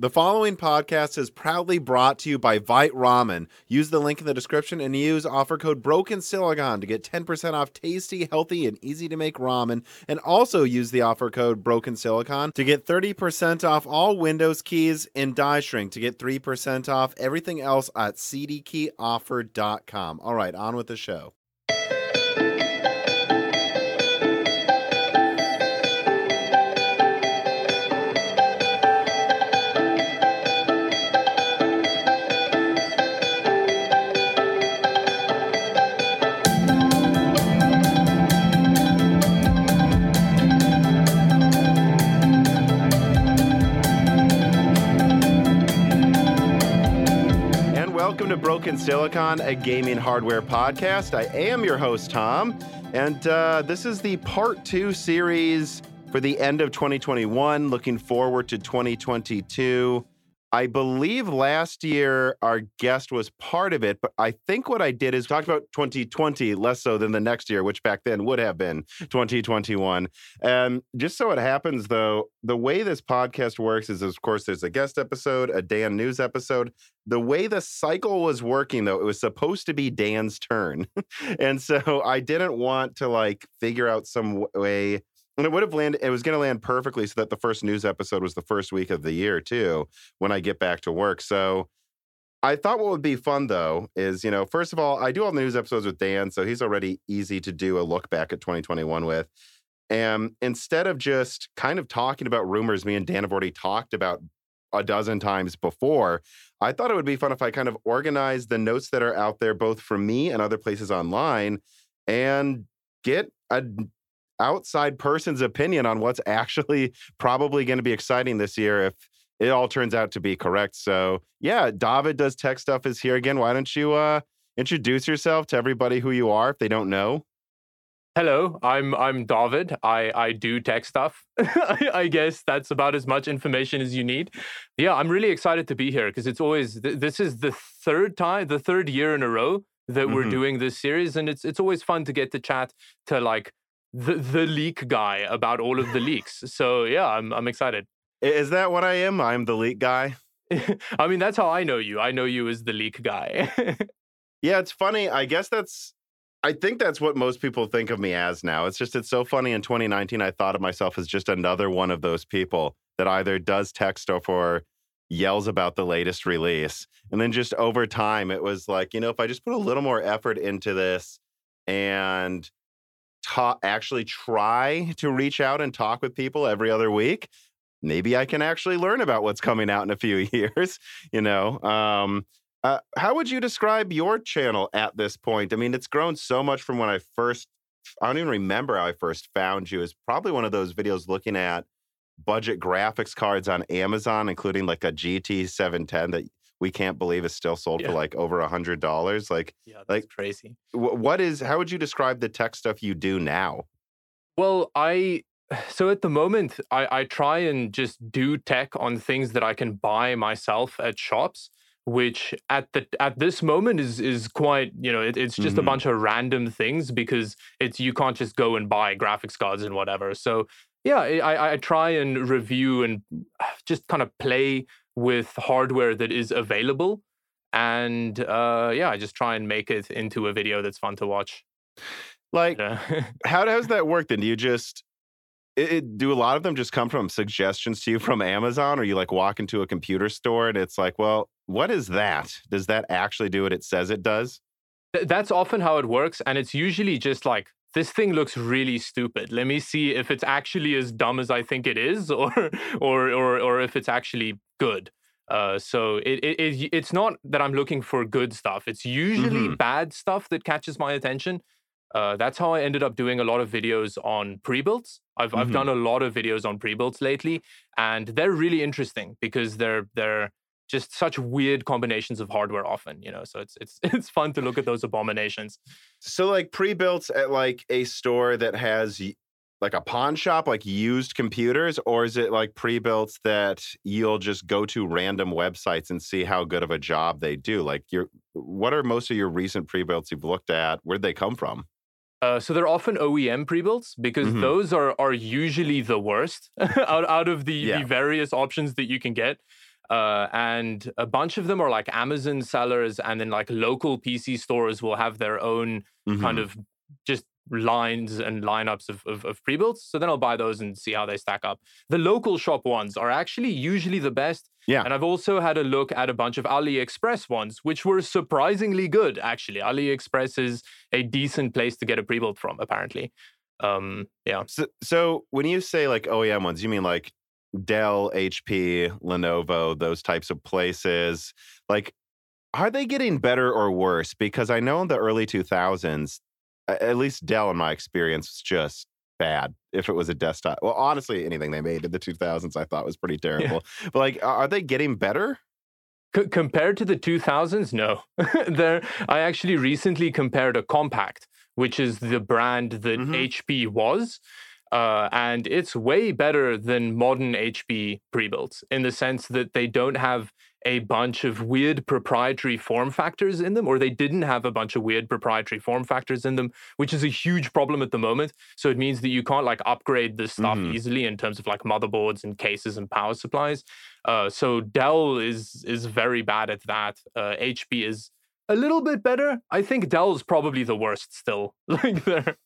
The following podcast is proudly brought to you by Vite Ramen. Use the link in the description and use offer code Broken Silicon to get 10% off tasty, healthy, and easy to make ramen. And also use the offer code Broken Silicon to get 30% off all Windows keys and die shrink to get 3% off everything else at cdkeyoffer.com. All right, on with the show. To Broken Silicon, a gaming hardware podcast. I am your host, Tom, and uh, this is the part two series for the end of 2021, looking forward to 2022. I believe last year our guest was part of it, but I think what I did is talked about 2020 less so than the next year, which back then would have been hmm. 2021. And um, just so it happens, though, the way this podcast works is, of course, there's a guest episode, a Dan News episode. The way the cycle was working, though, it was supposed to be Dan's turn. and so I didn't want to like figure out some way and it would have landed it was going to land perfectly so that the first news episode was the first week of the year too when i get back to work. So i thought what would be fun though is you know first of all i do all the news episodes with dan so he's already easy to do a look back at 2021 with. And instead of just kind of talking about rumors me and dan have already talked about a dozen times before i thought it would be fun if i kind of organized the notes that are out there both from me and other places online and get a outside person's opinion on what's actually probably going to be exciting this year if it all turns out to be correct. So, yeah, David does tech stuff is here again. Why don't you uh introduce yourself to everybody who you are if they don't know? Hello, I'm I'm David. I I do tech stuff. I, I guess that's about as much information as you need. Yeah, I'm really excited to be here because it's always th- this is the third time, the third year in a row that we're Mhm. doing this series, and it's it's always fun to get to chat to like the the leak guy about all of the leaks. So yeah, I'm I'm excited. Is that what I am? I'm the leak guy. I mean, that's how I know you. I know you as the leak guy. Yeah, it's funny. I guess that's I think that's what most people think of me as now. It's just it's so funny in 2019 I thought of myself as just another one of those people that either does text or for yells about the latest release. And then just over time it was like, you know, if I just put a little more effort into this and ta- actually try to reach out and talk with people every other week, maybe I can actually learn about what's coming out in a few years, you know. Um uh, how would you describe your channel at this point? I mean, it's grown so much from when I first, I don't even remember how I first found you. It's probably one of those videos looking at budget graphics cards on Amazon, including like a GT 710 that we can't believe is still sold for like over a hundred dollars. Like, yeah, Like- crazy. what is, how would you describe the tech stuff you do now? Well, I so at the moment I, I try and just do tech on things that I can buy myself at shops, which at the at this moment is is quite you know it, it's just a Mhm. bunch of random things because it's you can't just go and buy graphics cards and whatever. So yeah, I- I try and review and just kind of play with hardware that is available, and uh, yeah, I just try and make it into a video that's fun to watch. Like, how does that work then? Do you just, it, it- do a lot of them just come from suggestions to you from Amazon, or you like walk into a computer store and it's like, well, what is that? Does that actually do what it says it does? Th- that's often how it works and it's usually just like this thing looks really stupid. Let me see if it's actually as dumb as i think it is or or or, or if it's actually good. Uh, so it, it, it it's not that i'm looking for good stuff. It's usually Mhm. bad stuff that catches my attention. Uh, that's how i ended up doing a lot of videos on pre-builds. I've, I've Mhm. done a lot of videos on pre-builds lately and they're really interesting because they're they're just such weird combinations of hardware often you know so it's it's it's fun to look at those abominations So, like pre-built at like a store that has like a pawn shop, like used computers, or is it like pre-built that you'll just go to random websites and see how good of a job they do? Like, your what are most of your recent pre-builts you've looked at? Where'd they come from? Uh, so they're often OEM pre-builds because Mhm. those are are usually the worst out out of the, Yeah. the various options that you can get. Uh, and a bunch of them are like Amazon sellers, and then like local PC stores will have their own Mhm. kind of just lines and lineups of, of, of pre-builts. So then I'll buy those and see how they stack up. The local shop ones are actually usually the best. Yeah. And I've also had a look at a bunch of AliExpress ones, which were surprisingly good, actually. AliExpress is a decent place to get a pre-built from, apparently. Um, yeah. So, so when you say like OEM ones, you mean like Dell, HP, Lenovo, those types of places. Like, are they getting better or worse? Because I know in the early 2000s, at least Dell, in my experience, was just bad if it was a desktop. Well, honestly, anything they made in the 2000s I thought was pretty terrible. But like, are they getting better? C- compared to the 2000s, no. there, I actually recently compared a Compaq, which is the brand that Mhm. HP was, uh, and it's way better than modern HP pre-builts in the sense that they don't have a bunch of weird proprietary form factors in them, or they didn't have a bunch of weird proprietary form factors in them, which is a huge problem at the moment. So it means that you can't like upgrade this stuff Mhm. easily in terms of like motherboards and cases and power supplies. Uh, so Dell is is very bad at that. Uh, HP is a little bit better. I think Dell's probably the worst still. like they're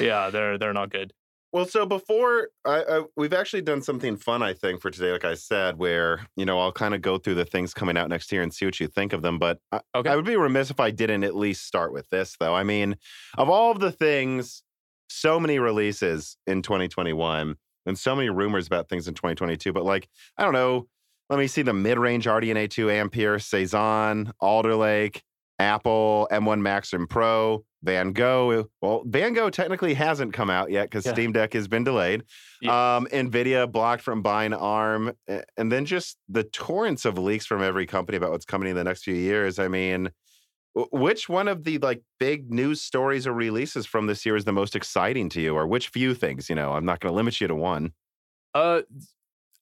yeah, they're they're not good. Well, so before I, I, we've actually done something fun, I think, for today. Like I said, where you know I'll kind of go through the things coming out next year and see what you think of them. But I, Okay. I would be remiss if I didn't at least start with this, though. I mean, of all of the things, so many releases in 2021 and so many rumors about things in 2022. But like, I don't know. Let me see the mid-range RDNA 2 Ampere, Cezanne, Alder Lake, Apple, M1 Max and Pro, Van Gogh. Well, Van Gogh technically hasn't come out yet because Yeah. Steam Deck has been delayed. Yeah. Um, Nvidia blocked from buying ARM, and then just the torrents of leaks from every company about what's coming in the next few years. I mean, which one of the like big news stories or releases from this year is the most exciting to you, or which few things? You know, I'm not going to limit you to one. Uh,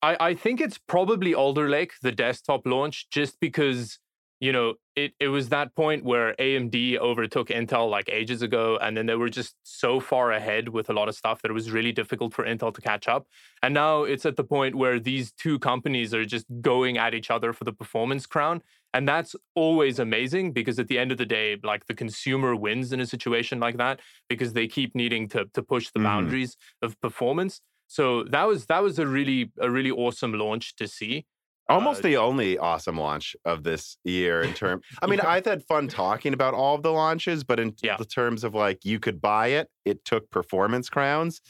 I I think it's probably Alder Lake, the desktop launch, just because you know it it was that point where AMD overtook Intel like ages ago, and then they were just so far ahead with a lot of stuff that it was really difficult for Intel to catch up. And now it's at the point where these two companies are just going at each other for the performance crown. And that's always amazing because at the end of the day, like the consumer wins in a situation like that because they keep needing to to push the Mhm. boundaries of performance. So that was that was a really a really awesome launch to see. Almost Uh, the only awesome launch of this year in terms. I mean. I've had fun talking about all of the launches, but in Yeah. the terms of like you could buy it, it took performance crowns,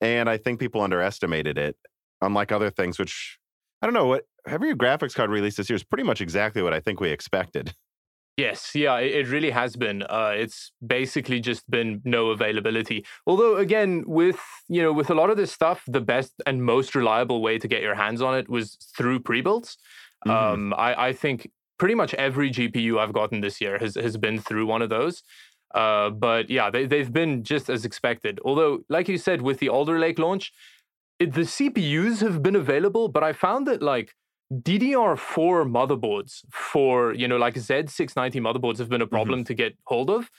and I think people underestimated it. Unlike other things, which I don't know what every graphics card release this year is pretty much exactly what I think we expected. Yes, yeah, it, really has been. Uh, it's basically just been no availability. Although, again, with you know, with a lot of this stuff, the best and most reliable way to get your hands on it was through pre-builds. Mhm. Um, I, I think pretty much every GPU I've gotten this year has has been through one of those. Uh, but yeah, they they've been just as expected. Although, like you said, with the Alder Lake launch, it, the CPUs have been available, but I found that like DDR4 motherboards for you know like Z690 motherboards have been a mm-hmm. problem to get hold of,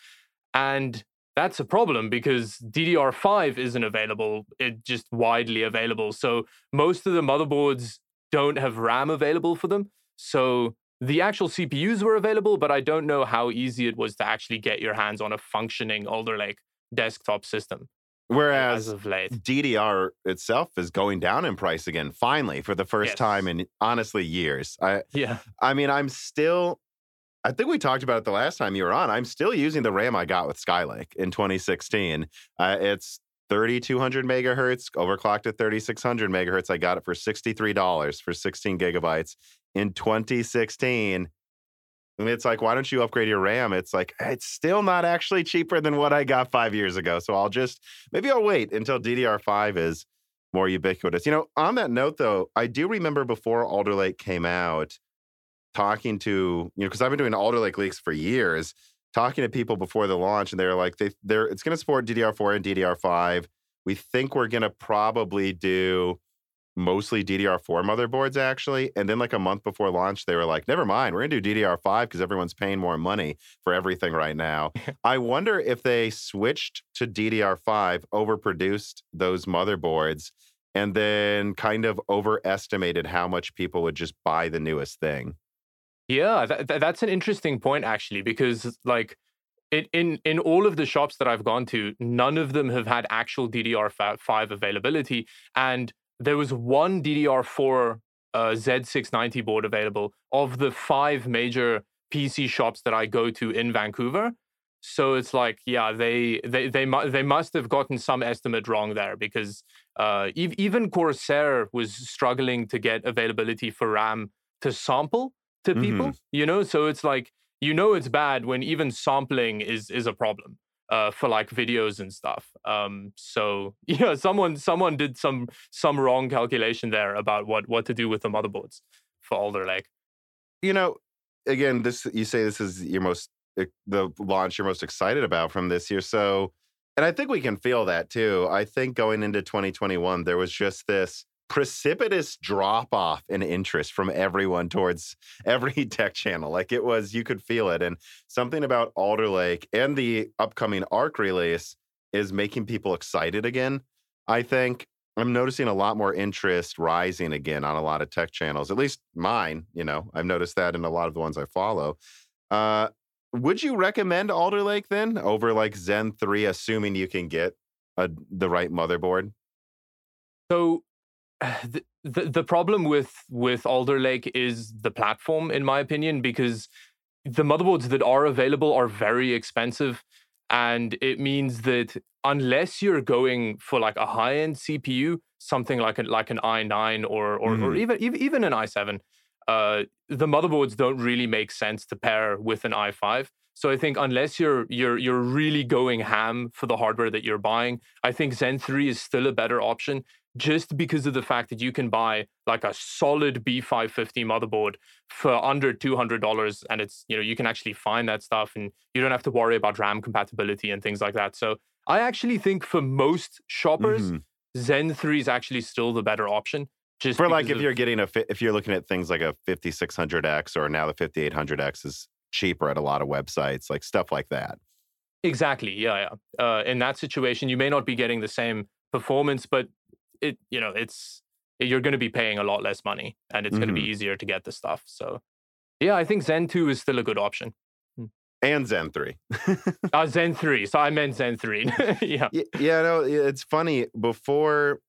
and that's a problem because DDR5 isn't available. It just widely available. So most of the motherboards don't have RAM available for them. So the actual CPUs were available, but I don't know how easy it was to actually get your hands on a functioning Alder Lake desktop system Whereas as of late. DDR itself is going down in price again, finally, for the first Yes. time in honestly years. I Yeah. I mean, I'm still I think we talked about it the last time you were on. I'm still using the RAM I got with Skylake in 2016. Uh, it's 3200 megahertz, overclocked at 3600 megahertz. I got it for $63 for 16 gigabytes in 2016. And it's like, why don't you upgrade your RAM? It's like, eh, it's still not actually cheaper than what I got five years ago. So I'll just, maybe I'll wait until DDR5 is more ubiquitous. You know, on that note, though, I do remember before Alder Lake came out, talking to, you know, because I've been doing Alder Lake leaks for years, talking to people before the launch, and they're like, they, they're, it's going to support DDR4 and DDR5. We think we're going to probably do mostly DDR4 motherboards actually. And then like a month before launch, they were like, never mind, we're gonna do DDR5 because everyone's paying more money for everything right now. I wonder if they switched to DDR5, overproduced those motherboards, and then kind of overestimated how much people would just buy the newest thing. Yeah, that, that's an interesting point actually, because like it, in in all of the shops that I've gone to, none of them have had actual DDR5 availability, and there was one DDR4 uh, Z690 board available of the five major PC shops that I go to in Vancouver. So it's like, yeah, they they they mu- they must have gotten some estimate wrong there because uh, e- even Corsair was struggling to get availability for RAM to sample to people. Mhm. You know, so it's like you know it's bad when even sampling is is a problem uh, for like videos and stuff. Um, so yeah, someone someone did some some wrong calculation there about what what to do with the motherboards for Alder Lake. You know, again, this you say this is your most the launch you're most excited about from this year. So, and I think we can feel that too. I think going into 2021, there was just this precipitous drop off in interest from everyone towards every tech channel. Like it was, you could feel it. And something about Alder Lake and the upcoming ARC release is making people excited again. I think I'm noticing a lot more interest rising again on a lot of tech channels, at least mine. You know, I've noticed that in a lot of the ones I follow. Uh, would you recommend Alder Lake then over like Zen 3, assuming you can get a, the right motherboard? So the, the the problem with with Alder Lake is the platform, in my opinion, because the motherboards that are available are very expensive, and it means that unless you're going for like a high end CPU, something like a, like an i9 or or, or Mhm. even even even an i7, uh, the motherboards don't really make sense to pair with an i5. So I think unless you're you're you're really going ham for the hardware that you're buying, I think Zen 3 is still a better option just because of the fact that you can buy like a solid B550 motherboard for under $200 and it's you know you can actually find that stuff and you don't have to worry about RAM compatibility and things like that. So I actually think for most shoppers Mhm. Zen 3 is actually still the better option just For like if of- you're getting a if you're looking at things like a 5600X or now the 5800X is cheaper at a lot of websites, like stuff like that. Exactly. Yeah, yeah. Uh, in that situation, you may not be getting the same performance, but it, you know, it's you're going to be paying a lot less money, and it's going to be easier to get the stuff. So, yeah, I think Zen two is still a good option. And Zen 3. Uh, Zen three. So I meant Zen three. yeah. yeah, no, it's funny. Before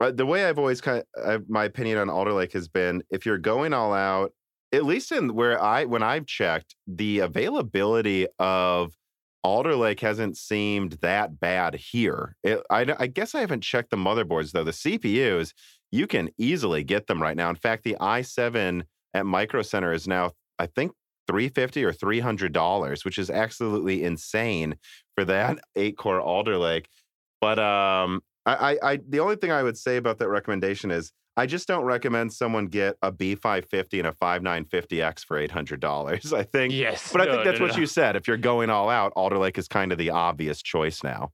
uh, the way I've always kind of my opinion on Alder Lake has been if you're going all out, at least in where I when I've checked, the availability of Alder Lake hasn't seemed that bad here. It, I, I guess I haven't checked the motherboards though. The CPUs, you can easily get them right now. In fact, the i7 at Micro Center is now, I think, 350 or 300 dollars, which is absolutely insane for that eight core Alder Lake. But um, I, I, I, the only thing I would say about that recommendation is I just don't recommend someone get a B550 and a 5950X for $800. I think, Yes. but I No, think that's no, what no. you said. If you're going all out, Alder Lake is kind of the obvious choice now.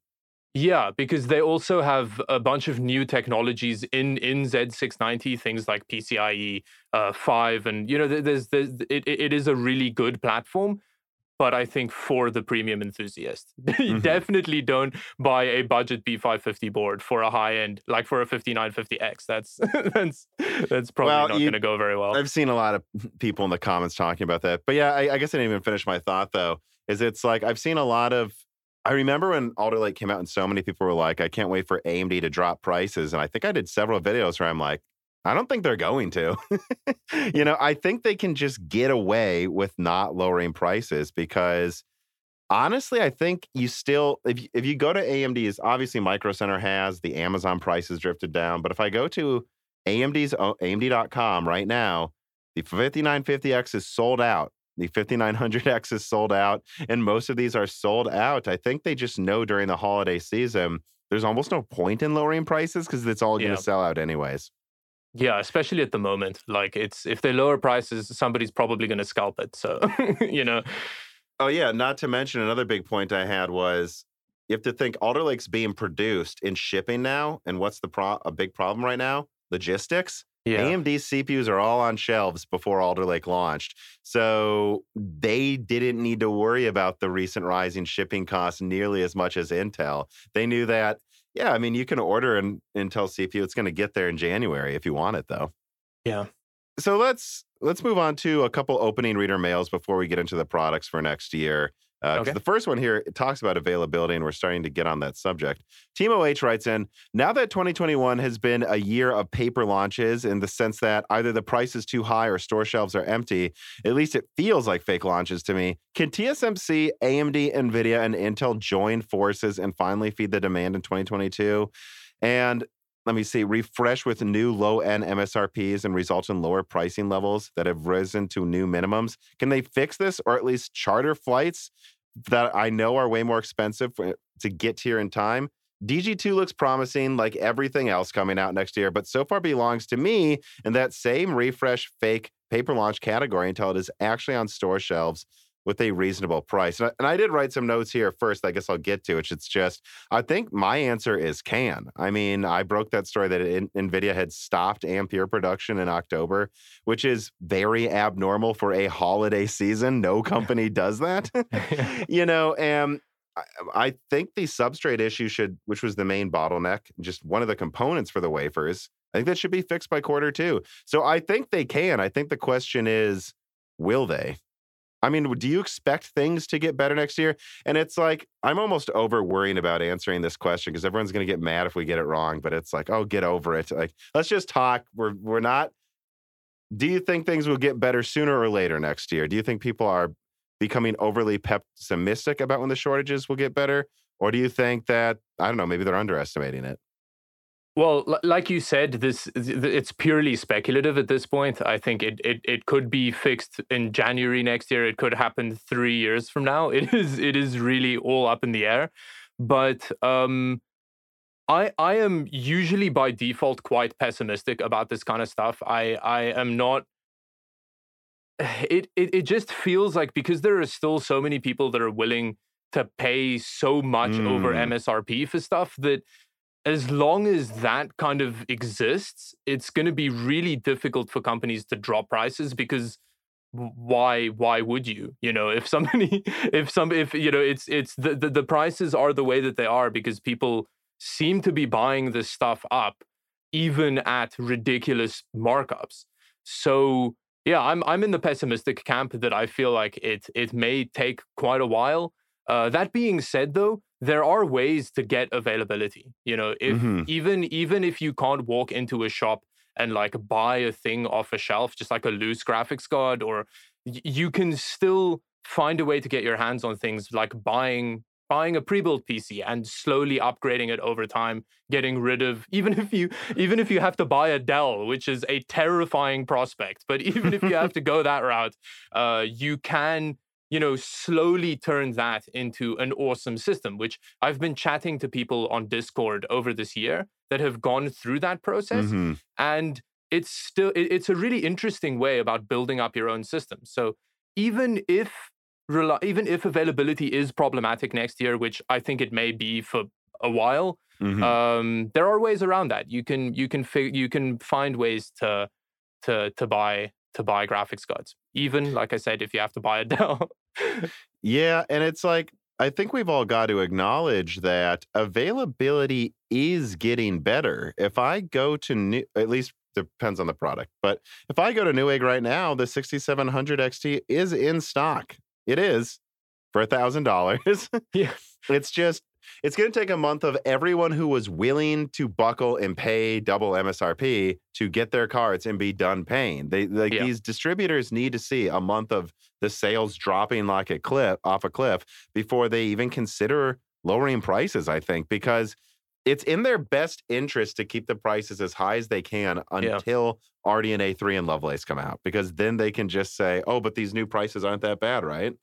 Yeah, because they also have a bunch of new technologies in in Z690, things like PCIe uh, five, and you know, there's, there's it it is a really good platform. But I think for the premium enthusiast, you Mhm. definitely don't buy a budget B550 board for a high end, like for a 5950X. That's that's that's probably Well, not going to go very well. I've seen a lot of people in the comments talking about that. But yeah, I, I guess I didn't even finish my thought though. Is it's like I've seen a lot of. I remember when Alder Lake came out, and so many people were like, "I can't wait for AMD to drop prices." And I think I did several videos where I'm like, "I don't think they're going to." you know, I think they can just get away with not lowering prices because honestly, I think you still if you, if you go to AMD's, obviously Micro Center has the Amazon prices drifted down, but if I go to AMD's AMD.com right now, the 5950X is sold out. The 5900X is sold out, and most of these are sold out. I think they just know during the holiday season there's almost no point in lowering prices because it's all going to Yeah. sell out anyways. Yeah, especially at the moment. Like it's if they lower prices, somebody's probably going to scalp it. So you know, Oh yeah, not to mention another big point I had was you have to think Alder Lake's being produced in shipping now, and what's the pro- a big problem right now? Logistics. yeah. AMD's CPUs are all on shelves before Alder Lake launched. So they didn't need to worry about the recent rising shipping costs nearly as much as Intel. They knew that Yeah, I mean, you can order an Intel CPU. It's going to get there in January if you want it, though. Yeah. So let's let's move on to a couple opening reader mails before we get into the products for next year. Uh, okay. The first one here it talks about availability, and we're starting to get on that subject. Team OH writes in Now that 2021 has been a year of paper launches in the sense that either the price is too high or store shelves are empty, at least it feels like fake launches to me. Can TSMC, AMD, NVIDIA, and Intel join forces and finally feed the demand in 2022? And let me see, refresh with new low end MSRPs and result in lower pricing levels that have risen to new minimums. Can they fix this or at least charter flights that I know are way more expensive for, eh, to get here in time? DG2 looks promising like everything else coming out next year, but so far belongs to me in that same refresh fake paper launch category until it is actually on store shelves with a reasonable price. And I, and I, did write some notes here first. I guess I'll get to it. It's just, I think my answer is can. I mean, I broke that story that in, NVIDIA had stopped Ampere production in October, which is very abnormal for a holiday season. No company does that, you know, and I, I think the substrate issue should, which was the main bottleneck, just one of the components for the wafers, I think that should be fixed by quarter two. So I think they can. I think the question is, will they? I mean, do you expect things to get better next year? And it's like, I'm almost over worrying about answering this question because everyone's going to get mad if we get it wrong. But it's like, oh, get over it. Like, let's just talk. We're, we're not. Do you think things will get better sooner or later next year? Do you think people are becoming overly pessimistic about when the shortages will get better? Or do you think that, I don't know, maybe they're underestimating it? Well, like you said, this it's purely speculative at this point. I think it, it it could be fixed in January next year. It could happen three years from now. It is it is really all up in the air. But um, I I am usually by default quite pessimistic about this kind of stuff. I I am not. It it it just feels like because there are still so many people that are willing to pay so much mm. over MSRP for stuff that as long as that kind of exists, it's going to be really difficult for companies to drop prices because why why would you? You know if somebody if some if you know it's it's the, the, the prices are the way that they are because people seem to be buying this stuff up even at ridiculous markups. So yeah i'm i'm in the pessimistic camp that i feel like it it may take quite a while uh, that being said though there are ways to get availability you know if mm-hmm. even even if you can't walk into a shop and like buy a thing off a shelf just like a loose graphics card or you can still find a way to get your hands on things like buying buying a pre-built PC and slowly upgrading it over time, getting rid of even if you even if you have to buy a Dell, which is a terrifying prospect, but even if you have to go that route, uh, you can you know, slowly turn that into an awesome system, which I've been chatting to people on Discord over this year that have gone through that process. Mm-hmm. And it's still, it's a really interesting way about building up your own system. So even if, even if availability is problematic next year, which I think it may be for a while, mm-hmm. um, there are ways around that. You can, you can, fig- you can find ways to, to, to buy to buy graphics cards. Even like I said, if you have to buy a Dell. Yeah, and it's like I think we've all got to acknowledge that availability is getting better. If I go to new, at least depends on the product, but if I go to Newegg right now, the 6700 XT is in stock. It is for a thousand dollars. Yeah, it's just it's going to take a month of everyone who was willing to buckle and pay double MSRP to get their cards and be done paying. They like yeah. these distributors need to see a month of the sales dropping like a cliff off a cliff before they even consider lowering prices, I think, because it's in their best interest to keep the prices as high as they can until yeah. RDNA 3 and Lovelace come out because then they can just say, "Oh, but these new prices aren't that bad, right?"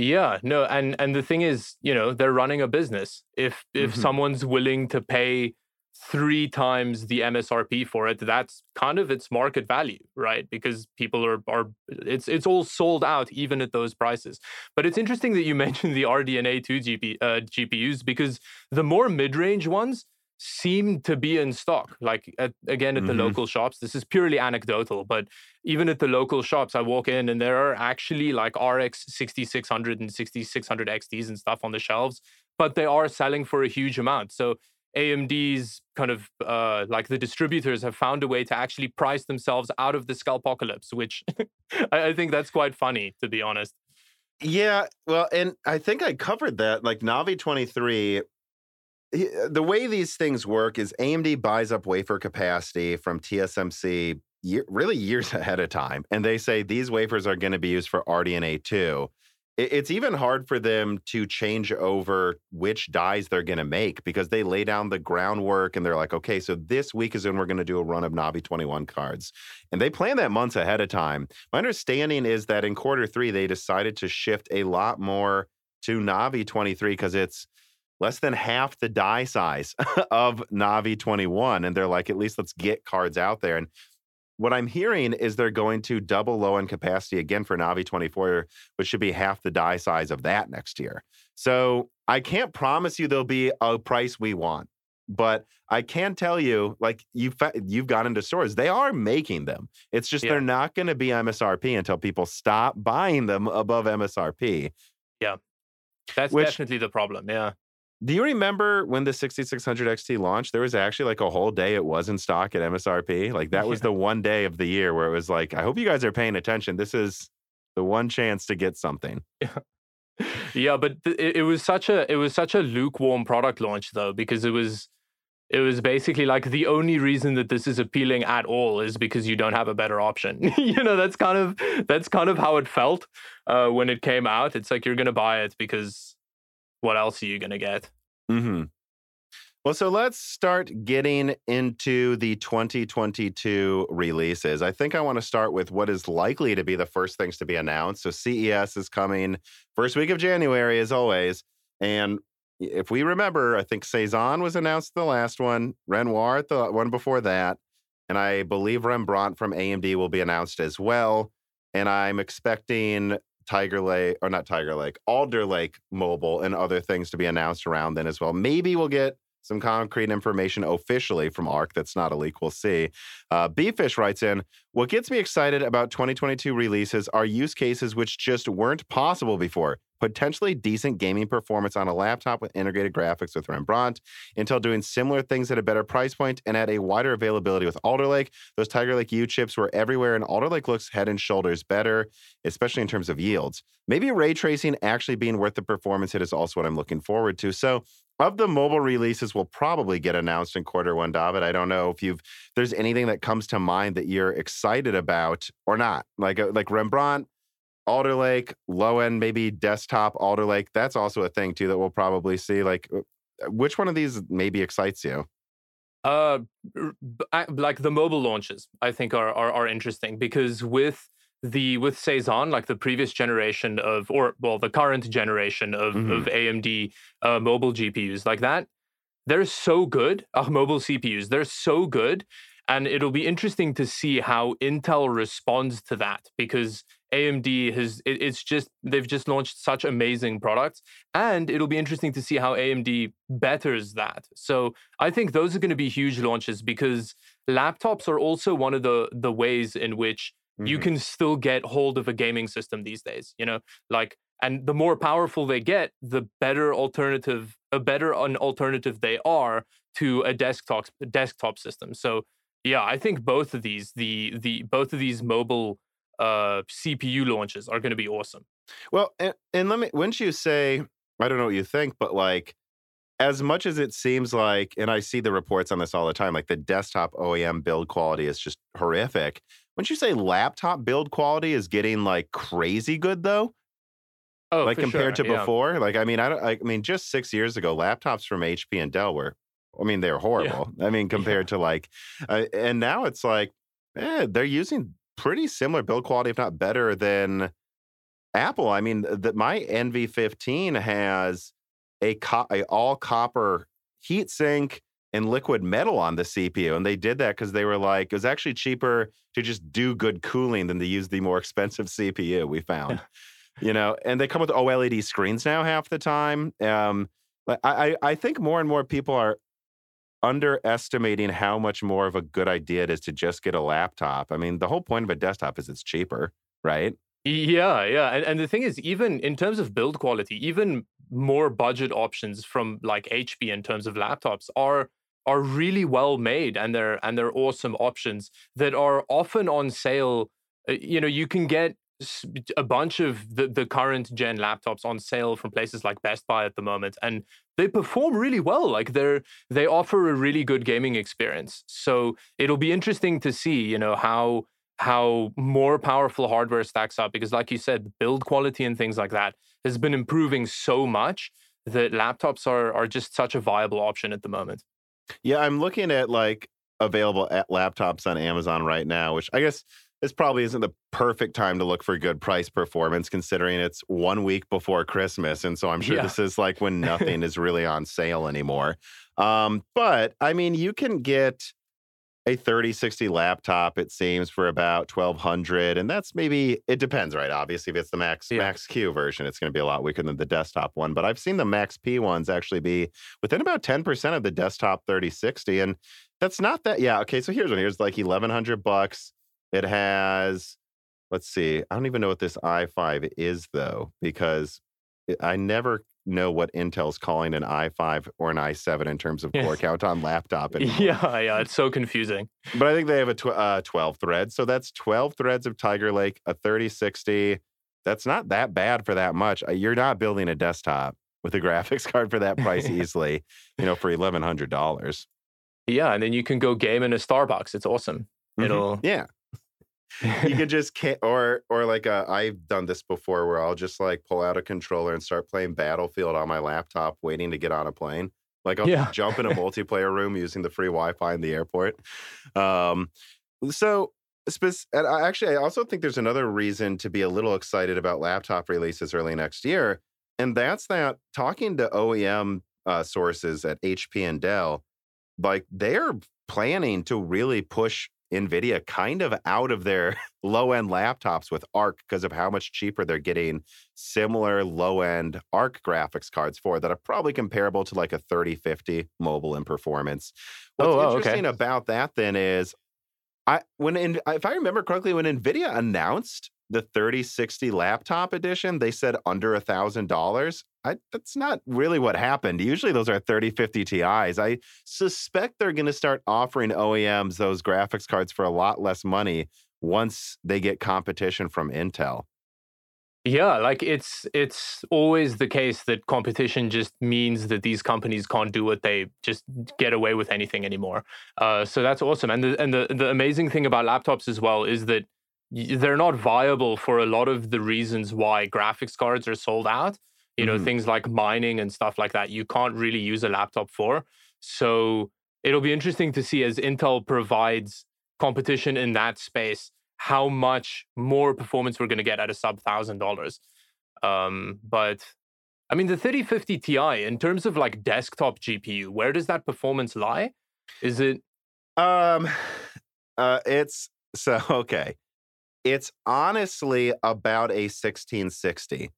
Yeah, no, and and the thing is, you know, they're running a business. If if mm-hmm. someone's willing to pay three times the MSRP for it, that's kind of its market value, right? Because people are are it's it's all sold out even at those prices. But it's interesting that you mentioned the RDNA two GP, uh, GPUs because the more mid range ones seem to be in stock. Like at, again at the mm-hmm. local shops, this is purely anecdotal, but even at the local shops, I walk in and there are actually like RX 6600 and 6600 XTs and stuff on the shelves, but they are selling for a huge amount. So AMD's kind of uh, like the distributors have found a way to actually price themselves out of the scalpocalypse, which I, I think that's quite funny, to be honest. Yeah, well, and I think I covered that. Like Navi 23, Uh, the way these things work is AMD buys up wafer capacity from TSMC year, really years ahead of time. And they say these wafers are going to be used for RDNA 2 it's even hard for them to change over which dies they're going to make because they lay down the groundwork and they're like, okay, so this week is when we're going to do a run of Navi 21 cards. And they plan that months ahead of time. My understanding is that in quarter three, they decided to shift a lot more to Navi 23 because it's less than half the die size of Navi 21. And they're like, at least let's get cards out there. And what I'm hearing is they're going to double low end capacity again for Navi 24, which should be half the die size of that next year. So I can't promise you there'll be a price we want, but I can tell you, like you've you've gone into stores, they are making them. It's just yeah. they're not going to be MSRP until people stop buying them above MSRP. Yeah, that's which, definitely the problem. Yeah. Do you remember when the 6600 XT launched? There was actually like a whole day it was in stock at MSRP. Like that was the one day of the year where it was like, I hope you guys are paying attention. This is the one chance to get something. Yeah, yeah but th- it, it was such a it was such a lukewarm product launch though because it was it was basically like the only reason that this is appealing at all is because you don't have a better option. you know, that's kind of that's kind of how it felt uh, when it came out. It's like you're gonna buy it because what else are you going to get? Mm-hmm. Well, so let's start getting into the 2022 releases. I think I want to start with what is likely to be the first things to be announced. So CES is coming first week of January, as always. And if we remember, I think Cezanne was announced the last one, Renoir the one before that. And I believe Rembrandt from AMD will be announced as well. And I'm expecting Tiger Lake, or not Tiger Lake, Alder Lake Mobile, and other things to be announced around then as well. Maybe we'll get some concrete information officially from ARC that's not a leak. We'll see. Uh, Bfish writes in What gets me excited about 2022 releases are use cases which just weren't possible before potentially decent gaming performance on a laptop with integrated graphics with Rembrandt, Intel doing similar things at a better price point and at a wider availability with Alder Lake. Those Tiger Lake U chips were everywhere, and Alder Lake looks head and shoulders better, especially in terms of yields. Maybe ray tracing actually being worth the performance hit is also what I'm looking forward to. So, of the mobile releases will probably get announced in quarter one, David. I don't know if you've there's anything that comes to mind that you're excited about or not. Like uh, like Rembrandt, Alder Lake, low end, maybe desktop Alder Lake. That's also a thing too that we'll probably see. Like, uh, which one of these maybe excites you? Uh, like the mobile launches, I think are are, are interesting because with the with Cezanne, like the previous generation of, or well, the current generation of mm-hmm. of AMD uh, mobile GPUs, like that, they're so good. Uh, mobile CPUs, they're so good, and it'll be interesting to see how Intel responds to that because AMD has it, it's just they've just launched such amazing products and it'll be interesting to see how AMD betters that. So I think those are going to be huge launches because laptops are also one of the the ways in which mm-hmm. you can still get hold of a gaming system these days, you know? Like and the more powerful they get, the better alternative a better an alternative they are to a desktop desktop system. So yeah, I think both of these the the both of these mobile uh, CPU launches are going to be awesome. Well, and, and let me, once you say, I don't know what you think, but like, as much as it seems like, and I see the reports on this all the time, like the desktop OEM build quality is just horrific. Wouldn't you say laptop build quality is getting like crazy good though? Oh, like compared sure. to before. Like, I mean, I don't. I mean, just six years ago, laptops from HP and Dell were. I mean, they're horrible. Yeah. I mean, compared yeah. to like, uh, and now it's like, eh, they're using pretty similar build quality, if not better than Apple. I mean, that my NV15 has a, co- a all copper heatsink and liquid metal on the CPU, and they did that because they were like it was actually cheaper to just do good cooling than to use the more expensive CPU. We found, you know, and they come with OLED screens now half the time. Um, I I think more and more people are underestimating how much more of a good idea it is to just get a laptop. I mean, the whole point of a desktop is it's cheaper, right? Yeah, yeah. And, and the thing is, even in terms of build quality, even more budget options from like HP in terms of laptops are are really well made and they're and they're awesome options that are often on sale. Uh, you know, you can get a bunch of the, the current gen laptops on sale from places like Best Buy at the moment, and they perform really well. Like they're they offer a really good gaming experience. So it'll be interesting to see, you know, how how more powerful hardware stacks up because, like you said, build quality and things like that has been improving so much that laptops are are just such a viable option at the moment. Yeah, I'm looking at like available at laptops on Amazon right now, which I guess this probably isn't the perfect time to look for good price performance considering it's one week before Christmas. And so I'm sure yeah. this is like when nothing is really on sale anymore. Um, but I mean, you can get a 3060 laptop, it seems, for about 1200 And that's maybe, it depends, right? Obviously, if it's the Max, yeah. Max Q version, it's going to be a lot weaker than the desktop one. But I've seen the Max P ones actually be within about 10% of the desktop 3060. And that's not that, yeah. Okay. So here's one. Here's like 1100 bucks it has, let's see, I don't even know what this i5 is though, because I never know what Intel's calling an i5 or an i7 in terms of core count on laptop. Anymore. Yeah, yeah, it's so confusing. But I think they have a tw- uh, 12 thread. So that's 12 threads of Tiger Lake, a 3060. That's not that bad for that much. Uh, you're not building a desktop with a graphics card for that price easily, you know, for $1,100. Yeah, and then you can go game in a Starbucks. It's awesome. Mm-hmm. It'll yeah you can just can't or or like uh, I've done this before where I'll just like pull out a controller and start playing Battlefield on my laptop, waiting to get on a plane. Like I'll yeah. jump in a multiplayer room using the free Wi-Fi in the airport. Um, so and I actually I also think there's another reason to be a little excited about laptop releases early next year, and that's that talking to OEM uh, sources at HP and Dell, like they're planning to really push NVIDIA kind of out of their low end laptops with ARC because of how much cheaper they're getting similar low end ARC graphics cards for that are probably comparable to like a 3050 mobile in performance. What's oh, oh interesting okay. about that then is I when in, if I remember correctly, when NVIDIA announced the 3060 laptop edition, they said under a thousand dollars. That's not really what happened. Usually those are 3050 Ti's. I suspect they're going to start offering OEMs those graphics cards for a lot less money once they get competition from Intel. Yeah, like it's it's always the case that competition just means that these companies can't do what they just get away with anything anymore. Uh, so that's awesome. And the and the the amazing thing about laptops as well is that they're not viable for a lot of the reasons why graphics cards are sold out. You know, mm-hmm. things like mining and stuff like that, you can't really use a laptop for. So it'll be interesting to see as Intel provides competition in that space, how much more performance we're going to get at a sub thousand dollars. Um, but I mean, the 3050 Ti, in terms of like desktop GPU, where does that performance lie? Is it? Um, uh, it's so okay. It's honestly about a 1660.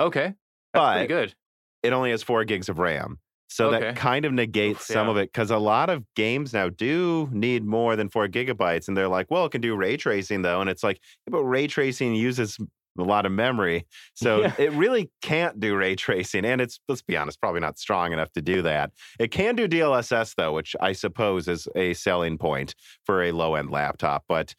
Okay. That's but pretty good. It only has four gigs of RAM. So okay. that kind of negates Oof, some yeah. of it because a lot of games now do need more than four gigabytes. And they're like, well, it can do ray tracing though. And it's like, yeah, but ray tracing uses a lot of memory. So yeah. it really can't do ray tracing. And it's, let's be honest, probably not strong enough to do that. It can do DLSS though, which I suppose is a selling point for a low end laptop. But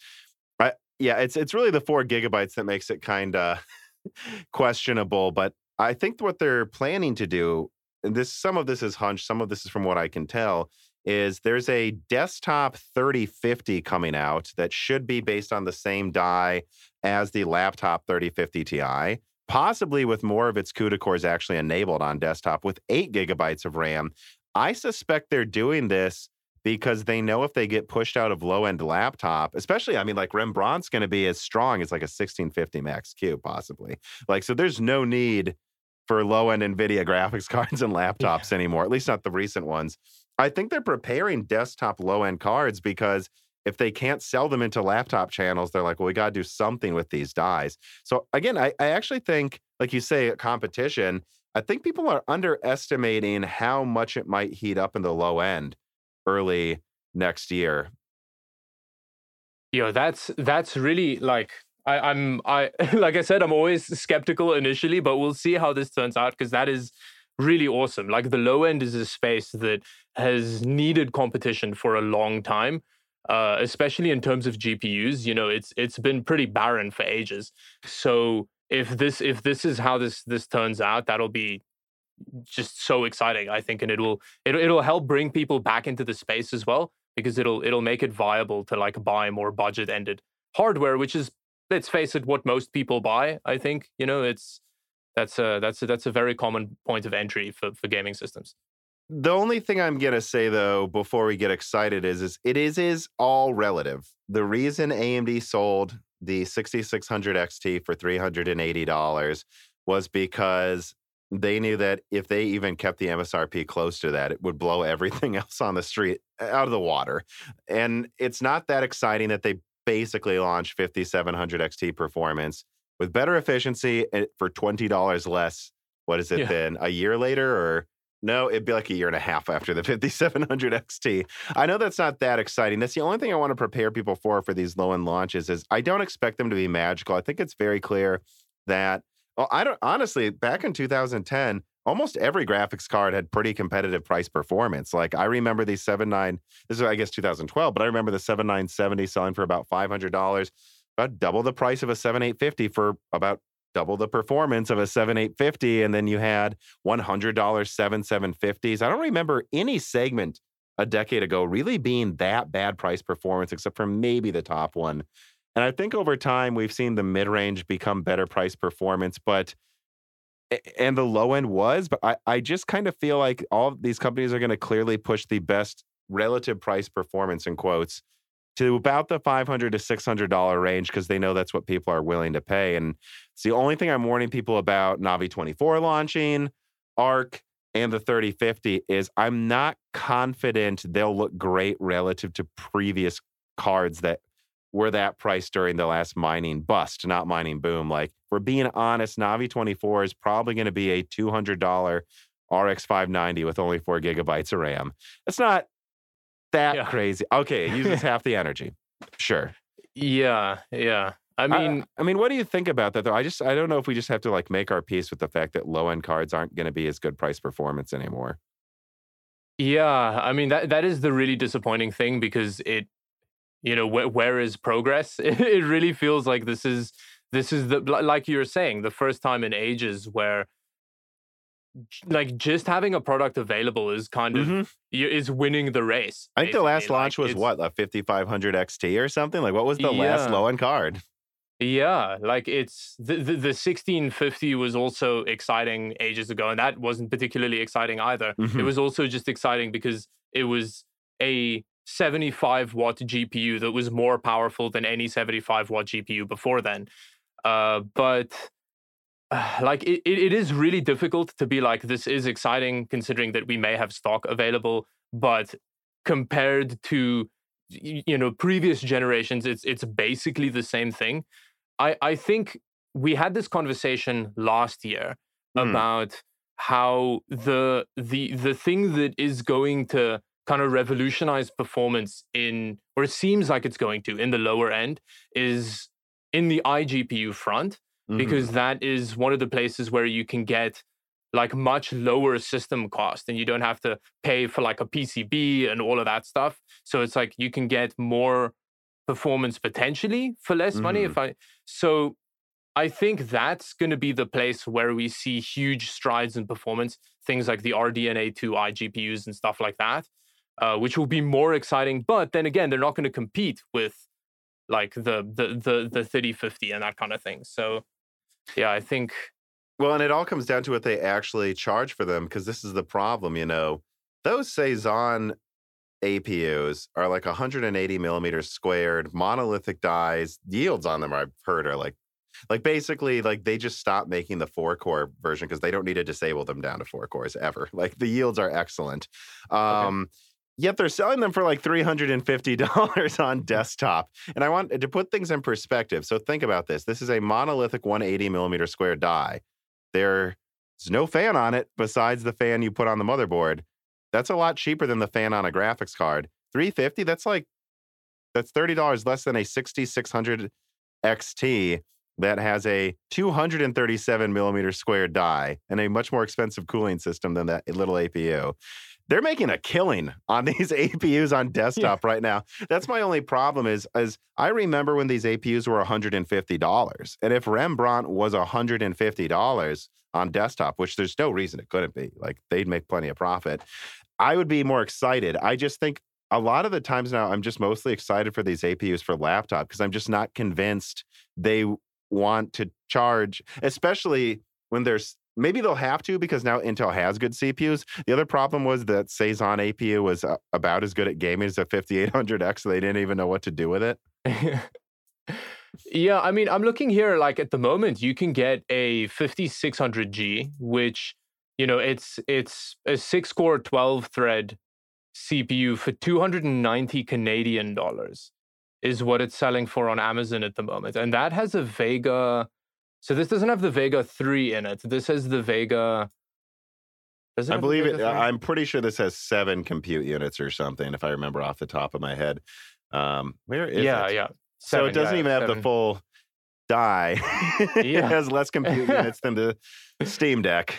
yeah, it's it's really the four gigabytes that makes it kind of questionable. But I think what they're planning to do, and this some of this is hunch, some of this is from what I can tell, is there's a desktop 3050 coming out that should be based on the same die as the laptop 3050 Ti, possibly with more of its CUDA cores actually enabled on desktop with eight gigabytes of RAM. I suspect they're doing this because they know if they get pushed out of low end laptop, especially, I mean, like Rembrandt's going to be as strong as like a 1650 Max Q, possibly. Like, so there's no need for low end NVIDIA graphics cards and laptops yeah. anymore, at least not the recent ones. I think they're preparing desktop low end cards because if they can't sell them into laptop channels, they're like, well, we got to do something with these dies. So again, I, I actually think, like you say, competition, I think people are underestimating how much it might heat up in the low end early next year. Yo, that's that's really like I, I'm I like I said, I'm always skeptical initially, but we'll see how this turns out because that is really awesome. Like the low end is a space that has needed competition for a long time. Uh, especially in terms of GPUs, you know, it's it's been pretty barren for ages. So if this if this is how this this turns out, that'll be just so exciting. I think, and it will it, it'll help bring people back into the space as well because it'll it'll make it viable to like buy more budget ended hardware, which is let's face it, what most people buy. I think you know it's that's a that's a, that's a very common point of entry for for gaming systems. The only thing I'm gonna say though, before we get excited, is is it is is all relative. The reason AMD sold the 6600 XT for $380 was because they knew that if they even kept the MSRP close to that, it would blow everything else on the street uh, out of the water. And it's not that exciting that they basically launched 5700 XT performance with better efficiency eh, for $20 less. What is it yeah. been? A year later or no, it'd be like a year and a half after the 5700 XT. I know that's not that exciting. That's the only thing I want to prepare people for for these low end launches is I don't expect them to be magical. I think it's very clear that well, I don't honestly, back in 2010, almost every graphics card had pretty competitive price performance. Like I remember the 79, this is I guess 2012, but I remember the 7970 selling for about $500, about double the price of a 7850 for about double the performance of a 7850 and then you had $100 7750s. I don't remember any segment a decade ago really being that bad price performance except for maybe the top one. And I think over time we've seen the mid range become better price performance, but and the low end was, but I, I just kind of feel like all these companies are going to clearly push the best relative price performance in quotes to about the 500 to 600 dollar range because they know that's what people are willing to pay. And it's the only thing i'm warning people about navi 24 launching arc and the 3050 is i'm not confident they'll look great relative to previous cards that were that price during the last mining bust, not mining boom. Like, we're being honest, Navi 24 is probably going to be a $200 RX 590 with only four gigabytes of RAM. It's not that yeah. crazy. Okay, it uses half the energy. Sure. Yeah, yeah. I mean, I, I, mean, what do you think about that though? I just, I don't know if we just have to like make our peace with the fact that low end cards aren't going to be as good price performance anymore. Yeah, I mean that that is the really disappointing thing because it you know wh- where is progress it really feels like this is this is the like you were saying the first time in ages where like just having a product available is kind of mm-hmm. is winning the race. I think the last launch like, was what a 5500 XT or something. Like what was the yeah. last low end card? Yeah, like it's the, the, the 1650 was also exciting ages ago, and that wasn't particularly exciting either. Mm-hmm. It was also just exciting because it was a 75 watt GPU that was more powerful than any 75 watt GPU before then. Uh, but uh, like it, it is really difficult to be like this is exciting considering that we may have stock available, but compared to you know previous generations, it's it's basically the same thing. I I think we had this conversation last year mm. about how the the the thing that is going to kind of revolutionize performance in, or it seems like it's going to, in the lower end, is in the iGPU front, mm-hmm. because that is one of the places where you can get like much lower system cost and you don't have to pay for like a PCB and all of that stuff. So it's like you can get more performance potentially for less mm-hmm. money. If I so I think that's going to be the place where we see huge strides in performance, things like the RDNA 2 iGPUs and stuff like that uh, which will be more exciting. But then again, they're not going to compete with like the the the the 3050 and that kind of thing. So yeah, I think. Well, and it all comes down to what they actually charge for them, because this is the problem. You know, those Cezanne APUs are like 180 millimeters squared, monolithic dies. Yields on them, I've heard, are like like basically like they just stopped making the four core version because they don't need to disable them down to four cores ever like the yields are excellent um okay. Yet they're selling them for like $350 on mm-hmm. desktop. And I want to put things in perspective. So think about this. This is a monolithic 180 millimeter square die. There's no fan on it besides the fan you put on the motherboard. That's a lot cheaper than the fan on a graphics card. 350, that's like that's $30 less than a 6600 XT that has a 237 millimeter square die and a much more expensive cooling system than that little APU. They're making a killing on these APUs on desktop yeah. right now. That's my only problem is as I remember when these APUs were $150. And if Rembrandt was $150 on desktop, which there's no reason it couldn't be, like they'd make plenty of profit, I would be more excited. I just think a lot of the times now I'm just mostly excited for these APUs for laptop because I'm just not convinced they want to charge, especially when there's maybe they'll have to because now Intel has good CPUs. The other problem was that Cezanne APU was uh, about as good at gaming as a 5800X, so they didn't even know what to do with it. yeah, I mean, I'm looking here like at the moment you can get a 5600G which you know, it's it's a 6-core 12-thread CPU for 290 Canadian dollars is what it's selling for on Amazon at the moment. And that has a Vega. So this doesn't have the Vega 3 in it. This has the Vega. It I believe it. I'm pretty sure this has seven compute units or something, if I remember off the top of my head. Um, where is yeah, it? Yeah, yeah. So it doesn't yeah, even seven. have the full die. it has less compute units than the Steam Deck.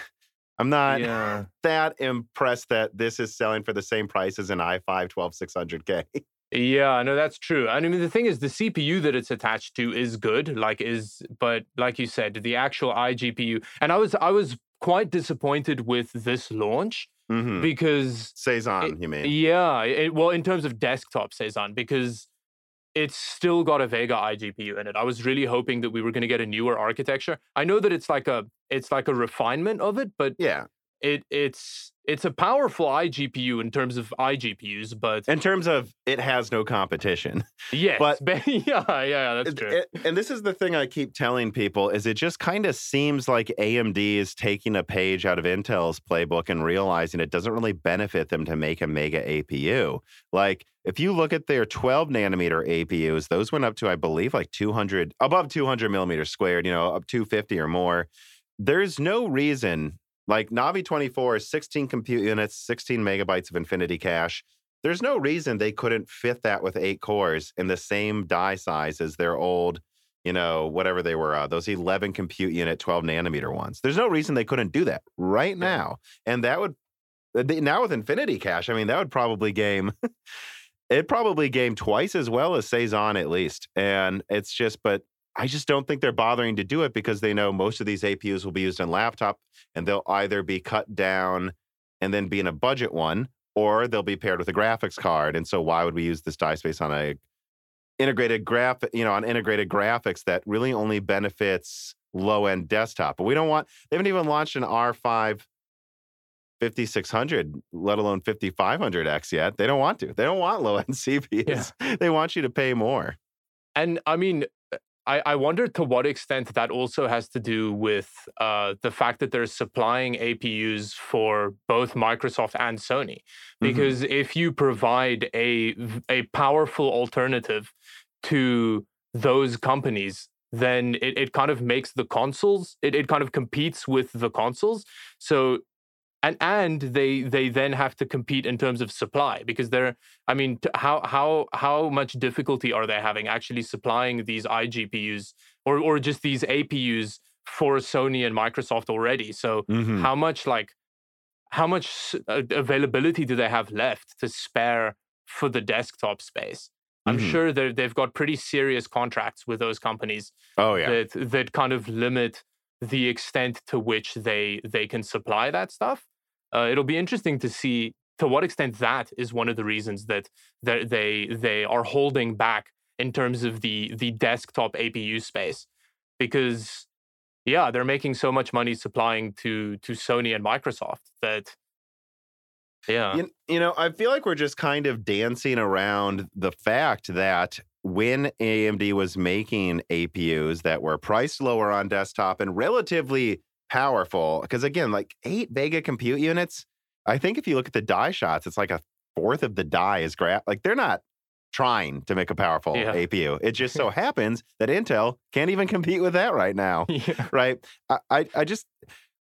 I'm not yeah. that impressed that this is selling for the same price as an i5 12600K. Yeah, no, that's true. And I mean, the thing is, the CPU that it's attached to is good, like is, but like you said, the actual iGPU, and I was, I was quite disappointed with this launch mm-hmm. because Cezanne, you mean? Yeah, it, well, in terms of desktop Cezanne, because it's still got a Vega iGPU in it. I was really hoping that we were going to get a newer architecture. I know that it's like a, it's like a refinement of it, but yeah, it it's it's a powerful iGPU in terms of iGPUs, but in terms of it has no competition. Yes, but yeah, yeah, that's true. It, and this is the thing I keep telling people: is it just kind of seems like AMD is taking a page out of Intel's playbook and realizing it doesn't really benefit them to make a mega APU. Like if you look at their 12 nanometer APUs, those went up to I believe like 200 above 200 millimeters squared, you know, up 250 or more. There's no reason like Navi 24 is 16 compute units, 16 megabytes of Infinity cache. There's no reason they couldn't fit that with eight cores in the same die size as their old, you know, whatever they were, uh, those 11 compute unit 12 nanometer ones. There's no reason they couldn't do that right now. And that would, uh, now with Infinity cache, I mean, that would probably game. it probably game twice as well as Cezanne at least. And it's just, but I just don't think they're bothering to do it because they know most of these APUs will be used on laptop and they'll either be cut down and then be in a budget one or they'll be paired with a graphics card. And so why would we use this die space on a integrated graph, you know, on integrated graphics that really only benefits low end desktop? But we don't want, they haven't even launched an R5 5600, let alone 5500X yet. They don't want to. They don't want low end CPUs. Yeah. They want you to pay more. And I mean, I, I wonder to what extent that also has to do with uh, the fact that they're supplying APUs for both Microsoft and Sony. Mm-hmm. Because mm-hmm. if you provide a a powerful alternative to those companies, then it, it kind of makes the consoles, it, it kind of competes with the consoles. So and and they they then have to compete in terms of supply because they're i mean how how how much difficulty are they having actually supplying these igpus or or just these apus for sony and microsoft already so mm-hmm. how much like how much uh, availability do they have left to spare for the desktop space i'm mm-hmm. sure they've got pretty serious contracts with those companies oh yeah that that kind of limit the extent to which they they can supply that stuff. Uh, it'll be interesting to see to what extent that is one of the reasons that that they they are holding back in terms of the the desktop APU space, because yeah, they're making so much money supplying to to Sony and Microsoft that yeah. You, you know, I feel like we're just kind of dancing around the fact that when AMD was making APUs that were priced lower on desktop and relatively powerful, because again, like eight Vega compute units, I think if you look at the die shots, it's like a fourth of the die is graph. Like they're not trying to make a powerful yeah. APU. It just so happens that Intel can't even compete with that right now. Yeah. Right. I, I, I just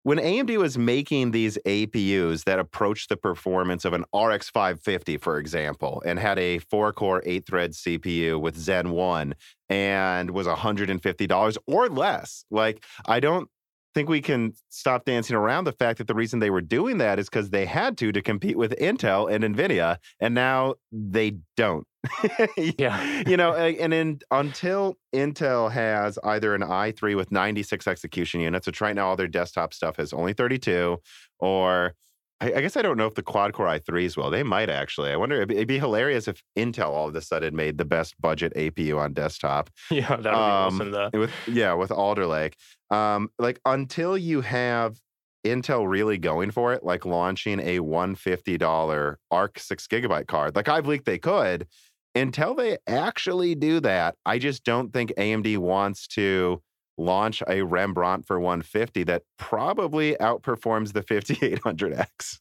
when AMD was making these APUs that approached the performance of an RX 550, for example, and had a four core, eight thread CPU with Zen 1 and was $150 or less, like, I don't think we can stop dancing around the fact that the reason they were doing that is because they had to to compete with Intel and Nvidia, and now they don't. yeah, you know, and in, until Intel has either an i3 with 96 execution units, which right now all their desktop stuff has only 32, or I, I guess I don't know if the quad core i3s will. They might actually. I wonder. It'd be, it'd be, hilarious if Intel all of a sudden made the best budget APU on desktop. Yeah, that would um, be awesome. Though. With yeah, with Alder Lake. Um, like until you have Intel really going for it, like launching a $150 ARC six gigabyte card. Like I've leaked they could. Until they actually do that, I just don't think AMD wants to launch a Rembrandt for 150 that probably outperforms the 5800X.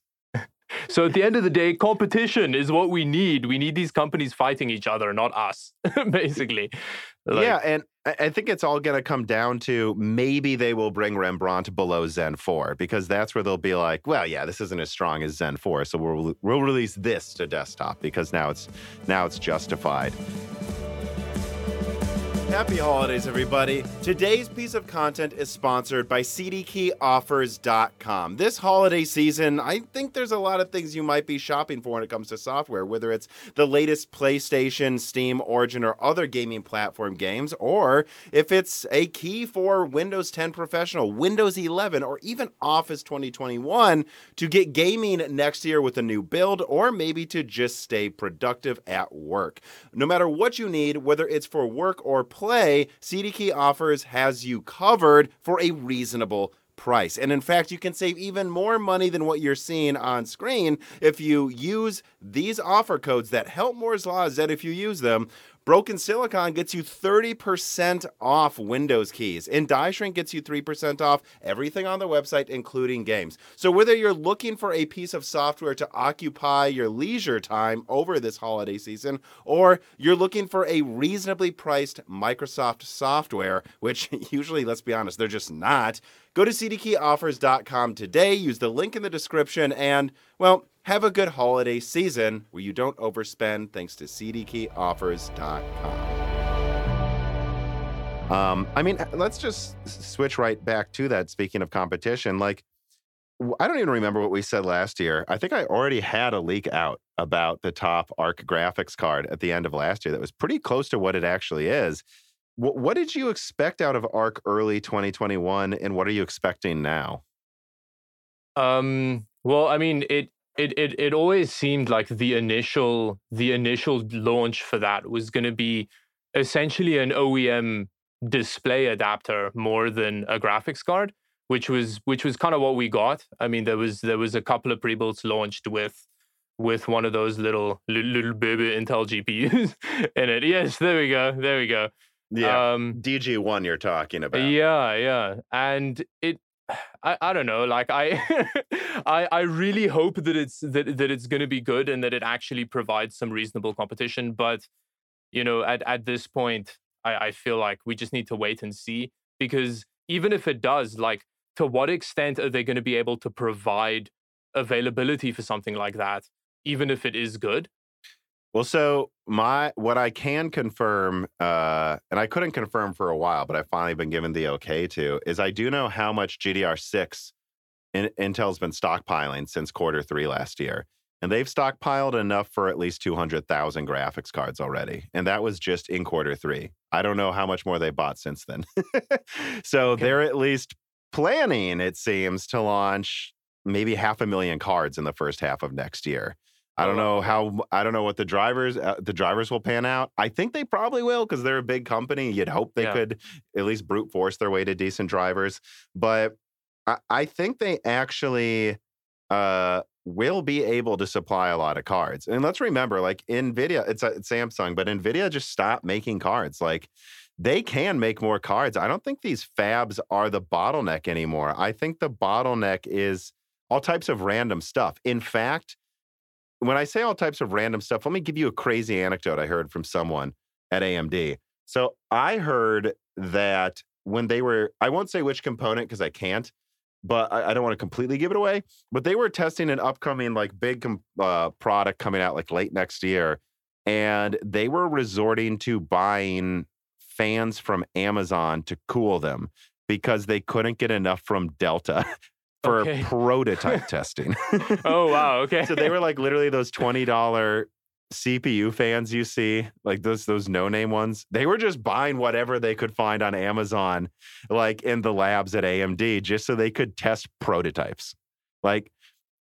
So at the end of the day, competition is what we need. We need these companies fighting each other, not us, basically. Like, yeah, and I think it's all going to come down to maybe they will bring Rembrandt below Zen 4 because that's where they'll be like, well, yeah, this isn't as strong as Zen 4, so we'll we'll release this to desktop because now it's now it's justified. Happy holidays, everybody. Today's piece of content is sponsored by CDKeyoffers.com. This holiday season, I think there's a lot of things you might be shopping for when it comes to software, whether it's the latest PlayStation, Steam, Origin, or other gaming platform games, or if it's a key for Windows 10 Professional, Windows 11, or even Office 2021 to get gaming next year with a new build, or maybe to just stay productive at work. No matter what you need, whether it's for work or play, CDKeyoffers has you covered for a reasonable price. And in fact, you can save even more money than what you're seeing on screen if you use these offer codes that help Moore's Law is Dead if you use them, Broken Silicon gets you 30% off Windows keys, and Die Shrink gets you 3% off everything on the website, including games. So, whether you're looking for a piece of software to occupy your leisure time over this holiday season, or you're looking for a reasonably priced Microsoft software, which usually, let's be honest, they're just not, go to cdkeyoffers.com today, use the link in the description, and, well, have a good holiday season where you don't overspend thanks to cdkeyoffers.com. Um, I mean, let's just switch right back to that. Speaking of competition, like, I don't even remember what we said last year. I think I already had a leak out about the top ARC graphics card at the end of last year that was pretty close to what it actually is. What, what did you expect out of ARC early 2021, and what are you expecting now? Um, well, I mean, it it it it always seemed like the initial the initial launch for that was going to be essentially an OEM display adapter more than a graphics card which was which was kind of what we got. I mean there was there was a couple of pre-builds launched with with one of those little little, little baby intel gpus in it. Yes there we go there we go yeah um, dg1 you're talking about. Yeah yeah and it I, I don't know like I I I really hope that it's that, that it's going to be good and that it actually provides some reasonable competition but you know at at this point I I feel like we just need to wait and see because even if it does like to what extent are they going to be able to provide availability for something like that even if it is good well, so my what I can confirm, uh, and I couldn't confirm for a while, but I've finally been given the okay to, is I do know how much GDDR6 in, Intel's been stockpiling since quarter three last year. And they've stockpiled enough for at least 200,000 graphics cards already. And that was just in quarter three. I don't know how much more they bought since then. so okay. they're at least planning, it seems, to launch maybe half a million cards in the first half of next year. I don't know how. I don't know what the drivers uh, the drivers will pan out. I think they probably will because they're a big company. You'd hope they yeah. could at least brute force their way to decent drivers. But I, I think they actually uh, will be able to supply a lot of cards. And let's remember, like Nvidia, it's, a, it's Samsung, but Nvidia just stopped making cards. Like they can make more cards. I don't think these fabs are the bottleneck anymore. I think the bottleneck is all types of random stuff. In fact when I say all types of random stuff, let me give you a crazy anecdote I heard from someone at AMD. So I heard that when they were, I won't say which component because I can't, but I, I don't want to completely give it away. But they were testing an upcoming like big uh, product coming out like late next year, and they were resorting to buying fans from Amazon to cool them because they couldn't get enough from Delta for okay. prototype testing. oh wow, okay. so they were like literally those $20 CPU fans you see, like those those no-name ones. They were just buying whatever they could find on Amazon like in the labs at AMD just so they could test prototypes. Like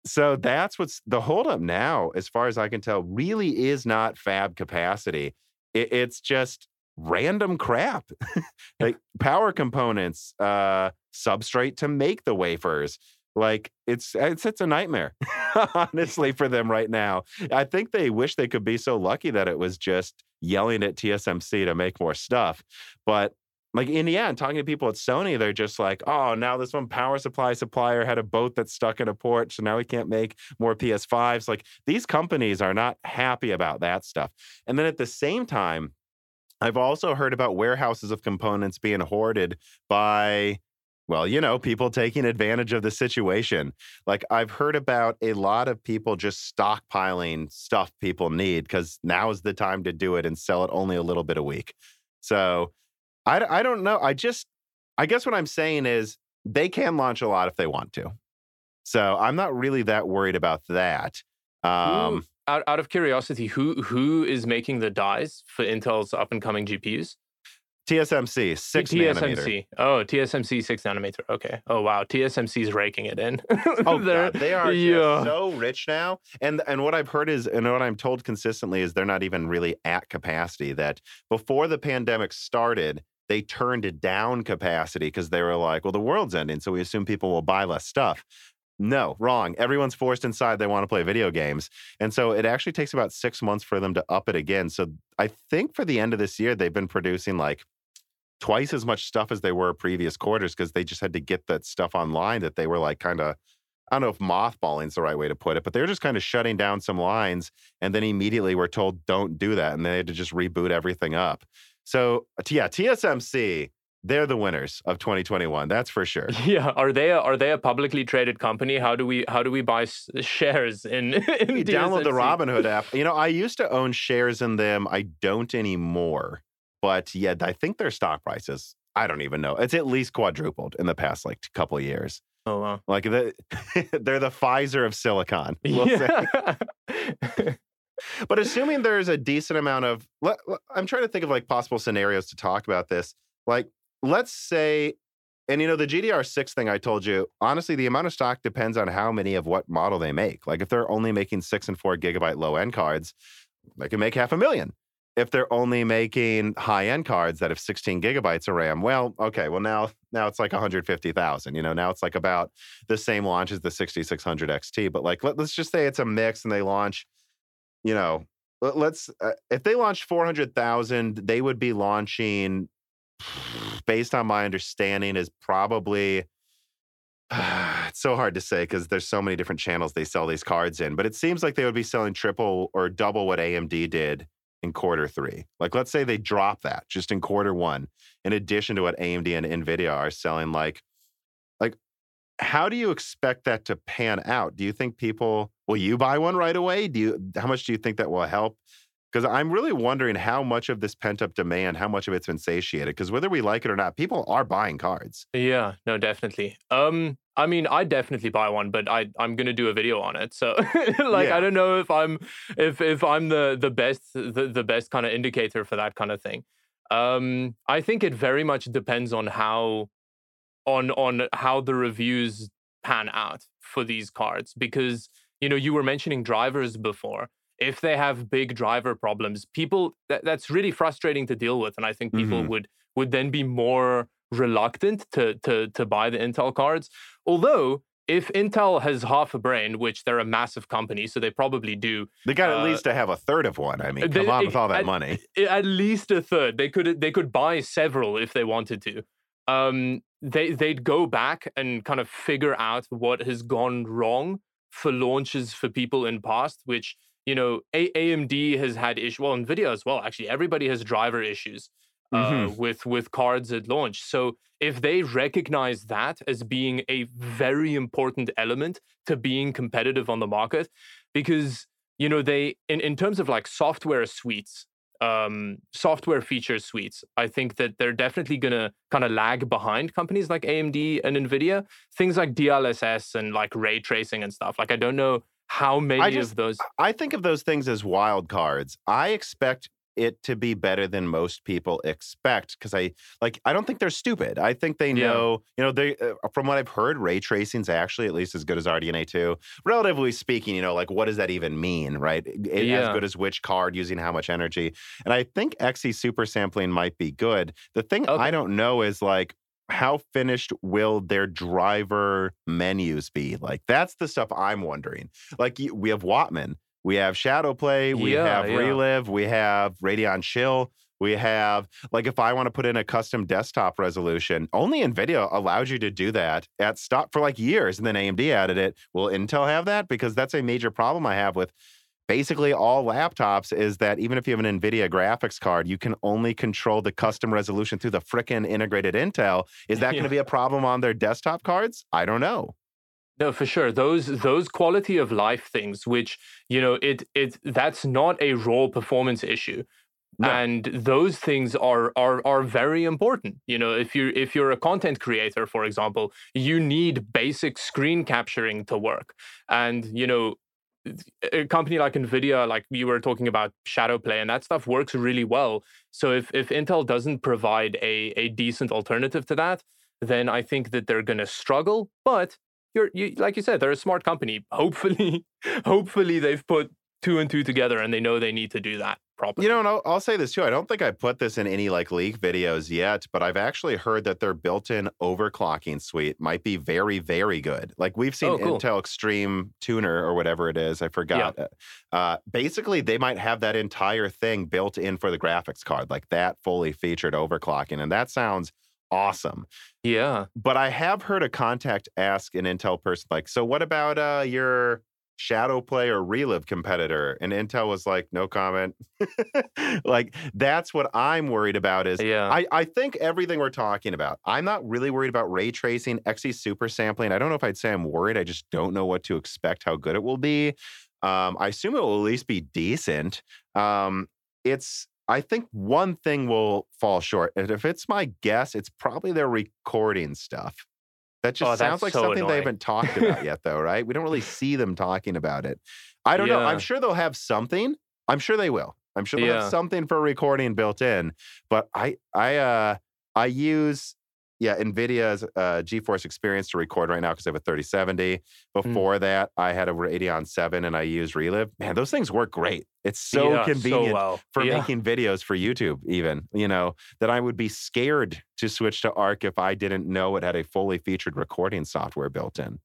so that's what's the holdup now, as far as I can tell, really is not fab capacity. It, it's just random crap. Like power components uh substrate to make the wafers. Like it's it's it's a nightmare honestly for them right now. I think they wish they could be so lucky that it was just yelling at tsmc to make more stuff. But like in the end talking to people at sony they're just like oh now this one power supply supplier had a boat that's stuck in a port so now we can't make more ps5s like these companies are not happy about that stuff. And then at the same time I've also heard about warehouses of components being hoarded by, well, you know, people taking advantage of the situation. Like I've heard about a lot of people just stockpiling stuff people need because now is the time to do it and sell it only a little bit a week. So I, I don't know. I just, I guess what I'm saying is they can launch a lot if they want to. So I'm not really that worried about that. Um, out, out of curiosity, who who is making the dies for Intel's up and coming GPUs? TSMC, six TSMC. nanometer. Oh, TSMC six nanometer. Okay. Oh wow, TSMC is raking it in. oh God, they are yeah. so rich now. And and what I've heard is, and what I'm told consistently is, they're not even really at capacity. That before the pandemic started, they turned down capacity because they were like, well, the world's ending, so we assume people will buy less stuff. No, wrong. Everyone's forced inside. They want to play video games. And so it actually takes about six months for them to up it again. So I think for the end of this year, they've been producing like twice as much stuff as they were previous quarters because they just had to get that stuff online that they were like kind of, I don't know if mothballing is the right way to put it, but they were just kind of shutting down some lines. And then immediately we're told, don't do that. And they had to just reboot everything up. So yeah, TSMC they're the winners of 2021 that's for sure. Yeah are they a, are they a publicly traded company? How do we how do we buy shares in, in you download the robinhood app. You know i used to own shares in them. I don't anymore. But yeah i think their stock prices i don't even know it's at least quadrupled in the past like couple years. Oh wow. Like the, they're the pfizer of silicon we'll yeah. but assuming there's a decent amount of i'm trying to think of like possible scenarios to talk about this. Like let's say, and you know, the GDDR6 thing I told you, honestly, the amount of stock depends on how many of what model they make. Like if they're only making six and four gigabyte low end cards, they can make half a million. If they're only making high end cards that have 16 gigabytes of RAM, well, okay, well now now it's like 150,000. You know, now it's like about the same launch as the 6600 XT. But like let, us just say it's a mix and they launch, you know, let's uh, if they launched 400,000, they would be launching based on my understanding, is probably it's so hard to say because there's so many different channels they sell these cards in, but it seems like they would be selling triple or double what AMD did in quarter three. Like, let's say they drop that just in quarter one, in addition to what AMD and NVIDIA are selling. Like, like, how do you expect that to pan out? Do you think people will you buy one right away? Do you how much do you think that will help because I'm really wondering how much of this pent up demand, how much of it's been satiated. Because whether we like it or not, people are buying cards. Yeah, no, definitely. Um, I mean, I definitely buy one, but I I'm gonna do a video on it. So, like, yeah. I don't know if I'm if if I'm the the best the, the best kind of indicator for that kind of thing. Um, I think it very much depends on how on on how the reviews pan out for these cards because you know you were mentioning drivers before if they have big driver problems, people that, that's really frustrating to deal with, and I think people mm-hmm. would would then be more reluctant to to to buy the Intel cards. Although if Intel has half a brain, which they're a massive company, so they probably do. They got uh, at least to have a third of one. I mean, come they, on with all that at, money. At least a third. They could they could buy several if they wanted to. Um, they they'd go back and kind of figure out what has gone wrong for launches for people in past, which you know, A- AMD has had issues. Well, Nvidia as well. Actually, everybody has driver issues. uh, Mhm. with with cards at launch. So if they recognize that as being a very important element to being competitive on the market, because you know they in, in terms of like software suites, um, software feature suites, I think that they're definitely gonna kind of lag behind companies like AMD and Nvidia. Things like DLSS and like ray tracing and stuff. Like I don't know how many just- of those. I think of those things as wild cards. I expect it to be better than most people expect because I like I don't think they're stupid. I think they Yeah. know, you know, they uh, from what I've heard, ray tracing's actually at least as good as RDNA 2. Relatively speaking, you know, like what does that even mean, right? It- As good as which card using how much energy. And I think XE super sampling might be good. The thing Okay. I don't know is like how finished will their driver menus be? Like that's the stuff I'm wondering. Like we have Wattman, we have Shadowplay, we Yeah, have yeah. Relive, we have Radeon Chill, we have like if I want to put in a custom desktop resolution, only Nvidia allowed you to do that at stock for like years, and then AMD added it. Will Intel have that? Because that's a major problem I have with basically all laptops is that even if you have an NVIDIA graphics card, you can only control the custom resolution through the frickin' integrated Intel. Is that going to be a problem on their desktop cards? I don't know. No, for sure. Those those quality of life things, which you know, it it that's not a raw performance issue, No. and those things are are are very important. You know, if you if you're a content creator, for example, you need basic screen capturing to work, and you know. A company like Nvidia, like you were talking about Shadowplay, and that stuff works really well. So if if Intel doesn't provide a a decent alternative to that, then I think that they're going to struggle. But you're you, like you said, they're a smart company. Hopefully, hopefully they've put two and two together and they know they need to do that You know, and I'll, I'll say this too. I don't think I put this in any like leak videos yet, but I've actually heard that their built-in overclocking suite might be very, very good. Like we've seen Oh, cool. Intel Extreme Tuner or whatever it is. I forgot. Uh, basically, they might have that entire thing built in for the graphics card, like that fully featured overclocking, and that sounds awesome. yeah, But I have heard a contact ask an Intel person, like, so what about uh, your Shadow Play or Relive competitor? And Intel was like, no comment. like, that's what I'm worried about is yeah, I, I think everything we're talking about, I'm not really worried about ray tracing, XE super sampling. I don't know if I'd say I'm worried. I just don't know what to expect, how good it will be. Um, I assume it will at least be decent. Um, it's I think one thing will fall short. And if it's my guess, it's probably their recording stuff. That just Oh, sounds like so something they haven't talked about yet, though, right? We don't really see them talking about it. I don't know. I'm sure they'll have something. I'm sure they will. I'm sure they'll Yeah. have something for recording built in. But I I uh I use yeah, NVIDIA's uh, GeForce Experience to record right now because I have a 3070. Mm. Before that, I had a Radeon 7 and I used Relive. Man, those things work great. It's so yeah, convenient so well. for yeah. making videos for YouTube, even, you know, that I would be scared to switch to Arc if I didn't know it had a fully featured recording software built in.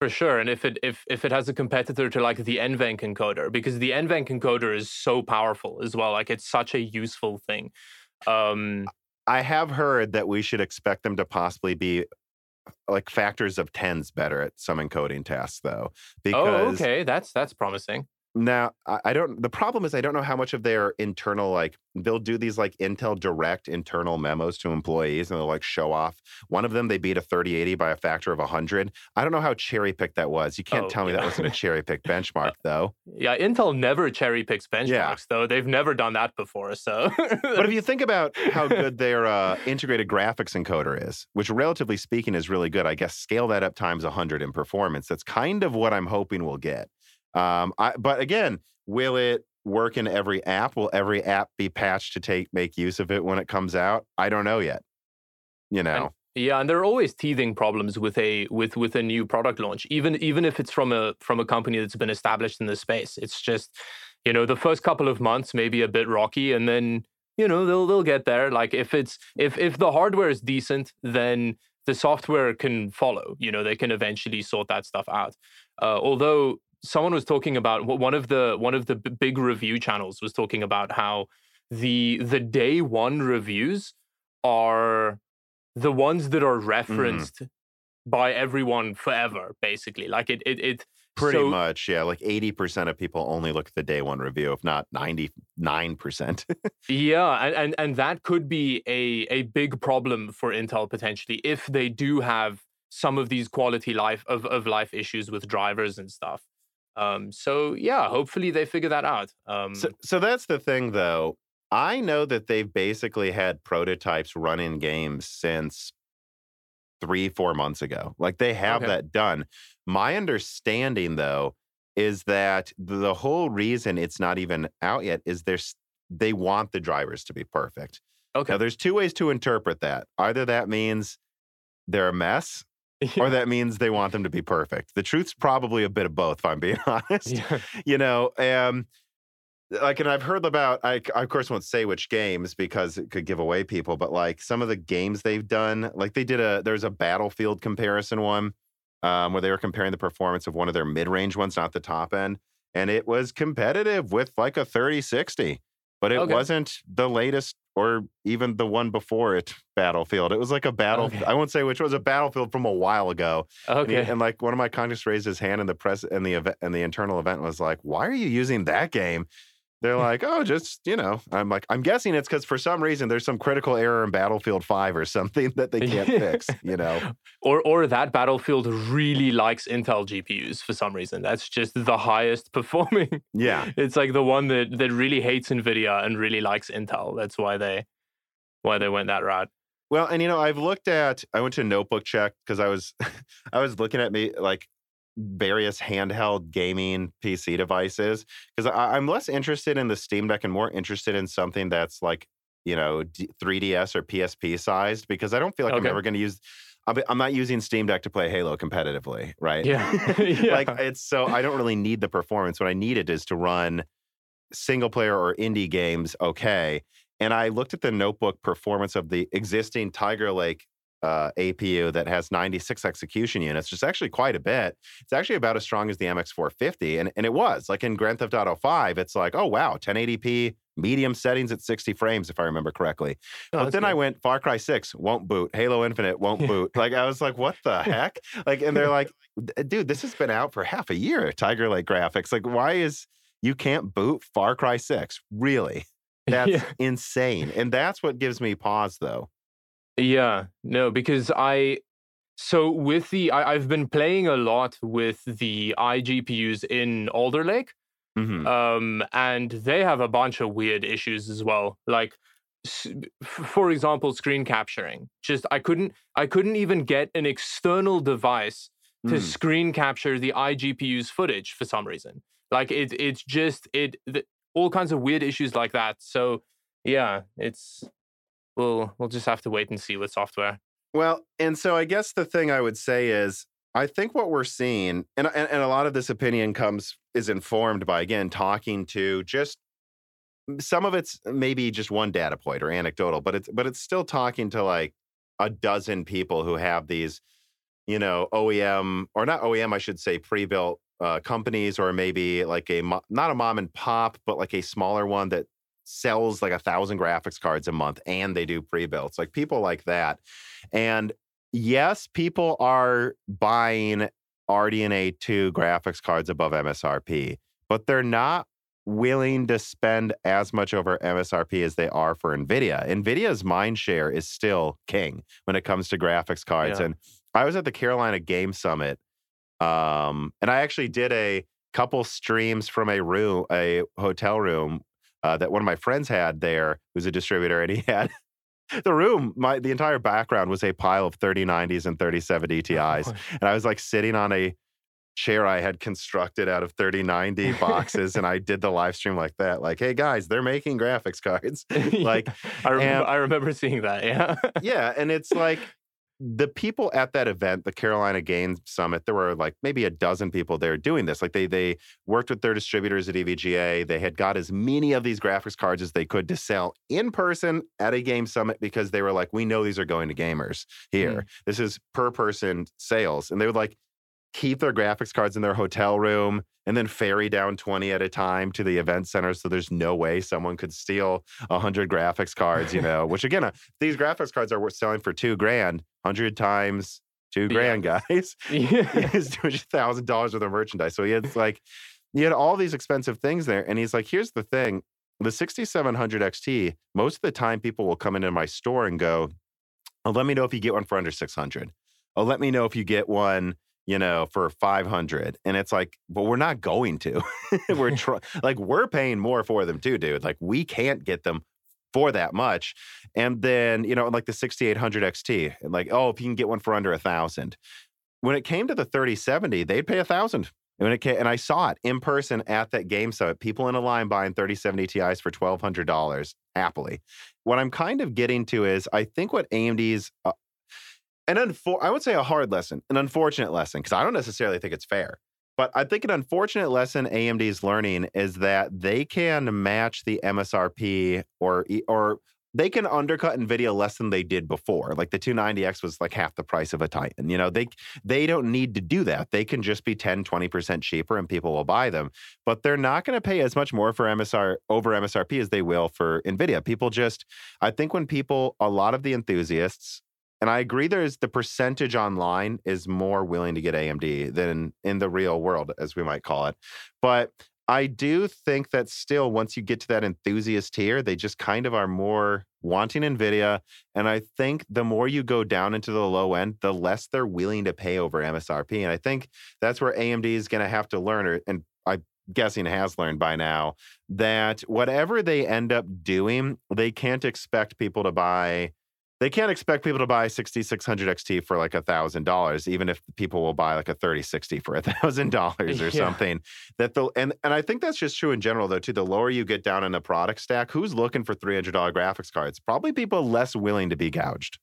For sure, and if it if if it has a competitor to like the NVENC encoder, because the NVENC encoder is so powerful as well, like it's such a useful thing. Um, I have heard that we should expect them to possibly be like factors of tens better at some encoding tasks, though. Oh, because oh, okay, that's that's promising. Now, I, don't. The problem is, I don't know how much of their internal like they'll do these like Intel Direct internal memos to employees, and they'll like show off. One of them, they beat a 3080 by a factor of 100. I don't know how cherry picked that was. You can't Oh, tell me that wasn't a cherry pick benchmark, though. Yeah, Intel never cherry picks benchmarks, Yeah. though. They've never done that before. So, But if you think about how good their uh, integrated graphics encoder is, which relatively speaking is really good, I guess scale that up times 100 in performance. That's kind of what I'm hoping we'll get. Um, I, but again, will it work in every app? Will every app be patched to take make use of it when it comes out? I don't know yet. You know, Yeah, and there are always teething problems with a with with a new product launch, even even if it's from a from a company that's been established in the space. It's just, you know, the first couple of months maybe a bit rocky, and then you know they'll they'll get there. Like if it's if if the hardware is decent, then the software can follow. You know, they can eventually sort that stuff out. Uh, although someone was talking about one of the one of the b- big review channels was talking about how the the day one reviews are the ones that are mm-hmm. referenced by everyone forever basically like it, it it Pretty So- much, yeah. Like 80% of people only look at the day one review, if not 99%. Yeah, and, and and that could be a a big problem for Intel potentially if they do have some of these quality life of, of life issues with drivers and stuff. Um, so yeah, hopefully they figure that out. Um, so, so that's the thing, though. I know that they've basically had prototypes run in games since three, four months ago. Like they have Okay. that done. My understanding, though, is that the whole reason it's not even out yet is there's they want the drivers to be perfect. okay. Now, there's two ways to interpret that. Either that means they're a mess, or that means they want them to be perfect. The truth's probably a bit of both, if I'm being honest. yeah. You know, um, like, and I've heard about, I, I of course won't say which games because it could give away people, but like some of the games they've done, like they did a, there's a Battlefield comparison one um, where they were comparing the performance of one of their mid range ones, not the top end. And it was competitive with like a 3060, but it Okay. wasn't the latest or even the one before it, Battlefield. It was like a battle, Okay. I won't say which was a Battlefield from a while ago. And, he- Okay. and like one of my contacts raised his hand in the press and the event in the internal event was like, "Why are you using that game?" They're like, "Oh, just you know." I'm like, "I'm guessing it's because for some reason there's some critical error in Battlefield Five or something that they can't fix." You know? Or or that Battlefield really likes Intel GPUs for some reason. That's just the highest performing. Yeah. It's like the one that that really hates Nvidia and really likes Intel. That's why they why they went that route. Well, and you know, I've looked at. I went to Notebook Check because I was, I was looking at me like various handheld gaming PC devices because I'm less interested in the Steam Deck and more interested in something that's like you know D- 3DS or PSP sized because I don't feel like I'm ever going to use. I'm not using Steam Deck to play Halo competitively, right? Yeah. yeah. like it's so I don't really need the performance. What I need it is to run single player or indie games okay. And I looked at the notebook performance of the existing Tiger Lake uh, APU that has 96 execution units, which is actually quite a bit. It's actually about as strong as the MX450. And, and it was like in Grand Theft Auto 5, it's like, oh, wow, 1080p, medium settings at 60 frames, if I remember correctly. Oh, but then I went Far Cry 6 won't boot, Halo Infinite won't boot. Like I was like, what the heck? Like, and they're like, dude, this has been out for half a year. Tiger Lake graphics. Like, why is you can't boot Far Cry 6? Really? That's Yeah. insane. And that's what gives me pause, though. Yeah, no, because I so with the I, I've been playing a lot with the iGPUs in Alder Lake, Mhm. um, and they have a bunch of weird issues as well. Like, for example, screen capturing. Just I couldn't I couldn't even get an external device to Mm. screen capture the iGPU's footage for some reason. Like it it's just it the, all kinds of weird issues like that. So yeah, it's we'll we'll just have to wait and see with software. Well, and so I guess the thing I would say is I think what we're seeing, and, and, and a lot of this opinion comes, is informed by, again, talking to just some of it's maybe just one data point or anecdotal, but it's but it's still talking to like a dozen people who have these, you know, OEM or not OEM, I should say, pre-built uh, companies, or maybe like a not a mom and pop, but like a smaller one that sells like a thousand graphics cards a month, and they do pre-builts, like people like that. And yes, people are buying RDNA two graphics cards above MSRP, but they're not willing to spend as much over MSRP as they are for NVIDIA. NVIDIA's mind share is still king when it comes to graphics cards. Yeah. And I was at the Carolina Game Summit, um, and I actually did a couple streams from a room, a hotel room uh, that one of my friends had there, who's a distributor, and he had the room. My the entire background was a pile of 3090s and 3070 Ti's, and I was like sitting on a chair I had constructed out of 3090 boxes, and I did the live stream like that. Like, hey guys, they're making graphics cards. like, I remember, and- I remember seeing that. Yeah. yeah, and it's like the people at that event, the Carolina Game Summit, there were like maybe a dozen people there doing this. Like they they worked with their distributors at EVGA. They had got as many of these graphics cards as they could to sell in person at a game summit because they were like, we know these are going to gamers here. Hmm. This is per person sales. And they would like keep their graphics cards in their hotel room and then ferry down 20 at a time to the event center so there's no way someone could steal 100 graphics cards you know which again uh, these graphics cards are worth selling for two grand 100 times two grand, Yeah. guys. Yeah. Thousand dollars worth of merchandise. So he had like he had all these expensive things there. And he's like, here's the thing. The 6700 XT, most of the time people will come into my store and go, Oh, let me know if you get one for under 600. Oh, let me know if you get one, you know, for 500. And it's like, but we're not going to. we're tr- like, we're paying more for them too, dude. Like, we can't get them for that much. And then, you know, like the 6800 XT, like, oh, if you can get one for under a thousand. When it came to the 3070, they'd pay a thousand. And when it came, and I saw it in person at that game summit, people in a line buying 3070 Ti's for $1,200 happily. What I'm kind of getting to is I think what AMD's, uh, an unfor- I would say a hard lesson, an unfortunate lesson, because I don't necessarily think it's fair. But I think an unfortunate lesson AMD is learning is that they can match the MSRP or or they can undercut Nvidia less than they did before. Like the 290X was like half the price of a Titan. You know, they they don't need to do that. They can just be 10, 20% cheaper and people will buy them. But they're not going to pay as much more for MSR over MSRP as they will for Nvidia. People just I think when people a lot of the enthusiasts and I agree there's the percentage online is more willing to get AMD than in the real world, as we might call it. But I do think that still, once you get to that enthusiast tier, they just kind of are more wanting NVIDIA. And I think the more you go down into the low end, the less they're willing to pay over MSRP. And I think that's where AMD is going to have to learn, or, and I'm guessing has learned by now, that whatever they end up doing, they can't expect people to buy they can't expect people to buy 6600 XT for like a thousand dollars, even if people will buy like a 3060 for a thousand dollars or Yeah. something. That the and and I think that's just true in general though too. The lower you get down in the product stack, who's looking for three hundred dollar graphics cards? Probably people less willing to be gouged.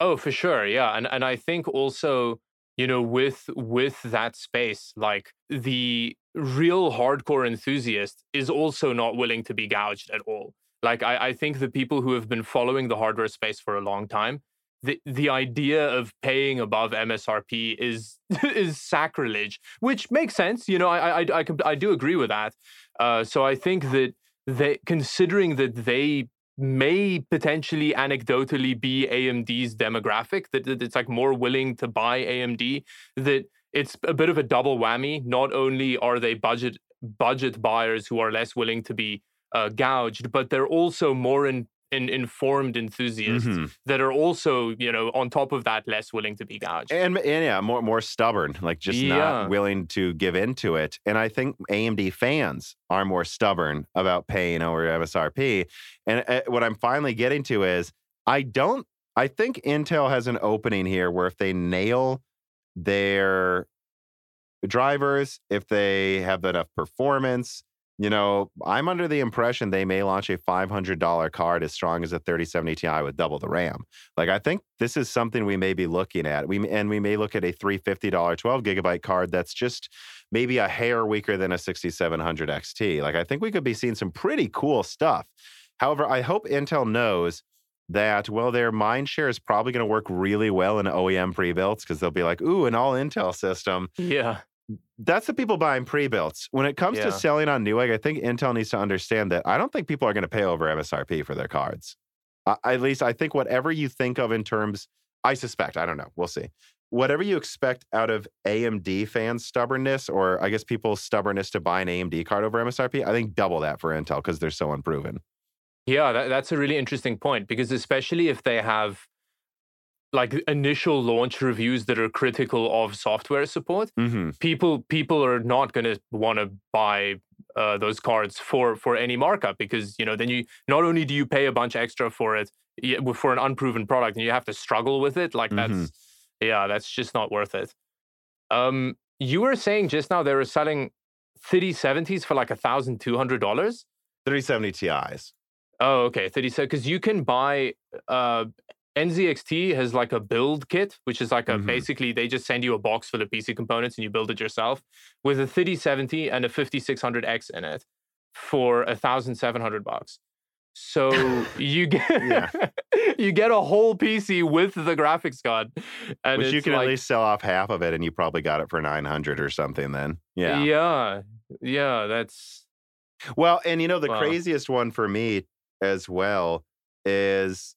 Oh, for sure. Yeah. And and I think also, you know, with with that space, like the real hardcore enthusiast is also not willing to be gouged at all. Like I, I think the people who have been following the hardware space for a long time, the the idea of paying above MSRP is is sacrilege, which makes sense. You know, I I I, I do agree with that. Uh, so I think that they considering that they may potentially anecdotally be AMD's demographic, that, that it's like more willing to buy AMD, that it's a bit of a double whammy. Not only are they budget budget buyers who are less willing to be uh, gouged, but they're also more in, in, informed enthusiasts Mhm. that are also, you know, on top of that, less willing to be gouged. And, and yeah, more more stubborn, like just Yeah. not willing to give into it. And I think AMD fans are more stubborn about paying over MSRP. And uh, what I'm finally getting to is I don't. I think Intel has an opening here where if they nail their drivers, if they have enough performance, you know, I'm under the impression they may launch a $500 card as strong as a 3070 Ti with double the RAM. Like I think this is something we may be looking at. We and we may look at a $350 12 gigabyte card that's just maybe a hair weaker than a 6700 XT. Like I think we could be seeing some pretty cool stuff. However, I hope Intel knows that well their mind share is probably going to work really well in OEM pre-builts because they'll be like, "Ooh, an all Intel system." yeah. That's the people buying pre-builts. When it comes Yeah. to selling on Newegg, I think Intel needs to understand that I don't think people are going to pay over MSRP for their cards. Uh, at least I think whatever you think of in terms, I suspect, I don't know, we'll see. Whatever you expect out of AMD fans' stubbornness, or I guess people's stubbornness to buy an AMD card over MSRP, I think double that for Intel because they're so unproven. Yeah, that, that's a really interesting point because especially if they have like initial launch reviews that are critical of software support, Mm-hmm. people people are not going to want to buy uh, those cards for for any markup because you know then you not only do you pay a bunch extra for it for an unproven product and you have to struggle with it like that's Mhm. yeah that's just not worth it. Um, you were saying just now they were selling 3070s for like a thousand two hundred dollars. 3070 Ti's. Oh, okay. 37 because you can buy uh NZXT has like a build kit, which is like a Mhm. basically they just send you a box full of PC components and you build it yourself with a 3070 and a 5600X in it for a thousand seven hundred bucks. So you get Yeah. you get a whole PC with the graphics card, and Which you can like, at least sell off half of it, and you probably got it for 900 or something then. Yeah. yeah, yeah. That's Well, and you know, the Wow. craziest one for me as well is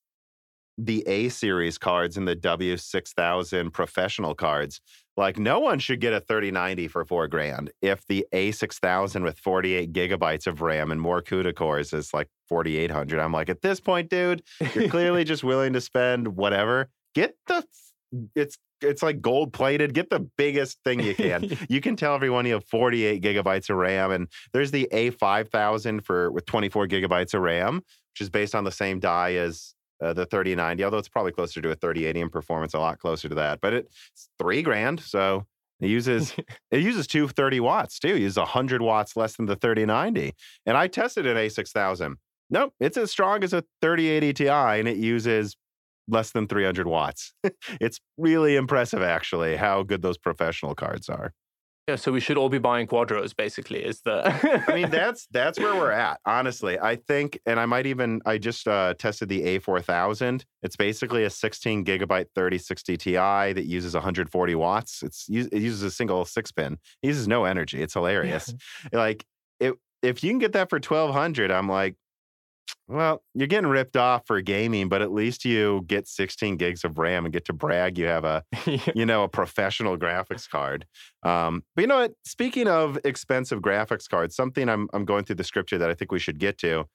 the A series cards and the W6000 professional cards, like no one should get a 3090 for four grand if the A6000 with 48 gigabytes of RAM and more CUDA cores is like 4800. I'm like, at this point, dude, you're clearly just willing to spend whatever. Get the it's it's like gold plated. Get the biggest thing you can. you can tell everyone you have 48 gigabytes of RAM, and there's the A5000 for with 24 gigabytes of RAM, which is based on the same die as uh, the 3090. Although it's probably closer to a 3080 in performance, a lot closer to that. But it's three grand, so it uses it uses 230 watts too. It uses 100 watts less than the 3090. And I tested an A6000. Nope, it's as strong as a 3080 Ti, and it uses less than 300 watts. it's really impressive, actually, how good those professional cards are. Yeah, so we should all be buying Quadros. Basically, is the. I mean, that's that's where we're at. Honestly, I think, and I might even. I just uh, tested the A4000. It's basically a 16 gigabyte 3060 Ti that uses 140 watts. It's it uses a single six pin. It uses no energy. It's hilarious. like it, if you can get that for 1200, I'm like, well, you're getting ripped off for gaming, but at least you get 16 gigs of RAM and get to brag you have a, you know, a professional graphics card. Um, but you know what? Speaking of expensive graphics cards, something I'm I'm going through the scripture that I think we should get to.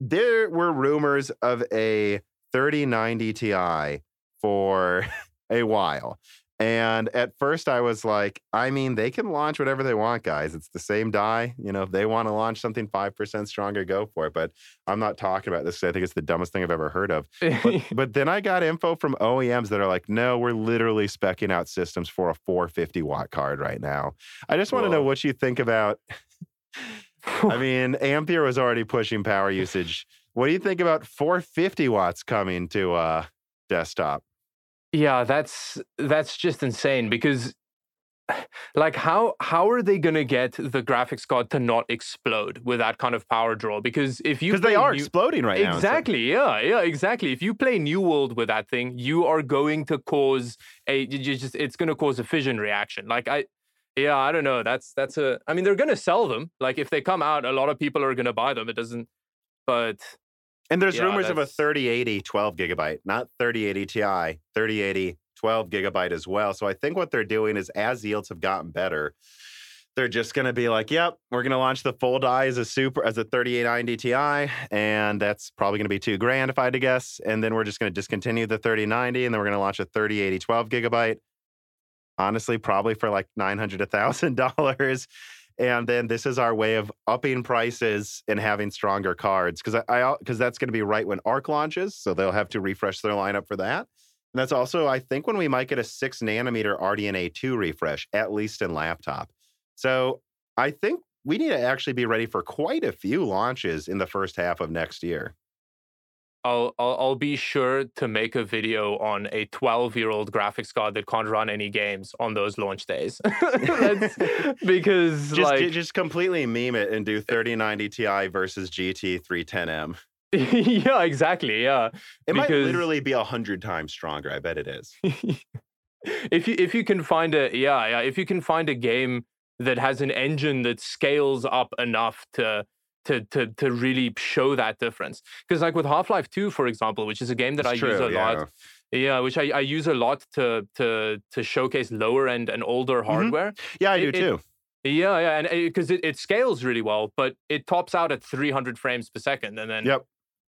There were rumors of a 3090 Ti for a while. And at first, I was like, I mean, they can launch whatever they want, guys. It's the same die. You know, if they want to launch something 5% stronger, go for it. But I'm not talking about this. I think it's the dumbest thing I've ever heard of. But, but then I got info from OEMs that are like, no, we're literally specking out systems for a 450 watt card right now. I just want to know what you think about. I mean, Ampere was already pushing power usage. What do you think about 450 watts coming to uh, desktop? Yeah, that's that's just insane because like how how are they going to get the graphics card to not explode with that kind of power draw? Because if you because they are new, exploding right exactly, now exactly yeah yeah exactly. If you play new world with that thing you are going to cause a you just it's going to cause a fission reaction. Like i yeah i don't know that's that's a i mean they're going to sell them. Like if they come out a lot of people are going to buy them it doesn't but and there's yeah, rumors of a 3080 12 gigabyte, not 3080 Ti, 3080 12 gigabyte as well. So I think what they're doing is as yields have gotten better, they're just going to be like, "Yep, we're going to launch the full die as a super as a 3090 Ti, and that's probably going to be two grand if I had to guess. And then we're just going to discontinue the 3090, and then we're going to launch a 3080 12 gigabyte. Honestly, probably for like nine hundred, a thousand dollars, and then this is our way of upping prices and having stronger cards because I because that's going to be right when Arc launches, so they'll have to refresh their lineup for that. And that's also I think when we might get a six nanometer RDNA two refresh, at least in laptop. So I think we need to actually be ready for quite a few launches in the first half of next year. I'll, I'll, I'll be sure to make a video on a 12 year old graphics card that can't run any games on those launch days. because just, like just completely meme it and do 3090 Ti versus GT 310M. yeah, exactly. Yeah, it because... might literally be a hundred times stronger. I bet it is. if you if you can find a yeah yeah if you can find a game that has an engine that scales up enough to to to to really show that difference. Because like with Half Life Two, for example, which is a game that That's I true, use a yeah. lot. Yeah, which I, I use a lot to to to showcase lower end and older mm-hmm. hardware. Mm-hmm. Yeah, I it, do too. It, yeah, yeah, and because it, it, it, scales really well, but it tops out at 300 frames per second, and then yep.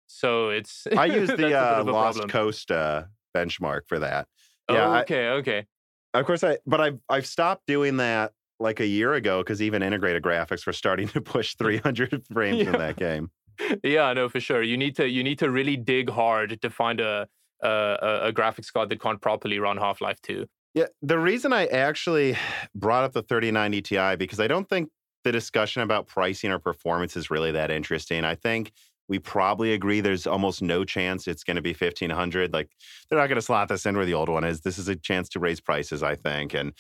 So it's I use the uh, Lost problem. Coast uh, benchmark for that. Yeah, oh, okay, I, okay. Of course, I but I've I've stopped doing that like a year ago because even integrated graphics were starting to push 300 frames yeah. in that game. Yeah, no, for sure. You need to you need to really dig hard to find a a, a graphics card that can't properly run Half Life 2. Yeah, the reason I actually brought up the 3090 Ti because I don't think the discussion about pricing or performance is really that interesting. I think we probably agree there's almost no chance it's going to be 1500 like they're not going to slot this in where the old one is this is a chance to raise prices i think and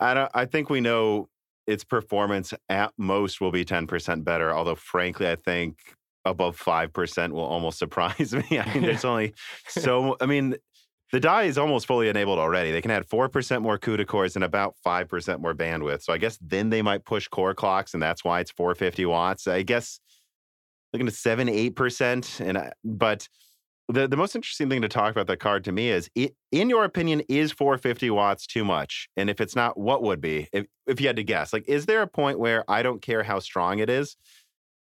I don't. I think we know its performance at most will be ten percent better. Although, frankly, I think above five percent will almost surprise me. I mean, there's only so. I mean, the die is almost fully enabled already. They can add four percent more CUDA cores and about five percent more bandwidth. So I guess then they might push core clocks, and that's why it's 450 watts. I guess looking at seven, eight percent, and I, but the, the most interesting thing to talk about that card to me is it, in your opinion is 450 watts too much? And if it's not what would be? If, if you had to guess like is there a point where i don't care how strong it is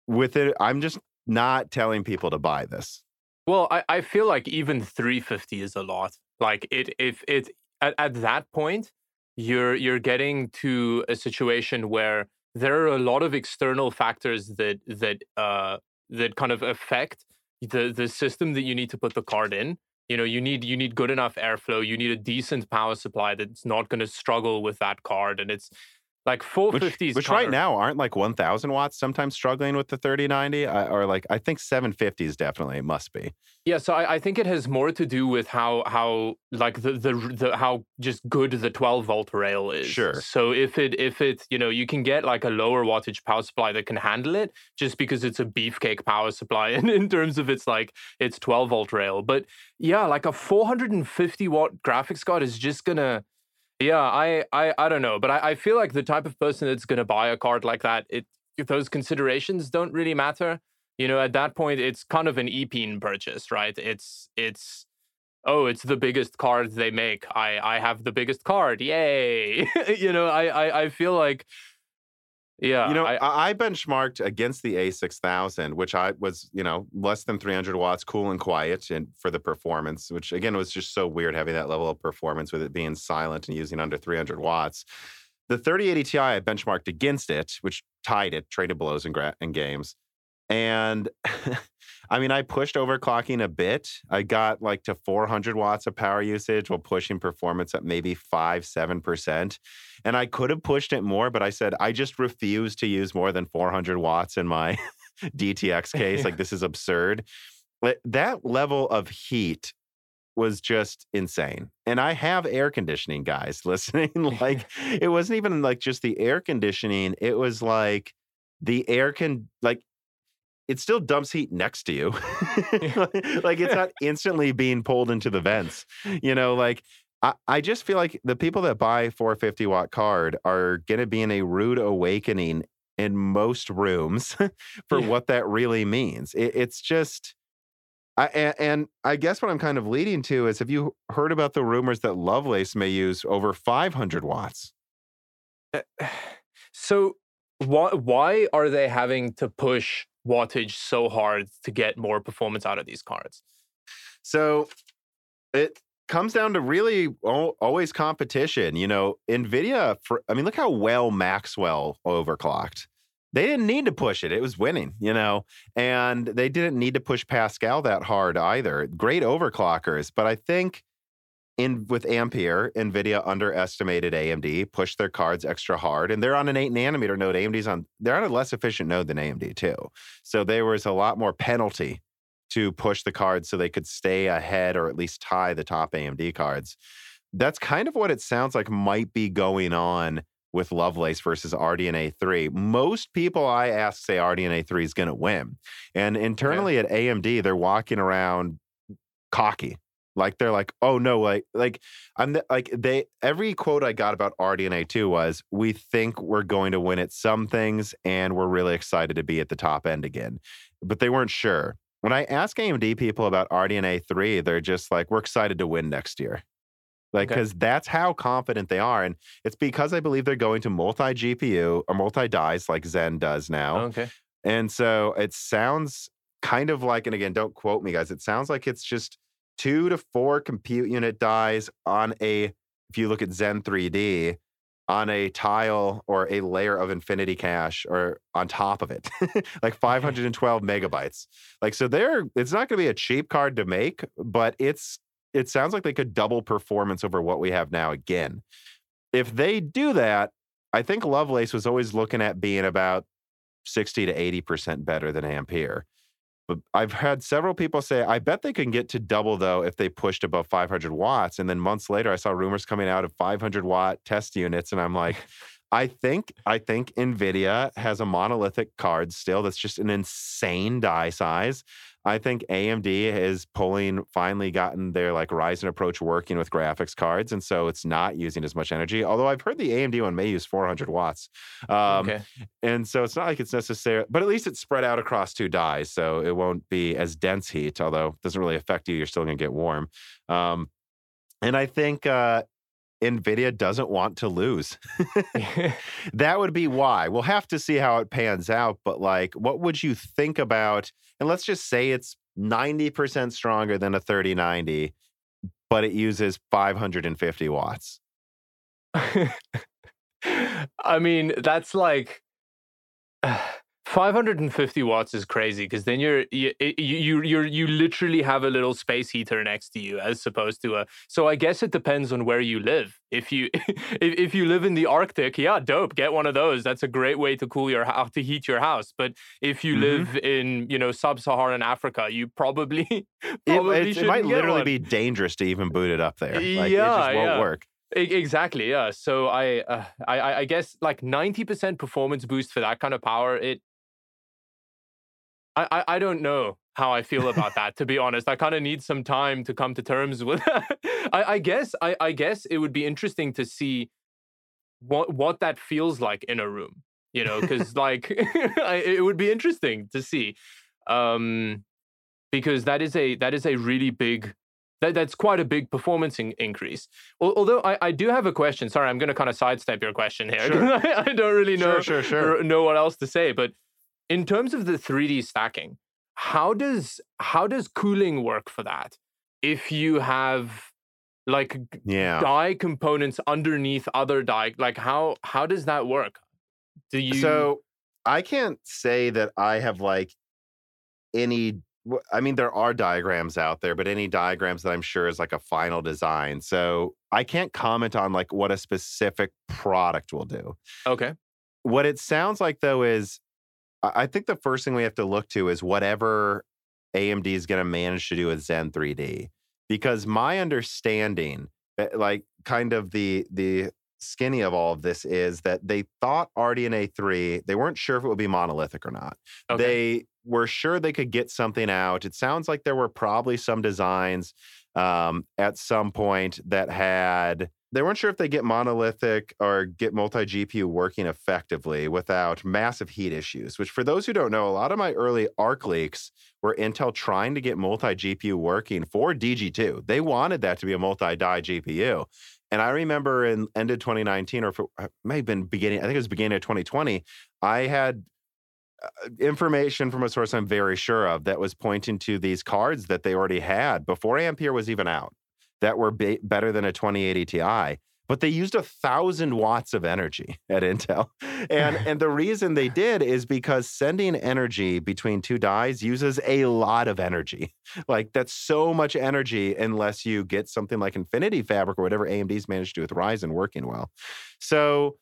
with it i'm just not telling people to buy this. Well i, I feel like even 350 is a lot. Like it if it at, at that point you're you're getting to a situation where there are a lot of external factors that that uh that kind of affect the the system that you need to put the card in you know you need you need good enough airflow you need a decent power supply that's not going to struggle with that card and it's like 450s which, which right now aren't like 1000 watts sometimes struggling with the 3090 uh, or like i think 750s definitely must be. Yeah so I, I, think it has more to do with how how like the, the the how just good the 12 volt rail is. Sure. So if it if it you know you can get like a lower wattage power supply that can handle it just because it's a beefcake power supply in, in terms of its like its 12 volt rail. But yeah like a 450 watt graphics card is just gonna yeah, I, I, I don't know, but I, I feel like the type of person that's going to buy a card like that, it those considerations don't really matter. You know, at that point, it's kind of an EPIN purchase, right? It's it's oh, it's the biggest card they make. I I have the biggest card, yay! you know, I, I I feel like yeah. You know, I, I, benchmarked against the A6000, which I was, you know, less than 300 watts, cool and quiet and for the performance, which again was just so weird having that level of performance with it being silent and using under 300 watts. The 3080 Ti I benchmarked against it, which tied it, traded blows in, gra- in games. And I mean, I pushed overclocking a bit. I got like to 400 watts of power usage while pushing performance at maybe five, 7%. And I could have pushed it more, but I said, I just refuse to use more than 400 watts in my DTX case. Like, this is absurd. Eh, that level of heat was just insane. And I have air conditioning guys listening. like, it wasn't even like just the air conditioning, it was like, the air can like it still dumps heat next to you. like it's not instantly being pulled into the vents. You know, like I, I just feel like the people that buy 450 watt card are gonna be in a rude awakening in most rooms for yeah. what that really means. It, it's just I, and, and, I guess what I'm kind of leading to is have you heard about the rumors that Lovelace may use over 500 watts? Uh, so why why are they having to push wattage so hard to get more performance out of these cards? So it comes down to really always competition. You know, NVIDIA, for, I mean, look how well Maxwell overclocked. They didn't need to push it. It was winning, you know, and they didn't need to push Pascal that hard either. Great overclockers. But I think in with Ampere, Nvidia underestimated AMD, pushed their cards extra hard, and they're on an eight nanometer node. AMD's on they're on a less efficient node than AMD too. So there was a lot more penalty to push the cards so they could stay ahead or at least tie the top AMD cards. That's kind of what it sounds like might be going on with Lovelace versus RDNA 3. Most people I ask say RDNA 3 is going to win. And internally at AMD, they're walking around cocky like they're like, oh no, like like I'm the, like they every quote I got about RDNA two was, we think we're going to win at some things, and we're really excited to be at the top end again, but they weren't sure. When I ask AMD people about RDNA three, they're just like, we're excited to win next year. Like, because okay. that's how confident they are. And it's because I believe they're going to multi GPU or multi dies like Zen does now. Okay. And so it sounds kind of like, and again, don't quote me, guys, it sounds like it's just two to four compute unit dies on a, if you look at Zen 3D, on a tile or a layer of infinity cache or on top of it, like 512 megabytes. Like, so there, it's not going to be a cheap card to make, but it's, it sounds like they could double performance over what we have now again. If they do that, I think Lovelace was always looking at being about 60 to 80% better than Ampere. But I've had several people say, I bet they can get to double though if they pushed above 500 watts. And then months later, I saw rumors coming out of 500 watt test units, and I'm like, I think I think Nvidia has a monolithic card still that's just an insane die size. I think AMD is pulling finally gotten their like Ryzen approach working with graphics cards, and so it's not using as much energy. Although I've heard the AMD one may use 400 watts, um, okay. and so it's not like it's necessary, but at least it's spread out across two dies, so it won't be as dense heat. Although it doesn't really affect you, you're still going to get warm. Um, and I think uh, NVIDIA doesn't want to lose. that would be why. We'll have to see how it pans out. But, like, what would you think about? And let's just say it's 90% stronger than a 3090, but it uses 550 watts. I mean, that's like. 550 watts is crazy because then you're you, you you you literally have a little space heater next to you as opposed to a so i guess it depends on where you live if you if, if you live in the arctic yeah dope get one of those that's a great way to cool your house to heat your house but if you mm-hmm. live in you know sub-saharan africa you probably, probably it, it, it might literally one. be dangerous to even boot it up there like, yeah, it just won't yeah. work Exactly, yeah. So I, uh, I, I guess like ninety percent performance boost for that kind of power, it I, I, don't know how I feel about that. To be honest, I kind of need some time to come to terms with. I, I guess I, I guess it would be interesting to see what what that feels like in a room. You know, because like it would be interesting to see, um, because that is a that is a really big that, that's quite a big performance in, increase. Although I, I do have a question. Sorry, I'm going to kind of sidestep your question here. Sure. I, I, don't really know sure, sure, sure. know what else to say, but in terms of the 3D stacking, how does how does cooling work for that? If you have like yeah. die components underneath other die, like how how does that work? Do you So I can't say that I have like any I mean, there are diagrams out there, but any diagrams that I'm sure is like a final design. So I can't comment on like what a specific product will do. Okay. What it sounds like though is I think the first thing we have to look to is whatever AMD is going to manage to do with Zen 3D, because my understanding, eh, like kind of the the skinny of all of this, is that they thought RDNA 3, they weren't sure if it would be monolithic or not. Okay. They were sure they could get something out. It sounds like there were probably some designs um, at some point that had they weren't sure if they get monolithic or get multi GPU working effectively without massive heat issues, which, for those who don't know, a lot of my early ARC leaks were Intel trying to get multi GPU working for DG2. They wanted that to be a multi die GPU. And I remember in end of 2019, or it uh, may have been beginning, I think it was beginning of 2020, I had uh, information from a source I'm very sure of that was pointing to these cards that they already had before Ampere was even out that were be- better than a 2080 Ti, but they used a thousand watts of energy at Intel. And, and the reason they did is because sending energy between two dies uses a lot of energy. Like that's so much energy unless you get something like Infinity Fabric or whatever AMD's managed to do with Ryzen working well. So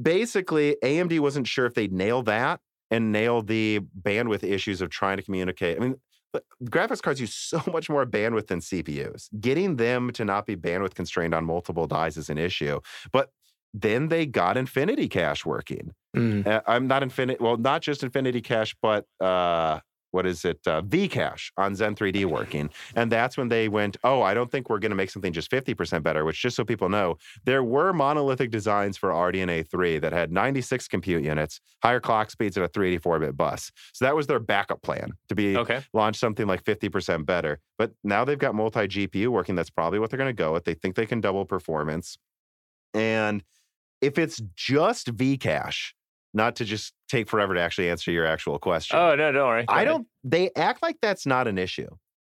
basically, AMD wasn't sure if they'd nail that and nail the bandwidth issues of trying to communicate. I mean, but graphics cards use so much more bandwidth than CPUs. Getting them to not be bandwidth constrained on multiple dies is an issue. But then they got Infinity Cache working. Mm. Uh, I'm not Infinity, well, not just Infinity Cache, but uh, what is it, uh, Vcache on Zen 3D working. And that's when they went, oh, I don't think we're going to make something just 50% better, which just so people know, there were monolithic designs for RDNA 3 that had 96 compute units, higher clock speeds, and a 384 bit bus. So that was their backup plan to be okay. launch something like 50% better. But now they've got multi GPU working. That's probably what they're going to go with. They think they can double performance. And if it's just Vcache, not to just take forever to actually answer your actual question. Oh no, don't worry. Go I ahead. don't. They act like that's not an issue.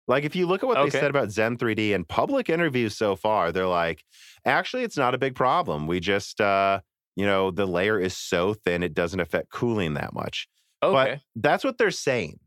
Like if you look at what okay. they said about Zen 3D in public interviews so far, they're like, actually, it's not a big problem. We just, uh, you know, the layer is so thin it doesn't affect cooling that much. Okay. But that's what they're saying.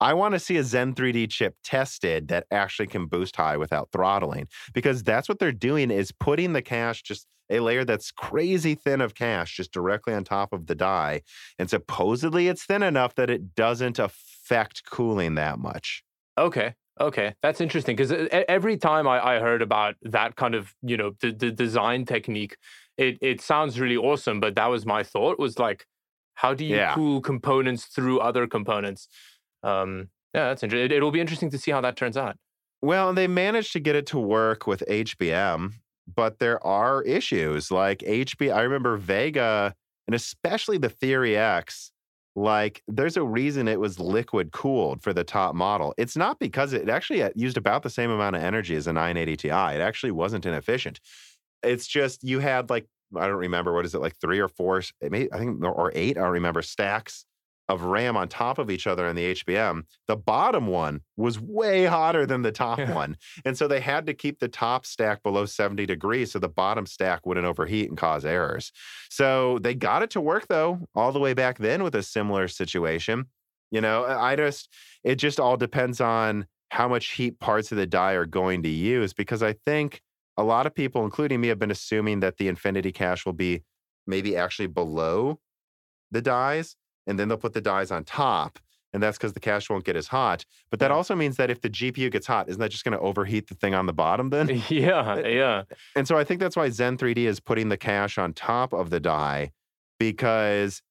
I want to see a Zen 3D chip tested that actually can boost high without throttling because that's what they're doing is putting the cache just a layer that's crazy thin of cache just directly on top of the die. And supposedly it's thin enough that it doesn't affect cooling that much. Okay. Okay, that's interesting because every time I, I, heard about that kind of you know the, the design technique, it it sounds really awesome. But that was my thought was like, how do you yeah. cool components through other components? Um, Yeah, that's interesting. It, it'll be interesting to see how that turns out. Well, they managed to get it to work with HBM, but there are issues like HB. I remember Vega and especially the Fury X. Like, there's a reason it was liquid cooled for the top model. It's not because it actually uh, used about the same amount of energy as a 980 Ti. It actually wasn't inefficient. It's just you had like I don't remember what is it like three or four, may, I think or eight. I don't remember stacks of RAM on top of each other in the HBM, the bottom one was way hotter than the top yeah. one. And so they had to keep the top stack below 70 degrees so the bottom stack wouldn't overheat and cause errors. So they got it to work though, all the way back then with a similar situation. You know, I just, it just all depends on how much heat parts of the die are going to use because I think a lot of people, including me, have been assuming that the Infinity cache will be maybe actually below the dies and then they'll put the dies on top. And that's because the cache won't get as hot. But that also means that if the GPU gets hot, isn't that just going to overheat the thing on the bottom then? Yeah, uh, yeah. And so I think that's why Zen 3D is putting the cache on top of the die because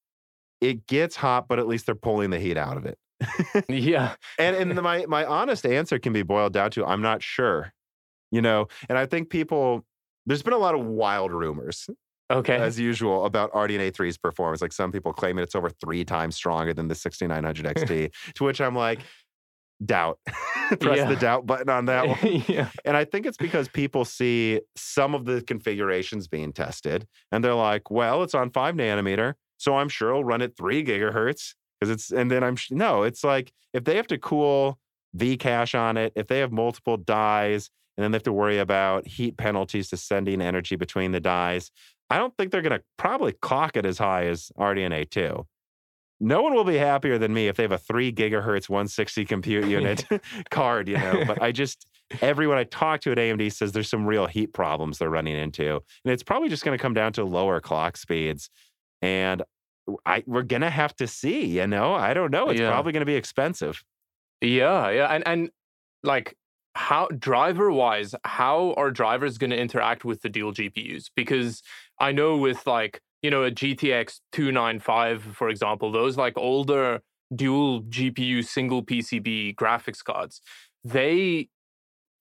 it gets hot, but at least they're pulling the heat out of it. yeah. and and my my honest answer can be boiled down to I'm not sure. You know, and I think people there's been a lot of wild rumors Okay. As usual about RDNA 3's performance. Like some people claim it's over three times stronger than the 6900 XT, to which I'm like, doubt. Press yeah. the doubt button on that one. yeah. And I think it's because people see some of the configurations being tested and they're like, well, it's on five nanometer. So I'm sure it'll run at three gigahertz. Because it's, and then I'm, no, it's like if they have to cool V cache on it, if they have multiple dies, and then they have to worry about heat penalties to sending energy between the dies. I don't think they're going to probably clock it as high as RDNA 2. No one will be happier than me if they have a three gigahertz 160 compute unit card, you know. But I just, everyone I talk to at AMD says there's some real heat problems they're running into. And it's probably just going to come down to lower clock speeds. And I, we're going to have to see, you know. I don't know. It's yeah. probably going to be expensive. Yeah. Yeah. And, and like, how driver wise how are drivers going to interact with the dual gpus because i know with like you know a gtx 295 for example those like older dual gpu single pcb graphics cards they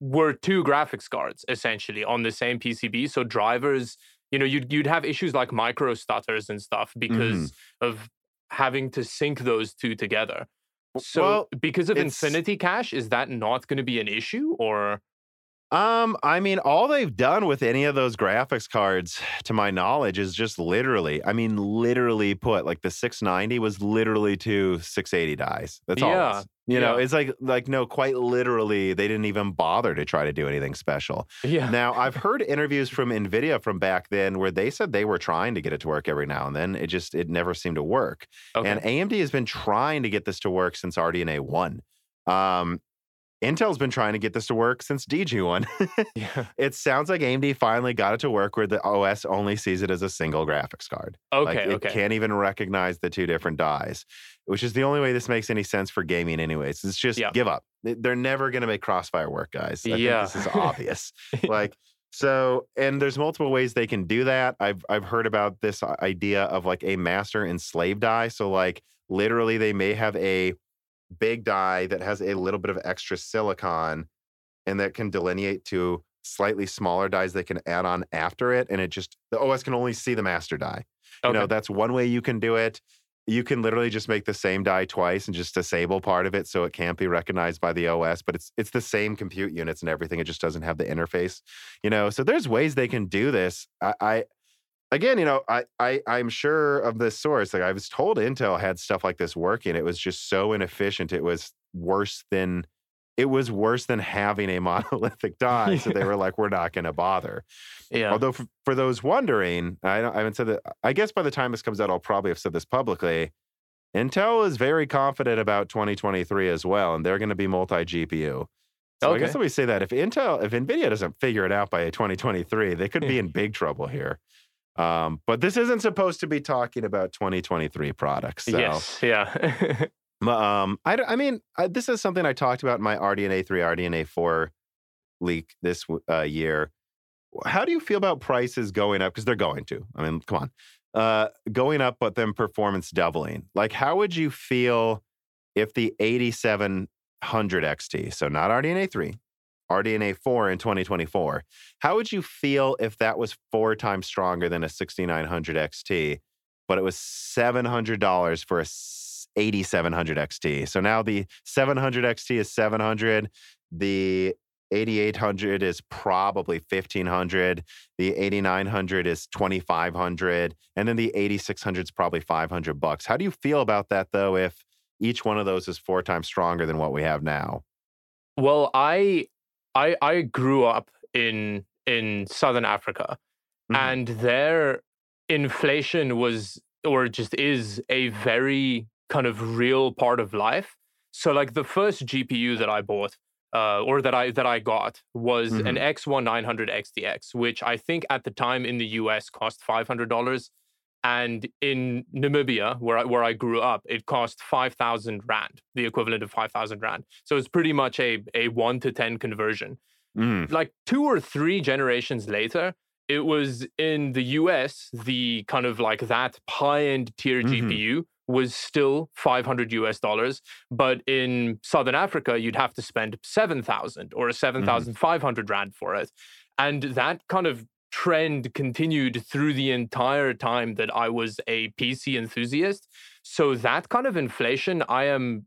were two graphics cards essentially on the same pcb so drivers you know you'd, you'd have issues like micro stutters and stuff because mm. of having to sync those two together so well, because of Infinity Cache, is that not going to be an issue or? Um, I mean, all they've done with any of those graphics cards, to my knowledge, is just literally, I mean, literally put like the 690 was literally two 680 dies. That's all. Yeah. You know, it's like like no, quite literally, they didn't even bother to try to do anything special. Yeah. Now I've heard interviews from Nvidia from back then where they said they were trying to get it to work every now and then. It just it never seemed to work. Okay. And AMD has been trying to get this to work since RDNA one. Um, Intel's been trying to get this to work since DG1. yeah. It sounds like AMD finally got it to work where the OS only sees it as a single graphics card. Okay, like it okay. can't even recognize the two different dies, which is the only way this makes any sense for gaming, anyways. It's just give up. They're never going to make Crossfire work, guys. I yeah. this is obvious. like, so, and there's multiple ways they can do that. I've I've heard about this uh, idea of like a master and slave die. So, like, literally, they may have a big die that has a little bit of extra silicon and that can delineate to slightly smaller dies they can add on after it. And it just, the OS can only see the master die. Okay. You know, that's one way you can do it. You can literally just make the same die twice and just disable part of it so it can't be recognized by the OS, but it's it's the same compute units and everything. It just doesn't have the interface. You know, so there's ways they can do this. I, I again, you know, I, I I'm sure of this source. Like I was told Intel had stuff like this working. It was just so inefficient. It was worse than it was worse than having a monolithic die. yeah. So they were like, we're not going to bother. Yeah. Although for, for those wondering, I, I haven't said that. I guess by the time this comes out, I'll probably have said this publicly. Intel is very confident about 2023 as well, and they're going to be multi GPU. So okay. I guess let me say that if Intel, if Nvidia doesn't figure it out by 2023, they could be in big trouble here. Um, but this isn't supposed to be talking about 2023 products. So. Yes, yeah. um, I, I mean, I, this is something I talked about in my RDNA 3, RDNA 4 leak this uh, year. How do you feel about prices going up? Because they're going to. I mean, come on. Uh, going up, but then performance doubling. Like, how would you feel if the 8700 XT. So not RDNA 3, RDNA 4 in 2024. How would you feel if that was four times stronger than a 6900 XT, but it was $700 for a 8700 XT? So now the 700 XT is 700. The 8800 is probably 1500 the 8900 is 2500 and then the 8600 is probably 500 bucks how do you feel about that though if each one of those is four times stronger than what we have now well i i i grew up in in southern africa mm-hmm. and their inflation was or just is a very kind of real part of life so like the first gpu that i bought uh, or that I that I got was mm-hmm. an X1 900 XTX, which I think at the time in the US cost five hundred dollars, and in Namibia, where I, where I grew up, it cost five thousand rand, the equivalent of five thousand rand. So it's pretty much a a one to ten conversion. Mm. Like two or three generations later, it was in the US, the kind of like that high end tier mm-hmm. GPU was still 500 US dollars, but in Southern Africa, you'd have to spend 7,000 or 7,500 mm-hmm. rand for it. And that kind of trend continued through the entire time that I was a PC enthusiast. So that kind of inflation, I am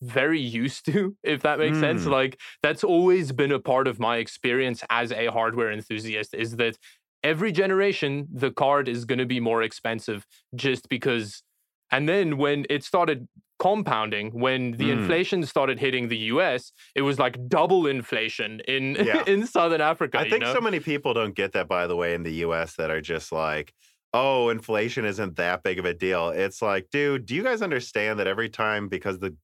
very used to, if that makes mm. sense. Like that's always been a part of my experience as a hardware enthusiast is that every generation, the card is going to be more expensive just because and then when it started compounding, when the mm. inflation started hitting the US, it was like double inflation in yeah. in Southern Africa. I think know? so many people don't get that, by the way, in the US that are just like, oh, inflation isn't that big of a deal. It's like, dude, do you guys understand that every time because the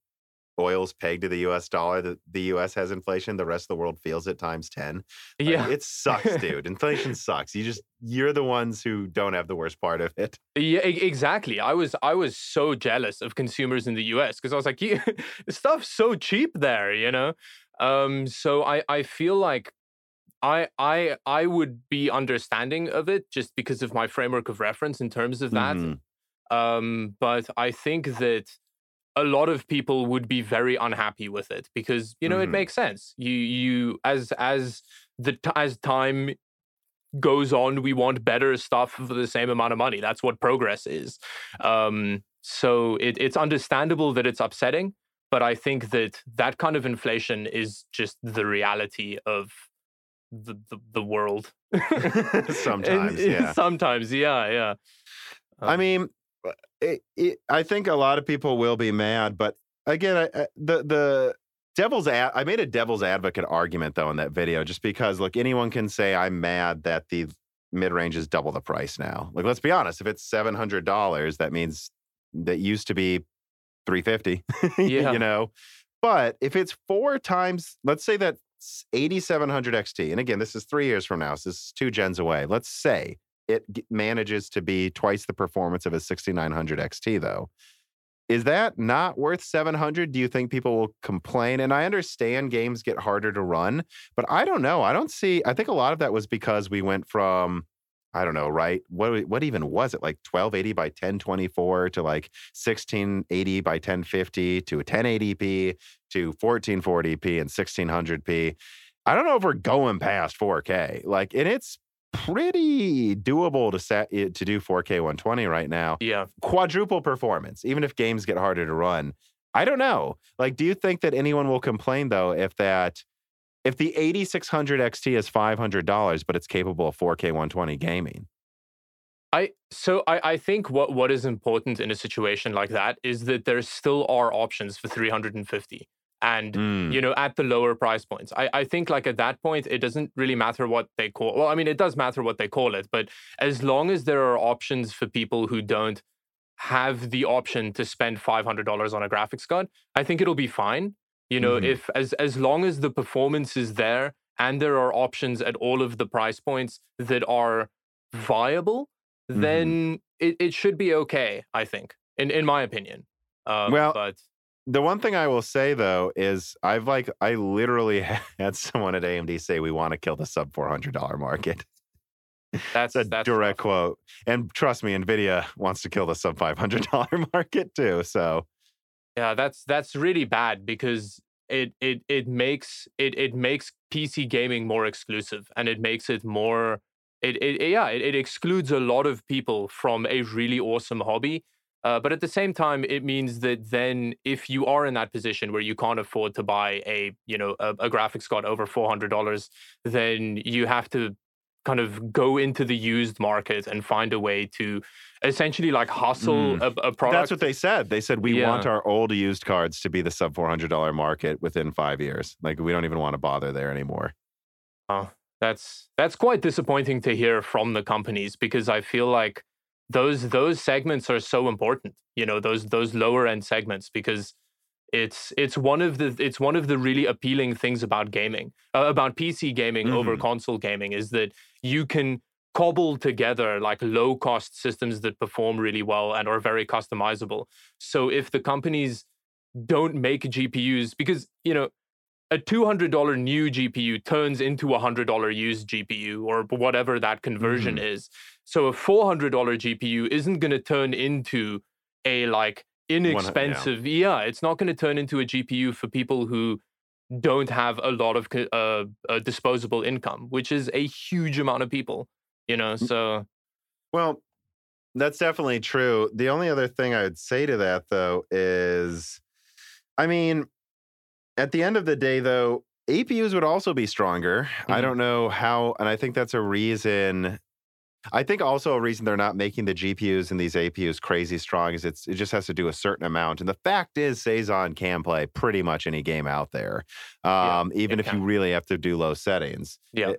oil's pegged to the US dollar, the, the US has inflation, the rest of the world feels it times 10. Like, yeah. It sucks, dude. inflation sucks. You just you're the ones who don't have the worst part of it. Yeah, exactly. I was I was so jealous of consumers in the US because I was like, yeah, stuff's so cheap there, you know? Um, so I, I feel like I I I would be understanding of it just because of my framework of reference in terms of that. Mm-hmm. Um, but I think that a lot of people would be very unhappy with it because you know mm-hmm. it makes sense. You you as as the as time goes on, we want better stuff for the same amount of money. That's what progress is. Um, so it, it's understandable that it's upsetting, but I think that that kind of inflation is just the reality of the the, the world. sometimes, and, yeah. Sometimes, yeah, yeah. Um, I mean, Uh, it, it, I think a lot of people will be mad, but again, I, I, the the devil's ad, I made a devil's advocate argument though in that video, just because look, anyone can say I'm mad that the mid range is double the price now. Like, let's be honest, if it's seven hundred dollars, that means that used to be three fifty. Yeah. you know, but if it's four times, let's say that 8700 XT, and again, this is three years from now, so this is two gens away. Let's say it manages to be twice the performance of a 6900 XT, though. Is that not worth 700? Do you think people will complain? And I understand games get harder to run, but I don't know. I don't see. I think a lot of that was because we went from I don't know, right? What what even was it? Like 1280 by 1024 to like 1680 by 1050 to 1080p to 1440p and 1600p. I don't know if we're going past 4K. Like, and it's pretty doable to set it to do 4K 120 right now. Yeah. Quadruple performance, even if games get harder to run. I don't know. Like, do you think that anyone will complain though if that if the 8600 XT is $500 but it's capable of 4K 120 gaming? I so I, I think what what is important in a situation like that is that there still are options for 350 and mm. you know at the lower price points I, I think like at that point it doesn't really matter what they call well i mean it does matter what they call it but as long as there are options for people who don't have the option to spend $500 on a graphics card i think it'll be fine you know mm-hmm. if as as long as the performance is there and there are options at all of the price points that are viable mm-hmm. then it, it should be okay i think in in my opinion um, well but the one thing I will say though is I've like I literally had someone at AMD say we want to kill the sub four hundred dollar market. That's a that's direct quote. And trust me, Nvidia wants to kill the sub five hundred dollar market too. So yeah, that's that's really bad because it it it makes it it makes PC gaming more exclusive and it makes it more it, it yeah it, it excludes a lot of people from a really awesome hobby uh, but at the same time it means that then if you are in that position where you can't afford to buy a you know a, a graphics card over $400 then you have to kind of go into the used market and find a way to essentially like hustle mm. a, a, product. That's what they said. They said we yeah. want our old used cards to be the sub four hundred dollar market within five years. Like we don't even want to bother there anymore. Oh, that's that's quite disappointing to hear from the companies because I feel like those those segments are so important. You know, those those lower end segments because it's it's one of the it's one of the really appealing things about gaming uh, about PC gaming mm-hmm. over console gaming is that you can cobble together like low cost systems that perform really well and are very customizable. So if the companies don't make GPUs because you know a $200 new GPU turns into a $100 used GPU or whatever that conversion mm-hmm. is. So a $400 GPU isn't going to turn into a like inexpensive. yeah. yeah. it's not going to turn into a GPU for people who don't have a lot of uh, uh, disposable income, which is a huge amount of people. You know, so. Well, that's definitely true. The only other thing I would say to that, though, is, I mean, at the end of the day, though, APUs would also be stronger. Mm-hmm. I don't know how, and I think that's a reason I think also a reason they're not making the GPUs and these APUs crazy strong is it's it just has to do a certain amount. And the fact is, Cezanne can play pretty much any game out there, um, yeah, even if can. you really have to do low settings. Yeah.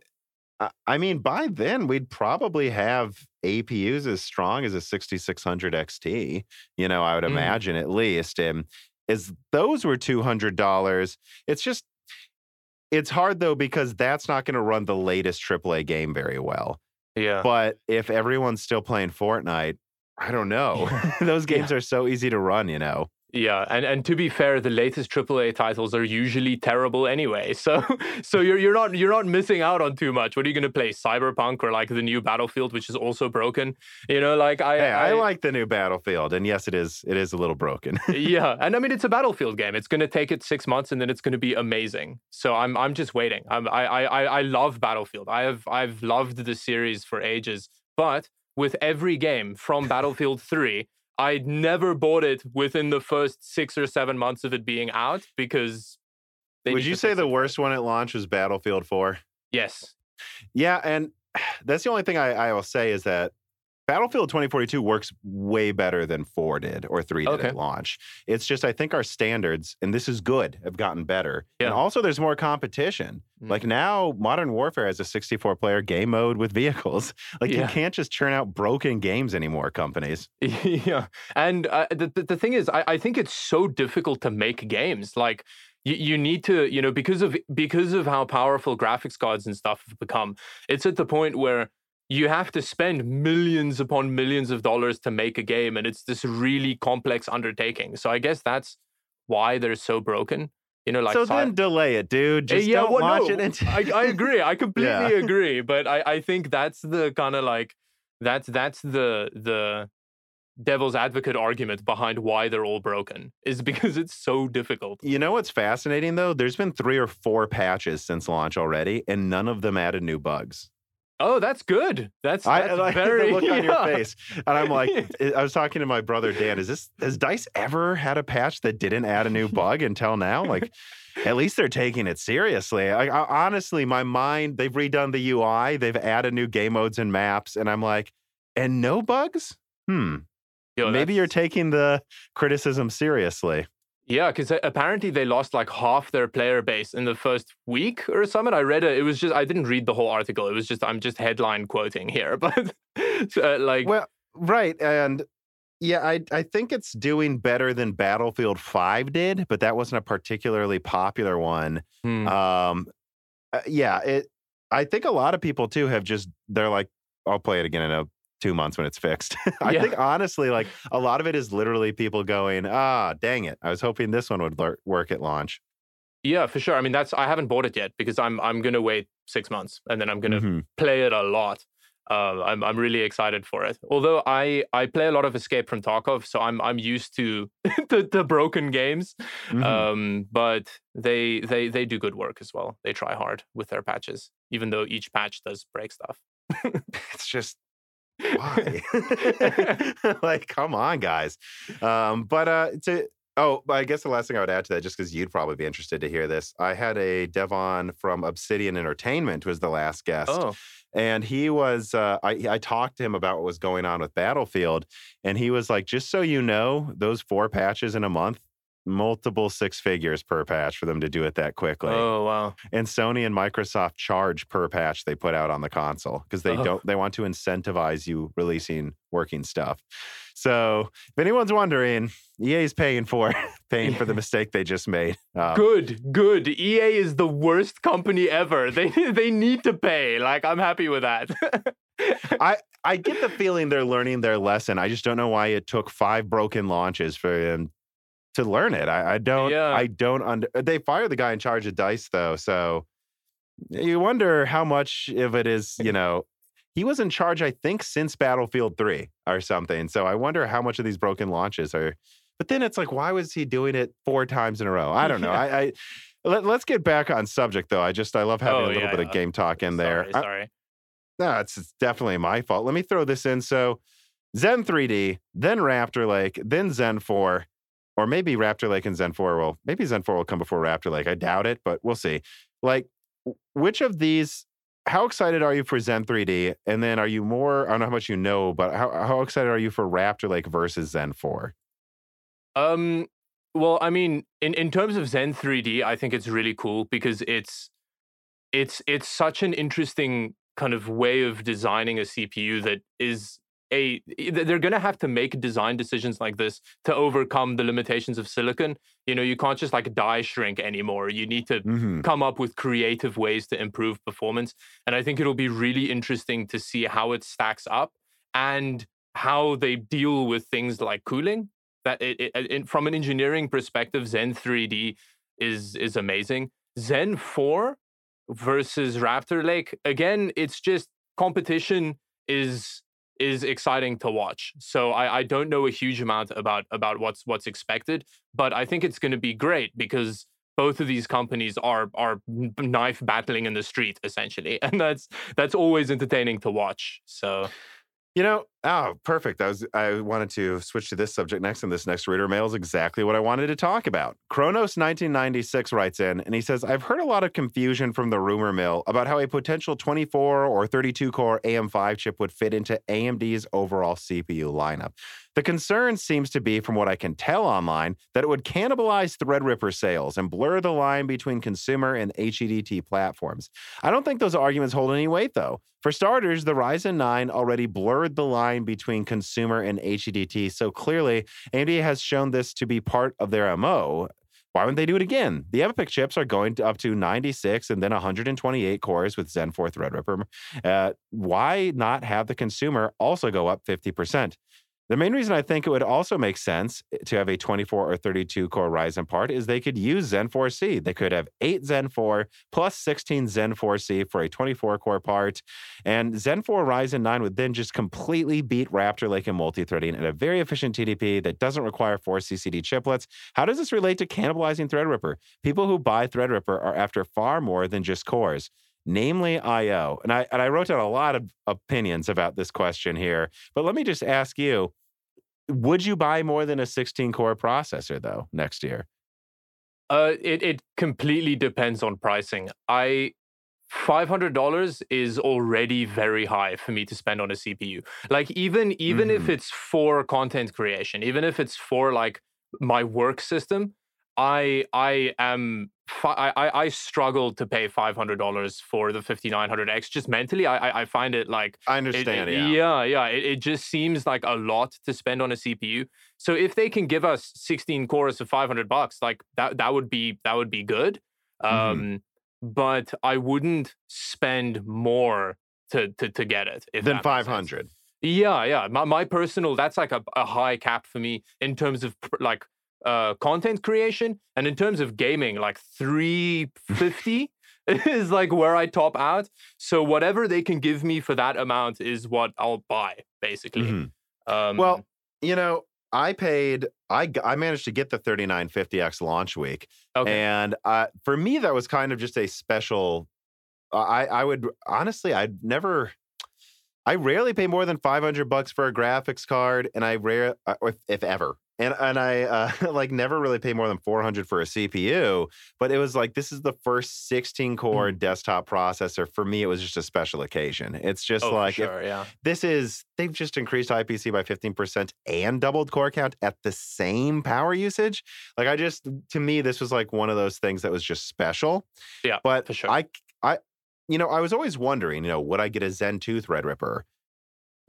I mean, by then we'd probably have APUs as strong as a 6600 XT. You know, I would mm. imagine at least. And as those were $200, it's just it's hard though because that's not going to run the latest AAA game very well. Yeah. But if everyone's still playing Fortnite, I don't know. Those games yeah. are so easy to run, you know. Yeah, and and to be fair, the latest AAA titles are usually terrible anyway. So so you're you're not you're not missing out on too much. What are you going to play? Cyberpunk or like the new Battlefield, which is also broken? You know, like I hey, I, I like the new Battlefield, and yes, it is it is a little broken. yeah, and I mean it's a Battlefield game. It's going to take it six months, and then it's going to be amazing. So I'm I'm just waiting. I'm, I I I love Battlefield. I have I've loved the series for ages, but with every game from Battlefield 3 I never bought it within the first six or seven months of it being out because. Would you say the worst one at launch was Battlefield 4? Yes. Yeah, and that's the only thing I, I will say is that Battlefield 2042 works way better than 4 did or 3 did okay. at launch. It's just, I think our standards, and this is good, have gotten better. Yeah. And also, there's more competition. Mm. Like now, Modern Warfare has a 64 player game mode with vehicles. Like yeah. you can't just churn out broken games anymore, companies. yeah. And uh, the, the thing is, I, I think it's so difficult to make games. Like, you, you need to you know because of because of how powerful graphics cards and stuff have become it's at the point where you have to spend millions upon millions of dollars to make a game and it's this really complex undertaking so i guess that's why they're so broken you know like so then delay it dude eh, just yeah, don't well, launch no, it into- I, I agree i completely yeah. agree but I, I think that's the kind of like that's that's the the devil's advocate argument behind why they're all broken is because it's so difficult. You know what's fascinating though? There's been three or four patches since launch already, and none of them added new bugs. Oh, that's good. That's, that's I, like very look yeah. on your face, and I'm like, I was talking to my brother Dan. Is this has Dice ever had a patch that didn't add a new bug until now? Like, at least they're taking it seriously. I, I, honestly, my mind, they've redone the UI, they've added new game modes and maps, and I'm like, and no bugs. Hmm. Yo, Maybe you're taking the criticism seriously. Yeah, because apparently they lost like half their player base in the first week or something. I read it. It was just I didn't read the whole article. It was just I'm just headline quoting here, but uh, like well, right, and yeah, I I think it's doing better than Battlefield Five did, but that wasn't a particularly popular one. Hmm. Um, uh, yeah, it. I think a lot of people too have just they're like, I'll play it again in a two months when it's fixed. I yeah. think honestly, like a lot of it is literally people going, ah, dang it. I was hoping this one would work at launch. Yeah, for sure. I mean, that's I haven't bought it yet because I'm I'm gonna wait six months and then I'm gonna mm-hmm. play it a lot. uh, I'm I'm really excited for it. Although I I play a lot of Escape from Tarkov, so I'm I'm used to the, the broken games. Mm-hmm. Um, but they they they do good work as well. They try hard with their patches, even though each patch does break stuff. it's just why? like, come on, guys. Um, but uh, to oh, I guess the last thing I would add to that, just because you'd probably be interested to hear this, I had a Devon from Obsidian Entertainment was the last guest. Oh. And he was, uh, I, I talked to him about what was going on with Battlefield, and he was like, just so you know, those four patches in a month, multiple six figures per patch for them to do it that quickly. Oh wow! And Sony and Microsoft charge per patch they put out on the console because they oh. don't they want to incentivize you releasing working stuff. So if anyone's wondering, EA is paying for paying for the mistake they just made. Um, good, good. EA is the worst company ever. They they need to pay. Like I'm happy with that. I I get the feeling they're learning their lesson. I just don't know why it took five broken launches for them to learn it. I, I don't. Yeah. I don't. Under, they fired the guy in charge of Dice though, so you wonder how much of it is. You know, he was in charge, I think, since Battlefield Three or something. So I wonder how much of these broken launches are. But then it's like, why was he doing it four times in a row? I don't know. I, I let, us get back on subject though. I just I love having oh, a little yeah, bit of game talk in sorry, there. Sorry. I, no, it's, it's definitely my fault. Let me throw this in. So Zen 3D, then Raptor Lake, then Zen 4 or maybe Raptor Lake and Zen 4 will, maybe Zen 4 will come before Raptor Lake. I doubt it, but we'll see. Like, which of these, how excited are you for Zen 3D? And then are you more, I don't know how much you know, but how, how excited are you for Raptor Lake versus Zen 4? Um, well, I mean, in, in terms of Zen 3D, I think it's really cool because it's it's it's such an interesting kind of way of designing a CPU that is a they're going to have to make design decisions like this to overcome the limitations of silicon. You know you can't just like die shrink anymore. You need to mm-hmm. come up with creative ways to improve performance. And i think it'll be really interesting to see how it stacks up and how they deal with things like cooling. That it, it, it from an engineering perspective zen 3d is is amazing. Zen 4 versus raptor lake again it's just competition is is exciting to watch. So I, I don't know a huge amount about about what's what's expected, but I think it's going to be great because both of these companies are are knife battling in the street essentially, and that's that's always entertaining to watch. So you know, oh, perfect. I was I wanted to switch to this subject next, and this next reader mail is exactly what I wanted to talk about. Kronos 1996 writes in, and he says, I've heard a lot of confusion from the rumor mill about how a potential 24 or 32 core AM5 chip would fit into AMD's overall CPU lineup. The concern seems to be, from what I can tell online, that it would cannibalize Threadripper sales and blur the line between consumer and HEDT platforms. I don't think those arguments hold any weight, though. For starters, the Ryzen 9 already blurred the line between consumer and HEDT, so clearly AMD has shown this to be part of their MO. Why wouldn't they do it again? The EPYC chips are going to up to 96 and then 128 cores with Zen 4 Threadripper. Uh, why not have the consumer also go up 50%? The main reason I think it would also make sense eh, to have a 24 or 32 core Ryzen part is they could use Zen 4C. They could have 8 Zen 4 plus 16 Zen 4C for a 24 core part. And Zen 4 Ryzen 9 would then just completely beat Raptor Lake in multi-threading at a very efficient TDP that doesn't require 4 CCD chiplets. How does this relate to cannibalizing Threadripper? People who buy Threadripper are after far more than just cores namely IO. And I and I wrote down a lot of opinions about this question here, but let me just ask you, would you buy more than a 16 core processor though next year? Uh, it it completely depends on pricing. I $500 is already very high for me to spend on a CPU. Like even even mm-hmm. if it's for content creation, even if it's for like my work system, I I am I I struggle to pay five hundred dollars for the fifty nine hundred X. Just mentally, I I find it like I understand. It, yeah, yeah, yeah. It, it just seems like a lot to spend on a CPU. So if they can give us sixteen cores for five hundred bucks, like that that would be that would be good. Mm-hmm. Um, but I wouldn't spend more to to to get it. than five hundred. Yeah, yeah. My my personal that's like a, a high cap for me in terms of like uh, content creation, and in terms of gaming, like 350 is like where I top out. So whatever they can give me for that amount is what I'll buy, basically. Mhm. Um, Well, you know, I paid. I I managed to get the 3950X launch week, okay. and uh, for me that was kind of just a special. I I would honestly I'd never. I rarely pay more than 500 bucks for a graphics card, and I rare uh, if, if ever. And and I uh, like never really pay more than 400 for a CPU. But it was like this is the first 16 core desktop processor. For me, it was just a special occasion. It's just oh, like sure, yeah. this is they've just increased IPC by 15% and doubled core count at the same power usage. Like I just to me this was like one of those things that was just special. Yeah, But for sure. I I you know, I was always wondering, you know, would I get a Zen 2 Threadripper?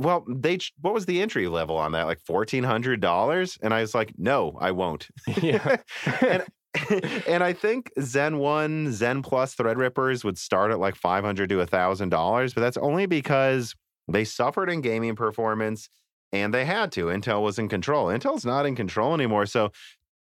Well, they what was the entry level on that? Like $1400 and I was like, "No, I won't." yeah. and and I think Zen 1, Zen Plus Threadrippers would start at like 500 to $1,000, but that's only because they suffered in gaming performance and they had to. Intel was in control. Intel's not in control anymore. So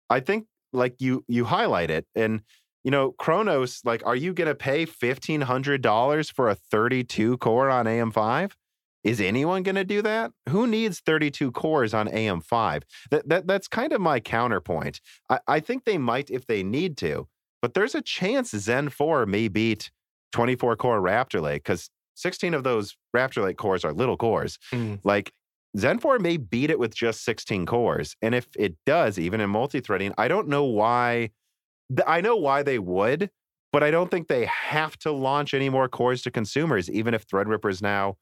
I think like you you highlight it and you know, Chronos, like, are you going to pay $1,500 for a 32 core on AM5? Is anyone going to do that? Who needs 32 cores on AM5? That, that that's kind of my counterpoint. I, I think they might if they need to, but there's a chance Zen 4 may beat 24 core Raptor Lake because 16 of those Raptor Lake cores are little cores. Mm. Like Zen 4 may beat it with just 16 cores. And if it does, even in multi-threading, I don't know why. I know why they would, but I don't think they have to launch any more cores to consumers, even if Threadripper's now,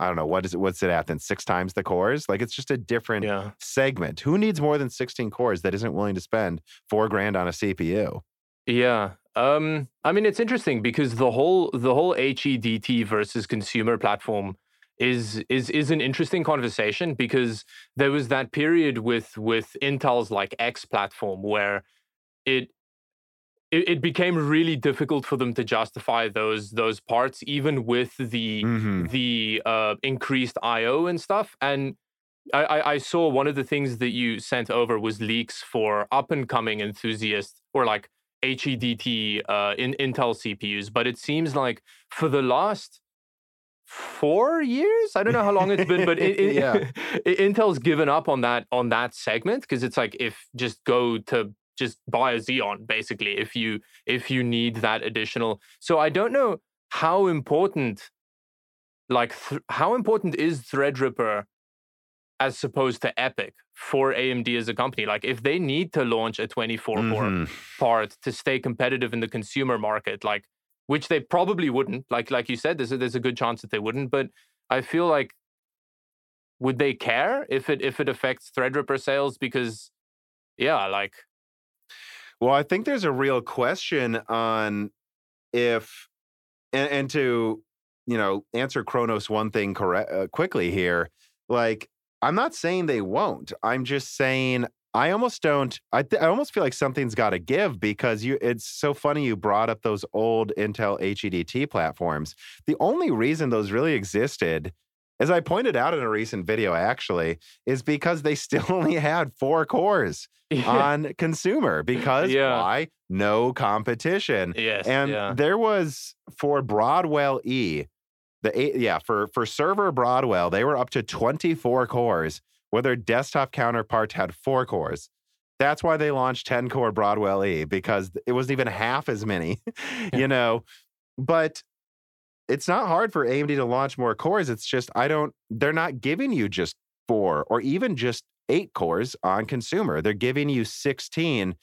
I don't know, what is it, what's it at then? Six times the cores? Like it's just a different Yeah. segment. Who needs more than 16 cores that isn't willing to spend four grand on a CPU? Yeah. Um, I mean, it's interesting because the whole the whole HEDT versus consumer platform is is is an interesting conversation because there was that period with with Intel's like X platform where it it, it became really difficult for them to justify those those parts even with the Mhm. the uh, increased IO and stuff. And I, I, I saw one of the things that you sent over was leaks for up and coming enthusiasts or like HEDT uh, in Intel CPUs. But it seems like for the last four years, I don't know how long it's been, but it, it- Yeah. Intel's given up on that on that segment because it's like if just go to just buy a Xeon basically if you if you need that additional. So I don't know how important like th- how important is Threadripper as opposed to EPYC for AMD as a company? Like if they need to launch a 24 core Mhm. part to stay competitive in the consumer market, like which they probably wouldn't. Like like you said, there's a, there's a good chance that they wouldn't. But I feel like would they care if it if it affects Threadripper sales? Because yeah, like Well, I think there's a real question on if, and, and to, you know, answer Kronos one thing correct uh, quickly here. Like, I'm not saying they won't. I'm just saying I almost don't. I th- I almost feel like something's got to give because you. It's so funny you brought up those old Intel HEDT platforms. The only reason those really existed. As I pointed out in a recent video, actually, is because they still only had four cores on consumer because Yeah. why? No competition. yes, And yeah. there was for Broadwell E, the eight, yeah, for for server Broadwell, they were up to 24 cores, where their desktop counterpart had four cores. That's why they launched 10 core Broadwell E, because it wasn't even half as many, you know. But it's not hard for AMD to launch more cores. It's just I don't, they're not giving you just four or even just eight cores on consumer. They're giving you 16.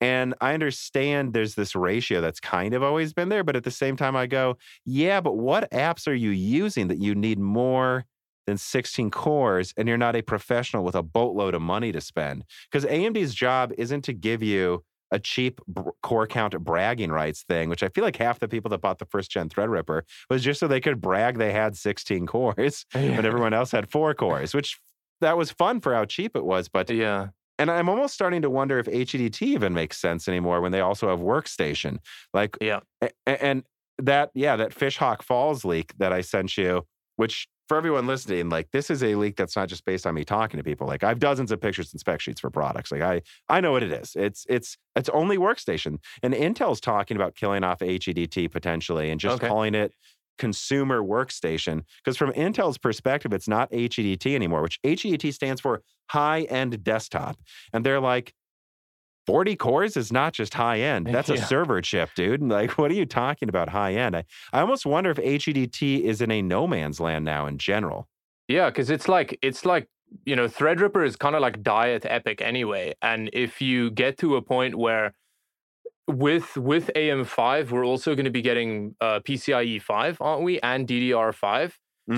And I understand there's this ratio that's kind of always been there, but at the same time, I go, yeah, but what apps are you using that you need more than 16 cores and you're not a professional with a boatload of money to spend? Because AMD's job isn't to give you a cheap br- core count bragging rights thing, which I feel like half the people that bought the first gen Threadripper was just so they could brag they had 16 cores when everyone else had four cores, which that was fun for how cheap it was. But yeah. and I'm almost starting to wonder if HEDT even makes sense anymore when they also have workstation. Like, Yeah. and that, yeah, that Fishhawk Falls leak that I sent you, which for everyone listening, like this is a leak that's not just based on me talking to people. Like I have dozens of pictures and spec sheets for products. Like I I know what it is. It's it's it's only workstation. And Intel's talking about killing off HEDT potentially and just Okay. calling it consumer workstation. Because from Intel's perspective, it's not HEDT anymore, which HEDT stands for high-end desktop. And they're like, 40 cores is not just high end. That's a server chip, dude. Like, what are you talking about high end? I, I almost wonder if HEDT is in a no man's land now in general. Yeah, because it's like it's like you know Threadripper is kind of like Diet EPYC anyway, and if you get to a point where with with AM5 we're also going to be getting uh, PCIe 5, aren't we, and DDR5.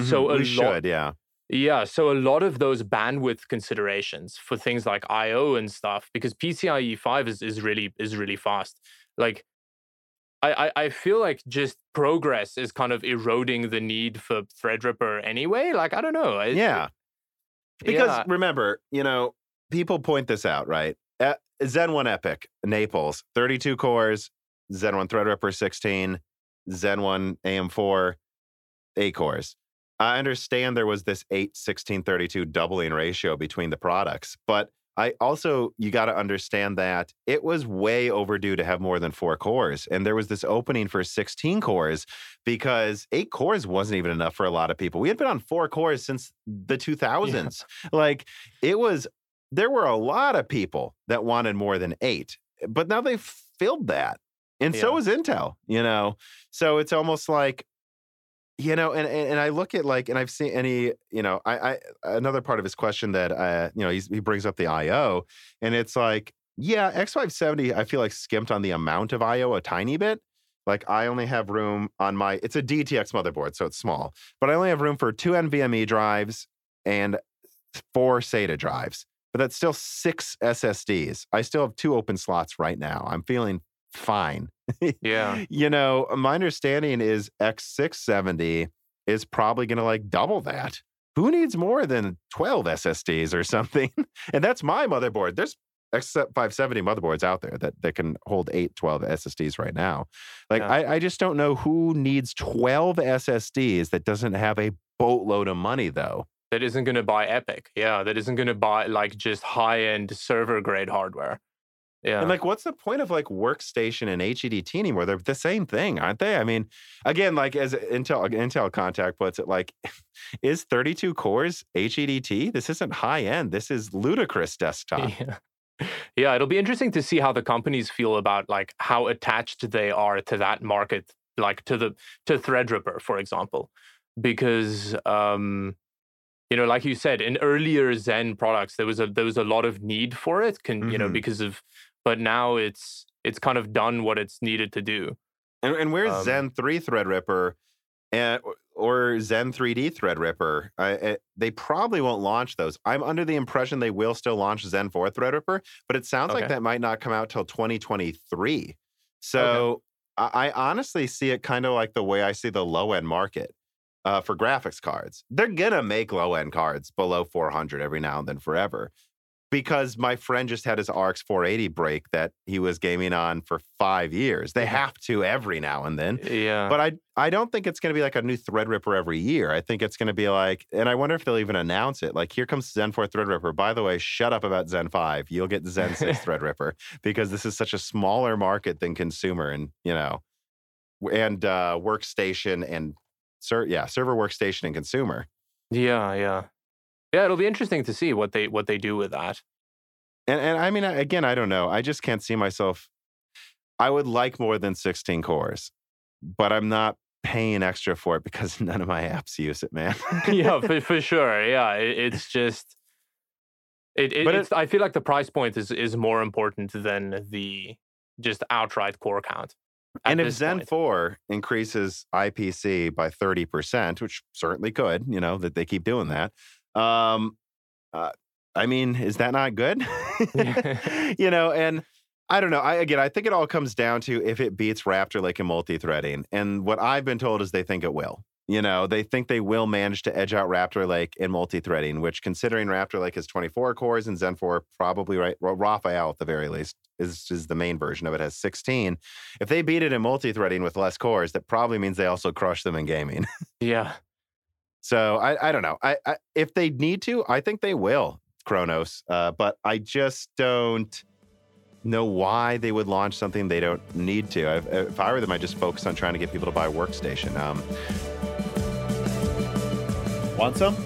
So a we lot- should, yeah. Yeah, so a lot of those bandwidth considerations for things like I/O and stuff, because PCIe 5 is, is really is really fast. Like, I, I I feel like just progress is kind of eroding the need for Threadripper anyway. Like, I don't know. Yeah. Because yeah. remember, you know, people point this out, right? Zen 1 EPYC, Naples, 32 cores, Zen 1 Threadripper 16, Zen 1 AM4, 8 cores. I understand there was this 8 16 32 doubling ratio between the products, but I also you got to understand that it was way overdue to have more than 4 cores and there was this opening for 16 cores because 8 cores wasn't even enough for a lot of people. We had been on 4 cores since the 2000s. Like it was there were a lot of people that wanted more than 8, but now they've filled that. And so Yeah. is Intel, you know. So it's almost like you know, and, and I look at like, and I've seen any, you know, I, I another part of his question that uh, you know, he brings up the I/O, and it's like, yeah, X570, I feel like skimped on the amount of I/O a tiny bit. Like I only have room on my, it's a DTX motherboard, so it's small, but I only have room for two NVMe drives and four SATA drives. But that's still six SSDs. I still have two open slots right now. I'm feeling fine. Yeah, you know, my understanding is X670 is probably going to like double that. Who needs more than 12 SSDs or something? and that's my motherboard. There's X570 motherboards out there that, that can hold 8, 12 SSDs right now. Like, Yeah. I, I just don't know who needs 12 SSDs that doesn't have a boatload of money, though. that isn't going to buy EPYC. Yeah, that isn't going to buy like just high end server grade hardware. Yeah, And like, what's the point of like workstation and HEDT anymore? They're the same thing, aren't they? I mean, again, like as Intel Intel Contact puts it, like, is 32 cores HEDT? This isn't high end. This is ludicrous desktop. Yeah. Yeah, it'll be interesting to see how the companies feel about like how attached they are to that market, like to the to Threadripper, for example, because um, you know, like you said, in earlier Zen products, there was a there was a lot of need for it, can you know, Mhm. because of, but now it's it's kind of done what it's needed to do. And, and where's Um, Zen 3 Threadripper and, or Zen 3D Threadripper? I, I, they probably won't launch those. I'm under the impression they will still launch Zen 4 Threadripper, but it sounds like that might not come out till 2023. So I, I honestly see it kind of like the way I see the low end market. Uh, for graphics cards, they're gonna make low end cards below 400 every now and then forever because my friend just had his RX 480 break that he was gaming on for five years. They Yeah. have to every now and then. Yeah, But I I don't think it's going to be like a new Threadripper every year. I think it's going to be like, and I wonder if they'll even announce it. Like, here comes Zen 4 Threadripper. By the way, shut up about Zen 5. You'll get Zen 6 Threadripper because this is such a smaller market than consumer and, you know, and uh, workstation and, ser- yeah, server workstation and consumer. yeah, yeah, yeah. It'll be interesting to see what they what they do with that. And, and I mean, again, I don't know. I just can't see myself. I would like more than 16 cores, but I'm not paying extra for it because none of my apps use it, man. yeah, for, for sure. Yeah, it, it's just it. it But it- it's, I feel like the price point is is more important than the just outright core count. and if Zen point. 4 increases IPC by 30%, which certainly could, you know, that they keep doing that. Um, uh, I mean, is that not good? you know, and I don't know. I again, I think it all comes down to if it beats Raptor Lake in multi-threading. And what I've been told is they think it will. You know, they think they will manage to edge out Raptor Lake in multi-threading, which considering Raptor Lake is 24 cores and Zen 4 probably right, well, Raphael at the very least is, is the main version of it has 16. If they beat it in multi-threading with less cores, that probably means they also crush them in gaming. yeah, So I, I don't know. I, I if they need to, I think they will. Kronos, uh, but I just don't know why they would launch something they don't need to. If, if I were them, I'd just focus on trying to get people to buy a workstation. Um, Want some?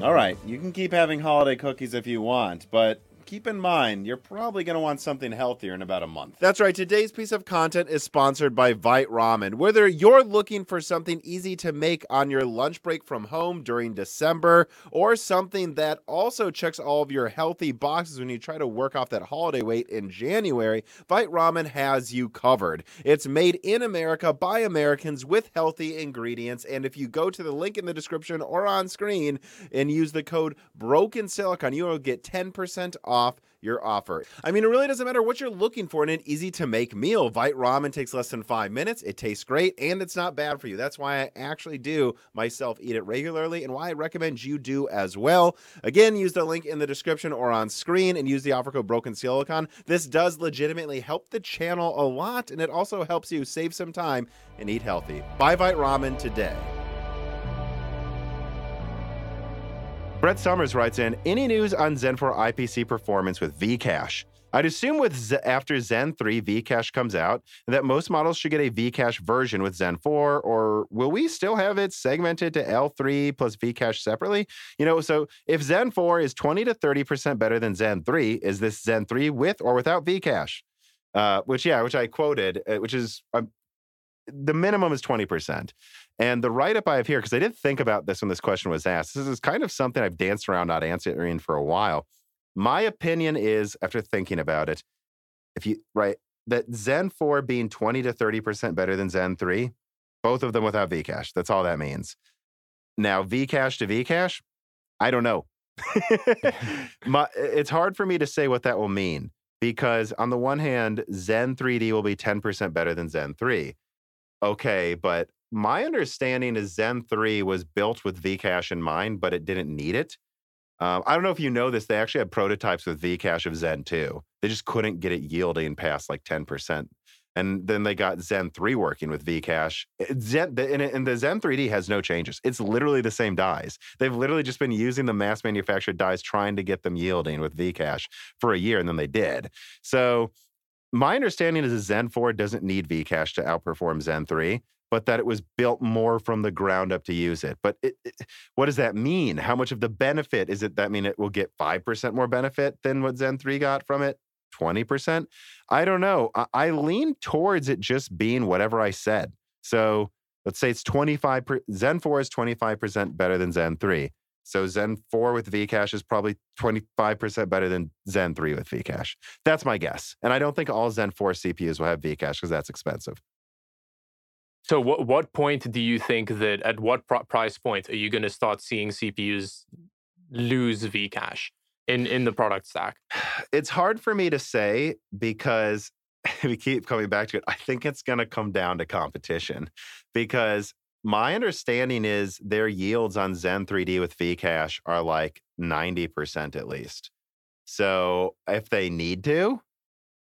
All right, you can keep having holiday cookies if you want, but keep in mind, you're probably going to want something healthier in about a month. That's right. Today's piece of content is sponsored by Vite Ramen. Whether you're looking for something easy to make on your lunch break from home during December, or something that also checks all of your healthy boxes when you try to work off that holiday weight in January, Vite Ramen has you covered. It's made in America by Americans with healthy ingredients. And if you go to the link in the description or on screen and use the code Broken Silicon, you will get 10% off off your offer. I mean, it really doesn't matter what you're looking for in an easy to make meal. Vite ramen takes less than five minutes. It tastes great and it's not bad for you. That's why I actually do myself eat it regularly and why I recommend you do as well. Again, use the link in the description or on screen and use the offer code Broken Silicon. This does legitimately help the channel a lot and it also helps you save some time and eat healthy. Buy Vite Ramen today. Brett Summers writes in Any news on Zen 4 IPC performance with Vcache? I'd assume with Z- after Zen 3 Vcache comes out that most models should get a Vcache version with Zen 4, or will we still have it segmented to L3 plus Vcache separately? You know, so if Zen 4 is 20 to 30% better than Zen 3, is this Zen 3 with or without Vcache? Uh, which, yeah, which I quoted, uh, which is uh, the minimum is 20%. And the write up I have here, because I didn't think about this when this question was asked, this is kind of something I've danced around not answering for a while. My opinion is, after thinking about it, if you, right, that Zen 4 being 20 to 30% better than Zen 3, both of them without Vcache. That's all that means. Now, Vcache to Vcache, I don't know. My, it's hard for me to say what that will mean because, on the one hand, Zen 3D will be 10% better than Zen 3. Okay, but my understanding is Zen 3 was built with Vcache in mind, but it didn't need it. Um, I don't know if you know this. They actually had prototypes with Vcache of Zen 2. They just couldn't get it yielding past like 10%. And then they got Zen 3 working with Vcache. Eh, Zen, and, and the Zen 3D has no changes. It's literally the same dies. They've literally just been using the mass manufactured dies trying to get them yielding with Vcache for a year, and then they did. So my understanding is Zen 4 doesn't need Vcache to outperform Zen 3 but that it was built more from the ground up to use it. But it, it, what does that mean? How much of the benefit is it that mean it will get 5% more benefit than what Zen 3 got from it? 20%? I don't know. I, I lean towards it just being whatever I said. So let's say it's 25, per, Zen 4 is 25% better than Zen 3. So Zen 4 with Vcache is probably 25% better than Zen 3 with Vcache. That's my guess. And I don't think all Zen 4 CPUs will have Vcache because that's expensive. So, what what point do you think that at what pr- price point are you going to start seeing CPUs lose Vcache in in the product stack? It's hard for me to say because we keep coming back to it. I think it's going to come down to competition because my understanding is their yields on Zen 3D with Vcache are like 90% at least. So if they need to,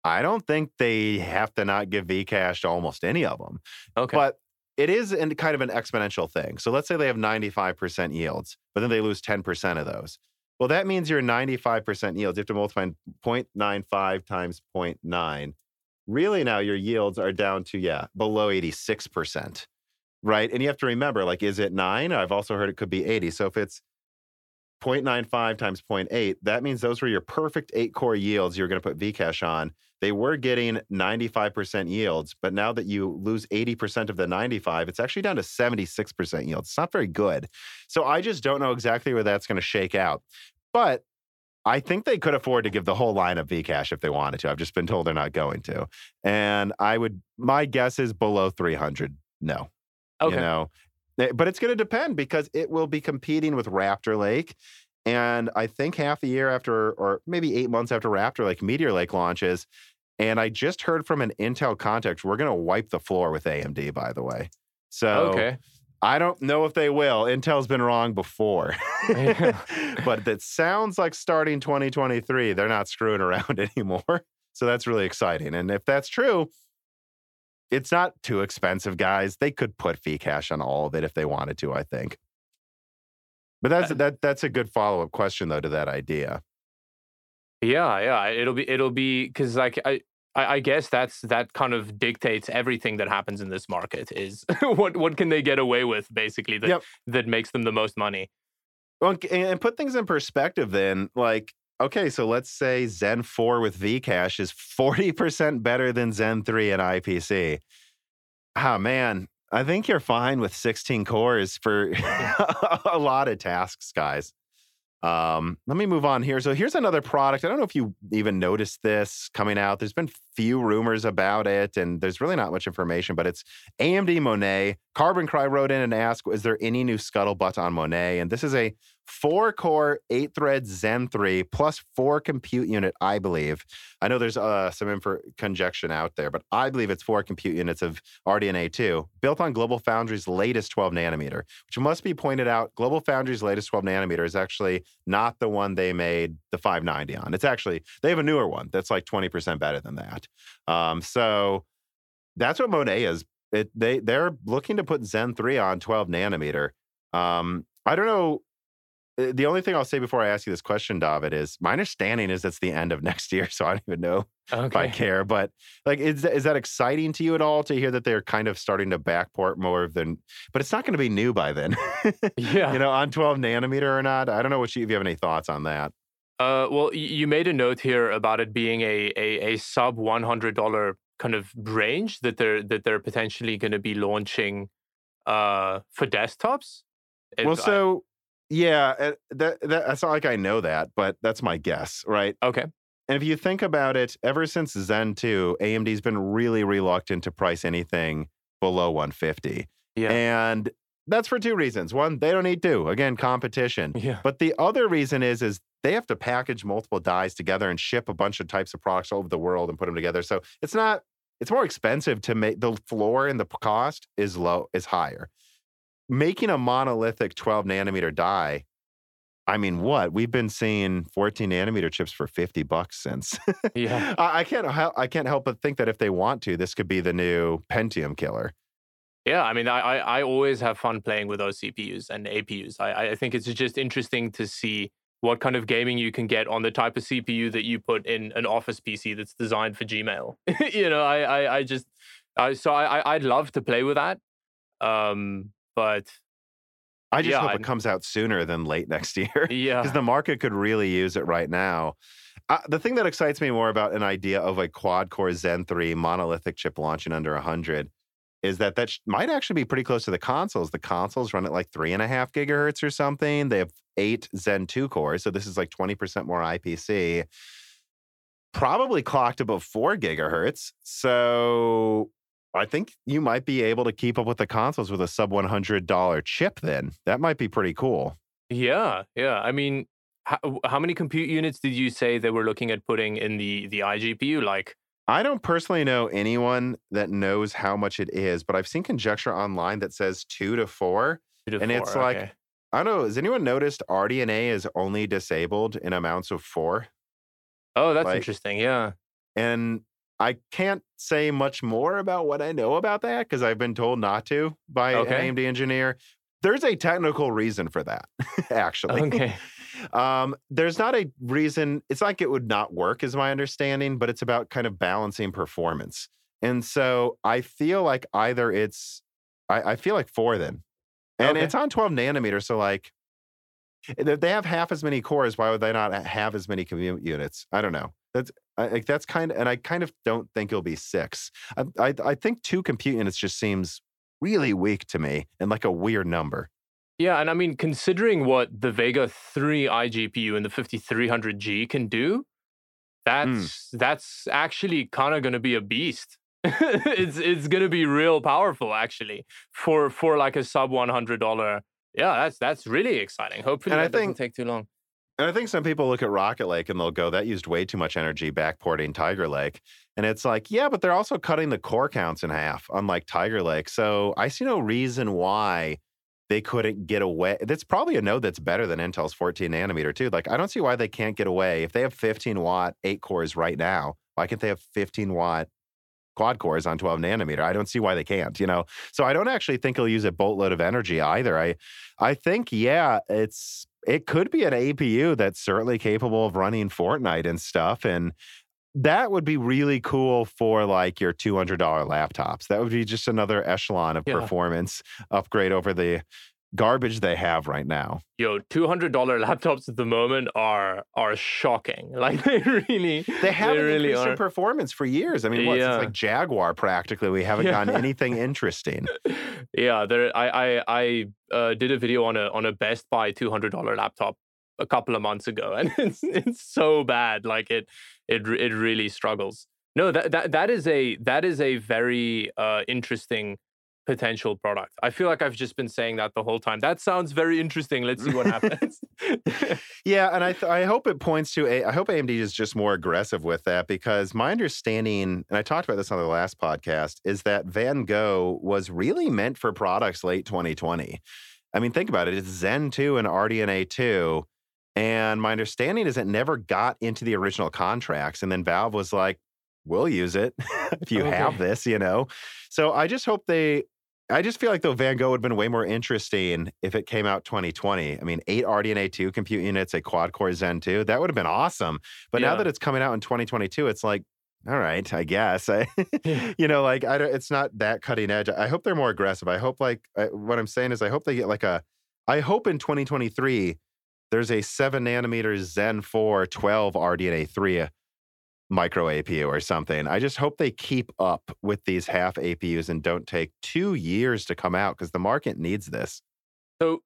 I don't think they have to not give Vcache to almost any of them. Okay. But it is in kind of an exponential thing. So let's say they have 95% yields, but then they lose 10% of those. Well, that means your 95% yields. You have to multiply 0.95 times 0.9. Really now your yields are down to, yeah, below 86%. Right. And you have to remember, like, is it nine? I've also heard it could be 80. So if it's 0.95 times 0.8, that means those were your perfect eight core yields you're going to put Vcache on. They were getting 95% yields, but now that you lose 80% of the 95, it's actually down to 76% yield. It's not very good. So I just don't know exactly where that's going to shake out. But I think they could afford to give the whole line of Vcache if they wanted to. I've just been told they're not going to. And I would, my guess is below 300. No. Okay. You know, Eh, but it's going to depend because it will be competing with Raptor Lake. And I think half a year after, or maybe eight months after Raptor Lake, Meteor Lake launches. And I just heard from an Intel contact, we're going to wipe the floor with AMD, by the way. So okay. I don't know if they will. Intel's been wrong before. but that sounds like starting 2023, they're not screwing around anymore. So that's really exciting. And if that's true, it's not too expensive, guys. They could put Vcache on all of it if they wanted to, I think. But that's that that's a good follow up question though to that idea. Yeah, yeah. It'll be it'll be because like I, I guess that's that kind of dictates everything that happens in this market is what what can they get away with basically that Yep. that makes them the most money. Well, and put things in perspective then, like, okay, so let's say Zen 4 with Vcache is 40% better than Zen 3 and IPC. Ah, man, I think you're fine with 16 cores for a lot of tasks, guys. Um, let me move on here. So here's another product. I don't know if you even noticed this coming out. There's been few rumors about it, and there's really not much information, but it's AMD Monet. Carbon Cry wrote in and asked, is there any new scuttlebutt on Monet? And this is a four core, eight thread Zen 3 plus four compute unit, I believe. I know there's uh, some info conjecture out there, but I believe it's four compute units of RDNA 2 built on GlobalFoundries latest 12 nanometer, which must be pointed out. GlobalFoundries latest 12 nanometer is actually not the one they made the 590 on. It's actually, they have a newer one that's like 20% better than that. Um, so that's what Monet is. It, they they're looking to put Zen 3 on 12 nanometer. Um, I don't know. Uh, The only thing I'll say before I ask you this question, David, is my understanding is it's the end of next year, so I don't even know if I care. But like, is is that exciting to you at all to hear that they're kind of starting to backport more than? But it's not going to be new by then, Yeah. you know, on 12 nanometer or not. I don't know what you if you have any thoughts on that. Uh, well, you made a note here about it being a a, a sub one hundred dollar kind of range that they're that they're potentially going to be launching uh, for desktops. If well, so yeah, eh, that, that that's not like I know that, but that's my guess, right? okay, And if you think about it, ever since Zen 2, AMD's been really reluctant to price anything below 150. yeah, And that's for two reasons. One, they don't need to. Again, competition. yeah, But the other reason is is they have to package multiple dies together and ship a bunch of types of products all over the world and put them together. So it's not it's more expensive to make the floor and the cost is low is higher. Making a monolithic 12 nanometer die, I mean, what? We've been seeing 14 nanometer chips for 50 bucks since. yeah. I I can't help I can't help but think that if they want to, this could be the new Pentium killer. Yeah, I mean, I, I always have fun playing with those CPUs and APUs. I I think it's just interesting to see what kind of gaming you can get on the type of CPU that you put in an Office PC that's designed for Gmail. you know, I I, I just I so I I- I'd love to play with that. Um, but I just Yeah, hope I'm- it comes out sooner than late next year. yeah, because the market could really use it right now. Uh, the thing that excites me more about an idea of a quad core Zen 3 monolithic chip launching under 100 is that that sh- might actually be pretty close to the consoles. The consoles run at like three and a half gigahertz or something. They have eight Zen 2 cores. So this is like 20% more IPC. Probably clocked above four gigahertz. So I think you might be able to keep up with the consoles with a sub $100 chip then. That might be pretty cool. yeah, yeah. I mean, how, how many compute units did you say they were looking at putting in the the iGPU? Like, I don't personally know anyone that knows how much it is, but I've seen conjecture online that says two to four. two to And it's like- okay. I don't know. Has anyone noticed RDNA is only disabled in amounts of four? oh, that's like- interesting. Yeah, And I can't say much more about what I know about that because I've been told not to by Okay. an AMD engineer. There's a technical reason for that, actually. okay. Um, there's not a reason. It's like it would not work, is my understanding, but it's about kind of balancing performance. And so I feel like either it's, I, I feel like four then, and Okay. it's on 12 nanometers. So like, if they have half as many cores, why would they not have as many compute units? I don't know. That's I, like that's kind of, and I kind of don't think it'll be six. I, I I think two compute units just seems really weak to me and like a weird number. Yeah, and I mean, considering what the Vega 3 iGPU and the 5300G can do, mm. that's that's actually kind of going to be a beast. it's it's going to be real powerful actually for for like a sub $100. Yeah, that's that's really exciting. Hopefully And I that doesn't think- take too long. And I think some people look at Rocket Lake and they'll go, that used way too much energy backporting Tiger Lake. And it's like, yeah, but they're also cutting the core counts in half, unlike Tiger Lake. So I see no reason why they couldn't get away. That's probably a node that's better than Intel's 14 nanometer, too. Like, I don't see why they can't get away. If they have 15 watt, eight cores right now, why can't they have 15 watt quad cores on 12 nanometer. I don't see why they can't, you know. So I don't actually think he'll use a boatload of energy either. I I think yeah, it's it could be an APU that's certainly capable of running Fortnite and stuff and that would be really cool for like your $200 laptops. That would be just another echelon of Yeah. performance upgrade over the garbage they have right now. Yo, two hundred dollar laptops at the moment are are shocking. Like they really, They haven't really increased their are. performance for years. I mean, what, Yeah. like Jaguar practically, we haven't gotten anything interesting. yeah, there. I I I uh, did a video on a on a Best Buy two hundred dollar laptop a couple of months ago, and it's it's so bad. Like it it it really struggles. No, that that that is a that is a very uh, interesting potential product. I feel like I've just been saying that the whole time. That sounds very interesting. Let's see what happens. Yeah, and I th- I hope it points to a I hope AMD is just more aggressive with that because my understanding, and I talked about this on the last podcast, is that Van Gogh was really meant for products late 2020. I mean, think about it. It's Zen 2 and RDNA 2. And my understanding is it never got into the original contracts. And then Valve was like, we'll use it if you have this, you know? So I just hope they I just feel like though Van Gogh would have been way more interesting if it came out 2020. I mean, eight RDNA 2 compute units, a quad core Zen 2. That would have been awesome. But now that it's coming out in 2022, it's like, all right, I guess. I, you know, like I don't, it's not that cutting edge. I hope they're more aggressive. I hope like I, what I'm saying is I hope they get like a. I hope in 2023 there's a seven nanometer Zen 4 12 RDNA 3 micro APU or something. I just hope they keep up with these half APUs and don't take two years to come out because the market needs this. So,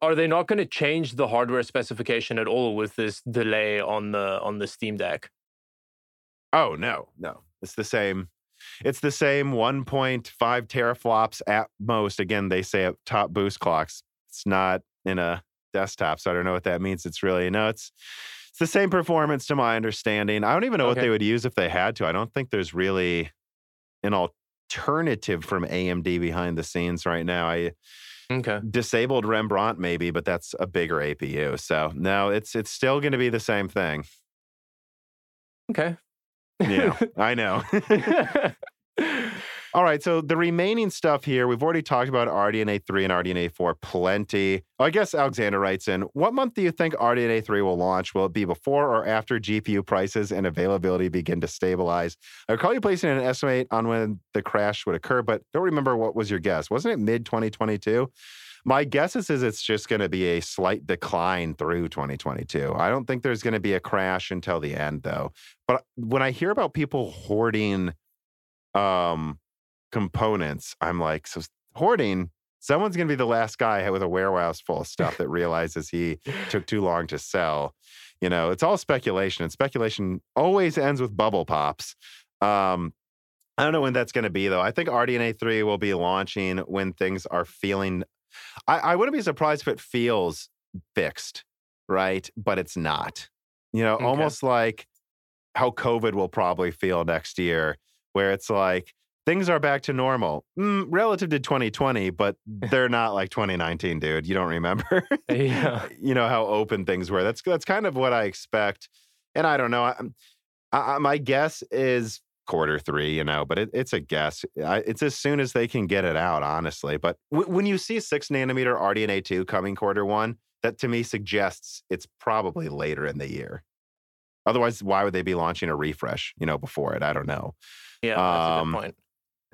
are they not going to change the hardware specification at all with this delay on the on the Steam Deck? Oh no, no. It's the same. It's the same 1.5 teraflops at most. Again, they say at top boost clocks. It's not in a desktop, so I don't know what that means. It's really no. It's it's the same performance to my understanding. I don't even know what they would use if they had to. I don't think there's really an alternative from AMD behind the scenes right now. I Okay. disabled Rembrandt maybe, but that's a bigger APU. So no, it's it's still going to be the same thing. Okay. Yeah, I know. All right, so the remaining stuff here, we've already talked about RDNA 3 and RDNA 4 plenty. I guess Alexander writes in, what month do you think RDNA 3 will launch? Will it be before or after GPU prices and availability begin to stabilize? I recall you placing an estimate on when the crash would occur, but don't remember what was your guess. Wasn't it mid 2022? My guess is, is it's just going to be a slight decline through 2022. I don't think there's going to be a crash until the end, though. But when I hear about people hoarding um, components, I'm like, so hoarding, someone's going to be the last guy with a warehouse full of stuff that realizes he took too long to sell. You know, it's all speculation, and speculation always ends with bubble pops. Um, I don't know when that's going to be, though. I think RDNA 3 will be launching when things are feeling. I, I wouldn't be surprised if it feels fixed, right? But it's not. You know, Okay. almost like how COVID will probably feel next year, where it's like things are back to normal mm, relative to 2020, but they're not like 2019, dude. You don't remember? yeah. you know how open things were. That's that's kind of what I expect. And I don't know. I, I, my guess is quarter three. You know, but it, it's a guess. I, it's as soon as they can get it out, honestly. But w- when you see six nanometer RDNA two coming quarter one, that to me suggests it's probably later in the year. Otherwise, why would they be launching a refresh? You know, before it. I don't know. Yeah. That's a Um, good point.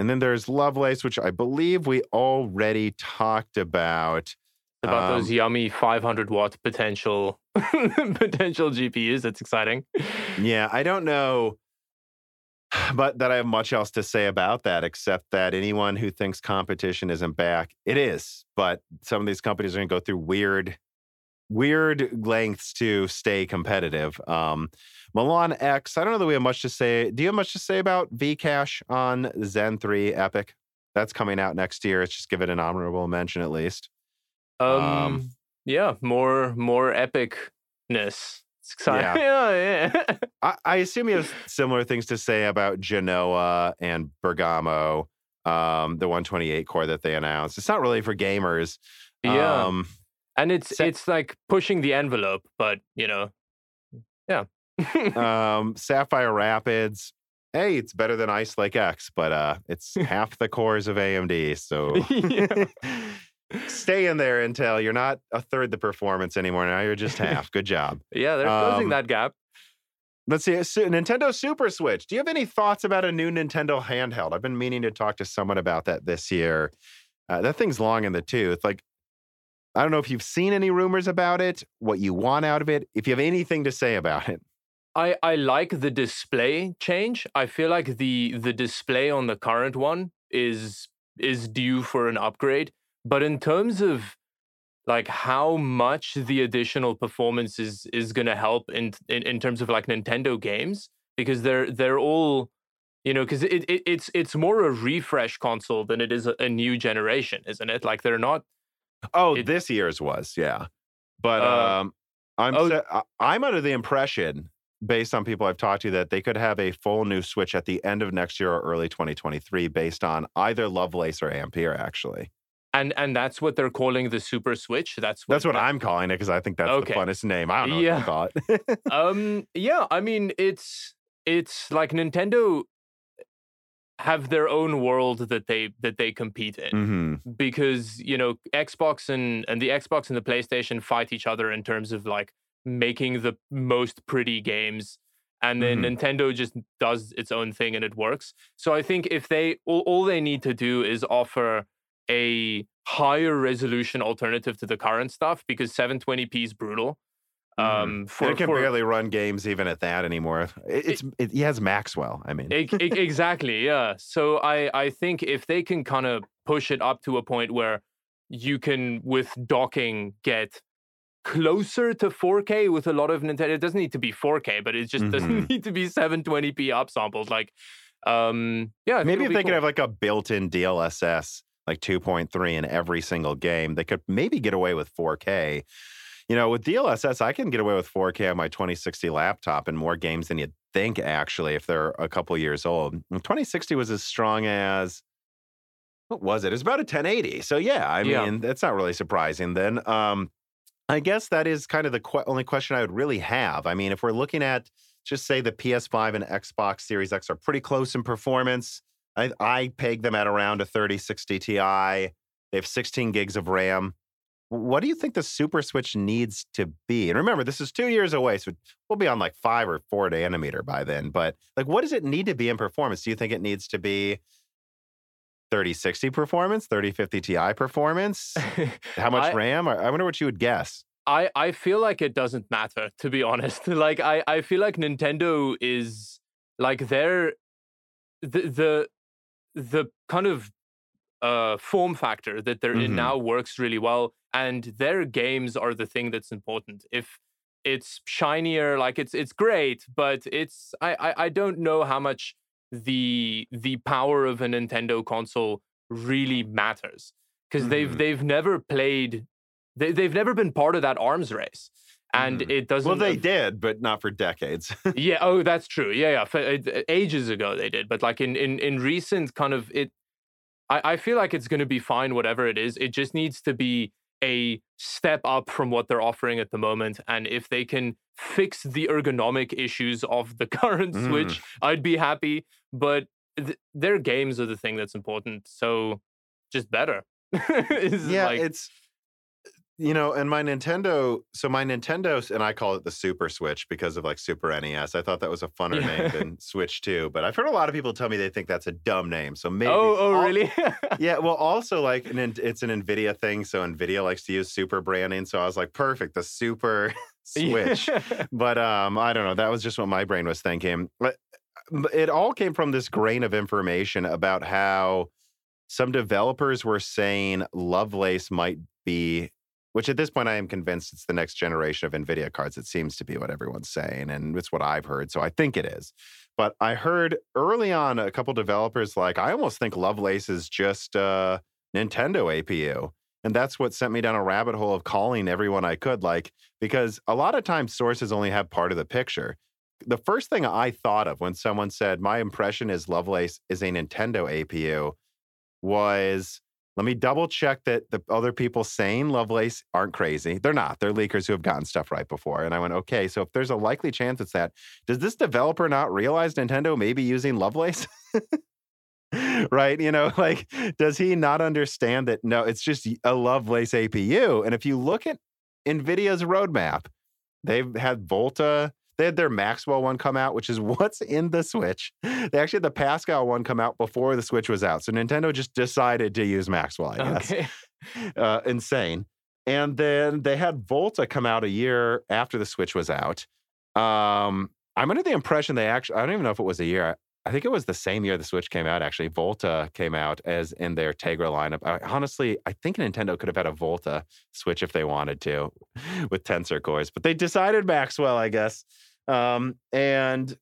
And then there's Lovelace, which I believe we already talked about. About those um, yummy 500 watt potential potential GPUs. That's exciting. Yeah, I don't know, but that I have much else to say about that, except that anyone who thinks competition isn't back, it is. But some of these companies are going to go through weird, weird lengths to stay competitive. Um, Milan X, I don't know that we have much to say. Do you have much to say about Vcache on Zen 3 EPYC? That's coming out next year. Let's just give it an honorable mention at least. Um, Um, yeah, more more epicness. It's exciting. Yeah. Yeah, yeah. I, I assume you have similar things to say about Genoa and Bergamo, um, the 128 core that they announced. It's not really for gamers. yeah. Um, and it's it's like pushing the envelope, but you know, yeah. um, Sapphire Rapids. hey, it's better than Ice Lake X, but uh, it's half the cores of AMD. So stay in there until you're not a third the performance anymore. Now you're just half. Good job. Yeah, they're closing Um, that gap. Let's see. Nintendo Super Switch. Do you have any thoughts about a new Nintendo handheld? I've been meaning to talk to someone about that this year. Uh, that thing's long in the tooth. Like, I don't know if you've seen any rumors about it, what you want out of it, if you have anything to say about it. I, I like the display change. I feel like the the display on the current one is is due for an upgrade. But in terms of like how much the additional performance is is gonna help in, in in terms of like Nintendo games, because they're they're all you know, because it, it it's it's more a refresh console than it is a, a new generation, isn't it? Like they're not Oh, It- this year's was, yeah. But Uh, um, I'm oh- I'm under the impression, based on people I've talked to, that they could have a full new Switch at the end of next year or early 2023, based on either Lovelace or Ampere. Actually, and and that's what they're calling the Super Switch. That's what that's what I'm calling it because I think that's Okay. the funnest name. I don't know Yeah. what you call it. um yeah i mean it's it's like nintendo have their own world that they that they compete in hmm because you know xbox and and the xbox and the playstation fight each other in terms of like making the most pretty games and then Mhm. nintendo just does its own thing and it works so i think if they all, all they need to do is offer a higher resolution alternative to the current stuff because 720p is brutal Mhm. um And for, it can for barely run games even at that anymore. It, it's it, he has Maxwell. I mean, e- exactly yeah so i i think if they can kind of push it up to a point where you can with docking get closer to 4k with a lot of nintendo it doesn't need to be 4k but it just Mhm. doesn't need to be 720p upsampled like um yeah maybe if they could have like a built-in DLSS like 2.3 in every single game, they could maybe get away with 4K. You know, with DLSS, I can get away with 4K on my 2060 laptop in more games than you'd think, actually, if they're a couple years old. 2060 was as strong as what was it? It was about a 1080. So yeah, I Yeah. mean, that's not really surprising then. Um, I guess that is kind of the que- only question I would really have. I mean, if we're looking at just say the PS5 and Xbox Series X are pretty close in performance. I, I peg them at around a 3060 Ti. They have 16 gigs of RAM. What do you think the Super Switch needs to be? And remember, this is two years away, so we'll be on like five or four nanometer by then. But like, what does it need to be in performance? Do you think it needs to be 3060 performance, 3050 Ti performance? How much I- RAM? I wonder what you would guess. I, I feel like it doesn't matter to be honest. Like I, I feel like Nintendo is like they're the the the kind of uh form factor that they're in Mhm. now works really well and their games are the thing that's important. If it's shinier, like it's it's great, but it's I, I, I don't know how much the the power of a Nintendo console really matters. Because they've Mhm. they've never played they, they've never been part of that arms race and Mhm. it doesn't Well, they did, but not for decades. yeah oh that's true yeah yeah for, ages ago they did but like in in in recent kind of it i i feel like it's going to be fine whatever it is it just needs to be a step up from what they're offering at the moment and if they can fix the ergonomic issues of the current Mm. switch i'd be happy but th- their games are the thing that's important so just better yeah, like- it's you know, and my Nintendo. So my Nintendo, and I call it the Super Switch because of like Super NES. I thought that was a funner Yeah. name than Switch Two, but I've heard a lot of people tell me they think that's a dumb name. So maybe. oh oh al- really Yeah. Well, also like an, it's an Nvidia thing, so Nvidia likes to use super branding. So I was like, perfect, the Super Switch. but um, I don't know. That was just what my brain was thinking. But it all came from this grain of information about how some developers were saying Lovelace might be, which at this point I am convinced it's the next generation of NVIDIA cards. It seems to be what everyone's saying, and it's what I've heard. So I think it is. But I heard early on a couple developers like, I almost think Lovelace is just uh, a Nintendo APU. And that's what sent me down a rabbit hole of calling everyone I could, like, because a lot of times sources only have part of the picture. The first thing I thought of when someone said, My impression is Lovelace is a Nintendo APU was let me double check that the other people saying Lovelace aren't crazy. They're not. They're leakers who have gotten stuff right before. And I went, okay, so if there's a likely chance it's that, does this developer not realize Nintendo may be using Lovelace? right? You know, like, does he not understand that? No, it's just a Lovelace APU. And if you look at NVIDIA's roadmap, they've had Volta, they had their Maxwell one come out, which is what's in the Switch. They actually had the Pascal one come out before the Switch was out. So Nintendo just decided to use Maxwell, I guess. Okay. Uh, insane. And then they had Volta come out a year after the Switch was out. Um, I'm under the impression they actually, I don't even know if it was a year. I think it was the same year the Switch came out, actually. Volta came out as in their Tegra lineup. I, honestly, I think Nintendo could have had a Volta Switch if they wanted to with Tensor cores, but they decided Maxwell, I guess. Um, and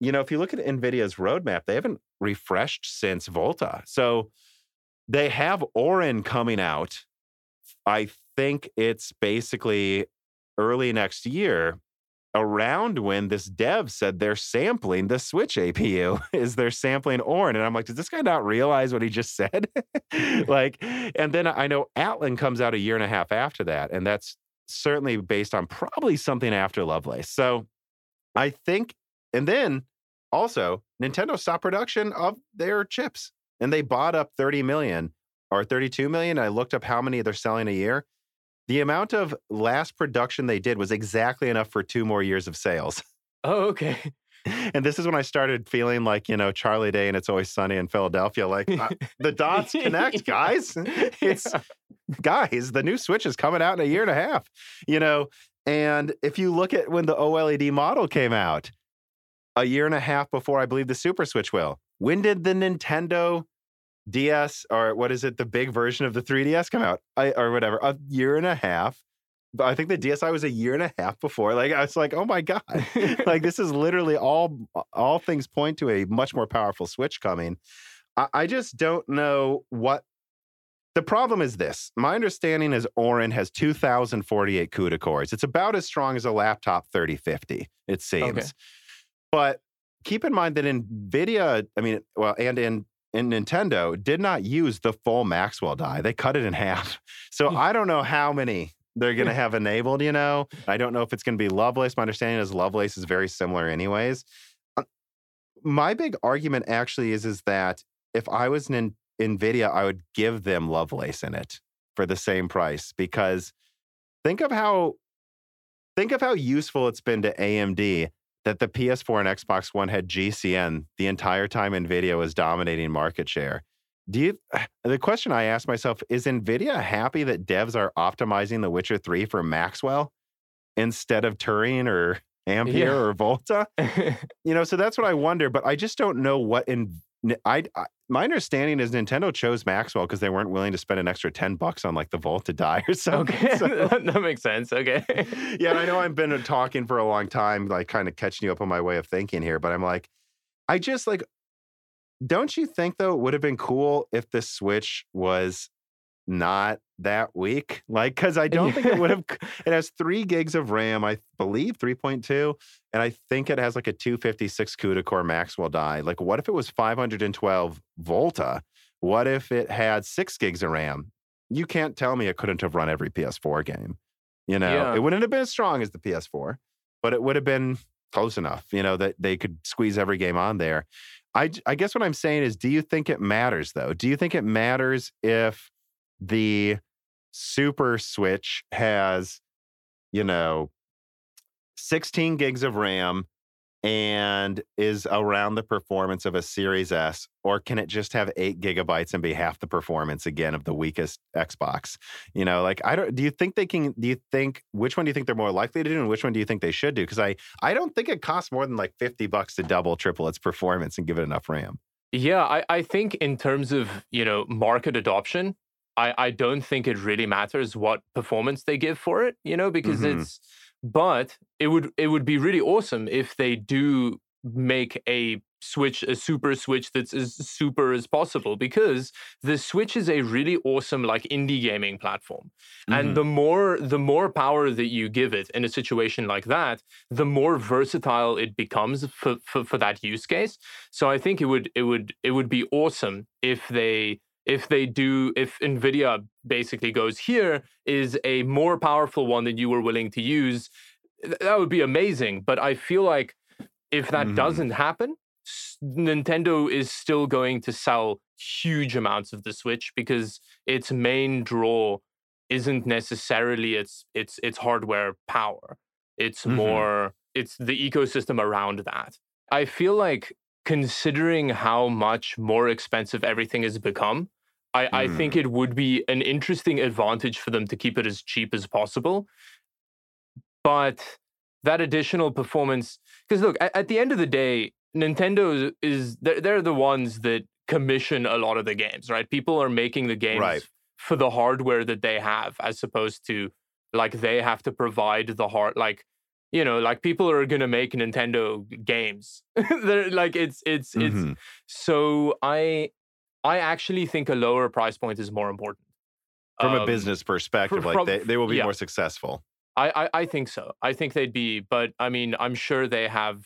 you know, if you look at NVIDIA's roadmap, they haven't refreshed since Volta. So they have Orin coming out. I think it's basically early next year around when this dev said they're sampling the Switch APU is they're sampling Orin. And I'm like, does this guy not realize what he just said? like, and then I know Atlan comes out a year and a half after that. And that's certainly based on probably something after Lovelace. So I think, and then also Nintendo stopped production of their chips and they bought up 30 million or 32 million. I looked up how many they're selling a year. The amount of last production they did was exactly enough for two more years of sales. Oh, okay. And this is when I started feeling like, you know, Charlie Day and It's Always Sunny in Philadelphia. Like uh, the dots connect, guys. It's. guys, the new Switch is coming out in a year and a half, you know. And if you look at when the OLED model came out, a year and a half before I believe the Super Switch will. When did the Nintendo DS or what is it, the big version of the 3DS come out? I, or whatever, a year and a half. But I think the DSi was a year and a half before. Like I was like, oh my god, like this is literally all all things point to a much more powerful Switch coming. I, I just don't know what the problem is this. My understanding is Orin has 2048 CUDA cores. It's about as strong as a laptop 3050, it seems. Okay. But keep in mind that NVIDIA, I mean, well, and in in Nintendo did not use the full Maxwell die. They cut it in half. So I don't know how many they're going to have enabled, you know. I don't know if it's going to be Lovelace. My understanding is Lovelace is very similar anyways. Uh, my big argument actually is is that if I was an Nvidia, I would give them Lovelace in it for the same price because think of how think of how useful it's been to AMD that the PS4 and Xbox One had GCN the entire time Nvidia was dominating market share. Do you the question I ask myself is Nvidia happy that devs are optimizing The Witcher 3 for Maxwell instead of Turing or Ampere yeah. or Volta? you know, so that's what I wonder, but I just don't know what in I, I my understanding is Nintendo chose Maxwell because they weren't willing to spend an extra 10 bucks on like the Volta die or something. Okay. So, that makes sense. Okay. yeah. I know I've been uh, talking for a long time, like kind of catching you up on my way of thinking here, but I'm like, I just like, don't you think though it would have been cool if the Switch was not that weak. Like, because I don't think it would have. It has three gigs of RAM, I believe, 3.2. And I think it has like a 256 CUDA core Maxwell die. Like, what if it was 512 Volta? What if it had six gigs of RAM? You can't tell me it couldn't have run every PS4 game. You know, yeah. it wouldn't have been as strong as the PS4, but it would have been close enough, you know, that they could squeeze every game on there. I, I guess what I'm saying is, do you think it matters though? Do you think it matters if the Super Switch has, you know, 16 gigs of RAM and is around the performance of a Series S, or can it just have eight gigabytes and be half the performance again of the weakest Xbox? You know, like I don't. Do you think they can? Do you think which one do you think they're more likely to do, and which one do you think they should do? Because I I don't think it costs more than like 50 bucks to double, triple its performance and give it enough RAM. Yeah, I, I think in terms of you know market adoption, I, I don't think it really matters what performance they give for it, you know, because mm-hmm. it's but it would it would be really awesome if they do make a switch a super switch that's as super as possible because the switch is a really awesome like indie gaming platform mm-hmm. and the more the more power that you give it in a situation like that the more versatile it becomes for, for, for that use case so i think it would it would it would be awesome if they if they do, if NVIDIA basically goes, here is a more powerful one than you were willing to use, that would be amazing. But I feel like if that mm-hmm. doesn't happen, Nintendo is still going to sell huge amounts of the Switch because its main draw isn't necessarily its its its hardware power. It's mm-hmm. more it's the ecosystem around that. I feel like considering how much more expensive everything has become, I, mm. I think mm. it would be an interesting advantage for them to keep it as cheap as possible. But that additional performance, because look, at, at, the end of the day, Nintendo is they're, they're the ones that commission a lot of the games, right? People are making the games right. for the hardware that they have, as opposed to like they have to provide the hard like you know like people are gonna make nintendo games they're like it's it's mm-hmm. it's so i i actually think a lower price point is more important. From um, a business perspective from, like they, they will be yeah. more successful. I, I i think so. I think they'd be but i mean i'm sure they have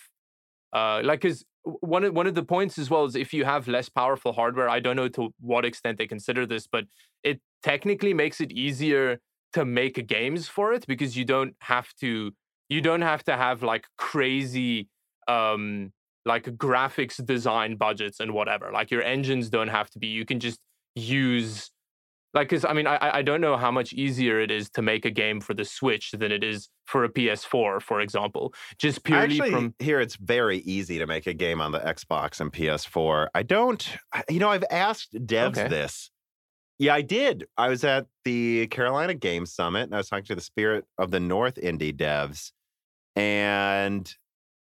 uh like because one of one of the points as well is if you have less powerful hardware i don't know to what extent they consider this but it technically makes it easier to make games for it because you don't have to you don't have to have like crazy um like graphics design budgets and whatever like your engines don't have to be you can just use like because i mean I, I don't know how much easier it is to make a game for the switch than it is for a ps4 for example just purely Actually, from here it's very easy to make a game on the xbox and ps4 i don't you know i've asked devs okay. this yeah, I did. I was at the Carolina Game Summit and I was talking to the Spirit of the North indie devs, and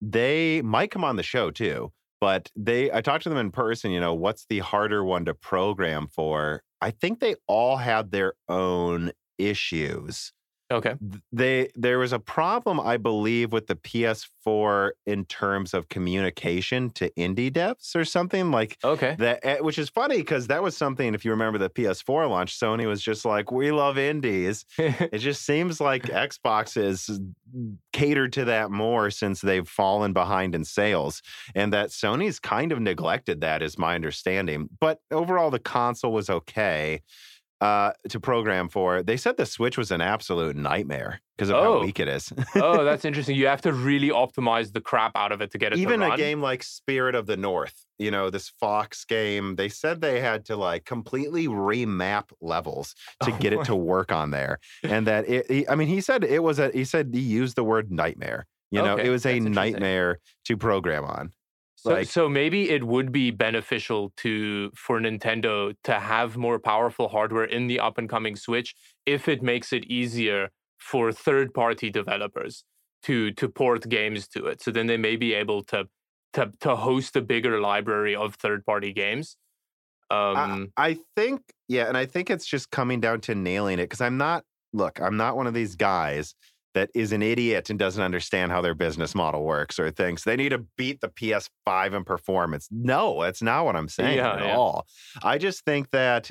they might come on the show too. But they, I talked to them in person. You know, what's the harder one to program for? I think they all had their own issues. Okay. They there was a problem, I believe, with the PS4 in terms of communication to indie devs or something like okay that, eh, which is funny because that was something. If you remember the PS4 launch, Sony was just like, "We love indies." it just seems like Xbox is catered to that more since they've fallen behind in sales, and that Sony's kind of neglected that, is my understanding. But overall, the console was okay uh, to program for. They said the Switch was an absolute nightmare because of oh. how weak it is. oh, that's interesting. You have to really optimize the crap out of it to get it. Even a game like Spirit of the North, you know, this Fox game, they said they had to like completely remap levels to oh, get it to work on there, and that it. He, I mean, he said it was a. He said he used the word nightmare. You know, okay, it was a nightmare to program on. So, like, so maybe it would be beneficial to for Nintendo to have more powerful hardware in the up and coming Switch if it makes it easier for third party developers to to port games to it. So then they may be able to to to host a bigger library of third party games. Um, I, I think yeah, and I think it's just coming down to nailing it because I'm not look, I'm not one of these guys that is an idiot and doesn't understand how their business model works or thinks they need to beat the PS5 in performance. No, that's not what I'm saying yeah, at yeah. all. I just think that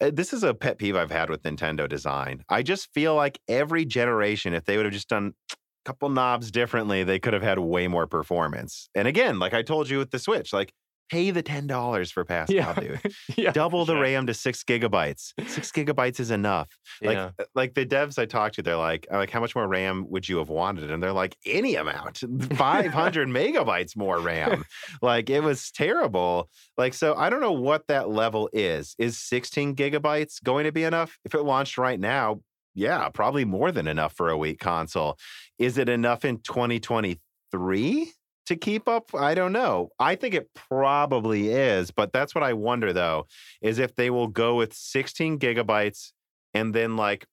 uh, this is a pet peeve I've had with Nintendo design. I just feel like every generation, if they would have just done a couple knobs differently, they could have had way more performance. And again, like I told you with the Switch, like pay the ten dollars for Pascal, yeah. dude. yeah, Double the sure. RAM to six gigabytes. Six gigabytes is enough. Like, yeah. Uh, like the devs I talked to, they're like, like, how much more RAM would you have wanted? And they're like, any amount, five hundred megabytes more RAM. like, it was terrible. Like, so I don't know what that level is. Is sixteen gigabytes going to be enough? If it launched right now, yeah, probably more than enough for a weak console. Is it enough in 2023? To keep up? I don't know. I think it probably is, but that's what I wonder though, is if they will go with 16 gigabytes and then like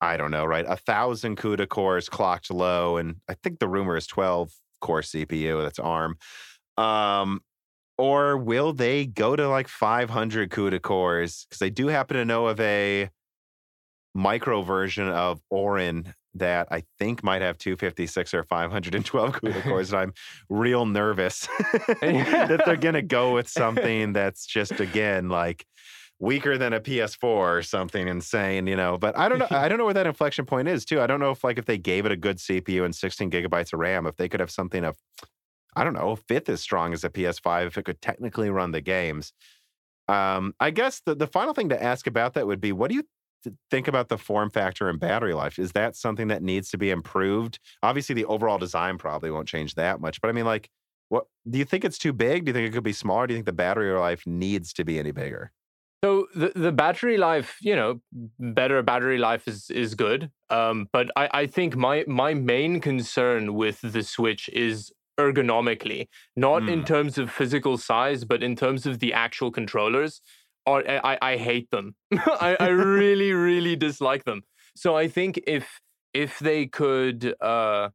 I don't know, right? A thousand CUDA cores clocked low, and I think the rumor is 12 core CPU. That's ARM. Um, or will they go to like 500 CUDA cores? Because they do happen to know of a micro version of Orin that I think might have 256 or 512 CUDA cores, and I'm real nervous that they're going to go with something that's just again like weaker than a PS4 or something insane, you know. But I don't know. I don't know where that inflection point is too. I don't know if like if they gave it a good CPU and 16 gigabytes of RAM, if they could have something of, I don't know, a fifth as strong as a PS5, if it could technically run the games. Um, I guess the, the final thing to ask about that would be what do you think about the form factor and battery life? Is that something that needs to be improved? Obviously, the overall design probably won't change that much, but I mean, like, what do you think it's too big? Do you think it could be smaller? Do you think the battery life needs to be any bigger? So the, the battery life, you know, better battery life is is good. Um, but I, I think my my main concern with the Switch is ergonomically, not in Mm. terms of physical size, but in terms of the actual controllers. Or I, I hate them. I, I really, really dislike them. So I think if if they could uh,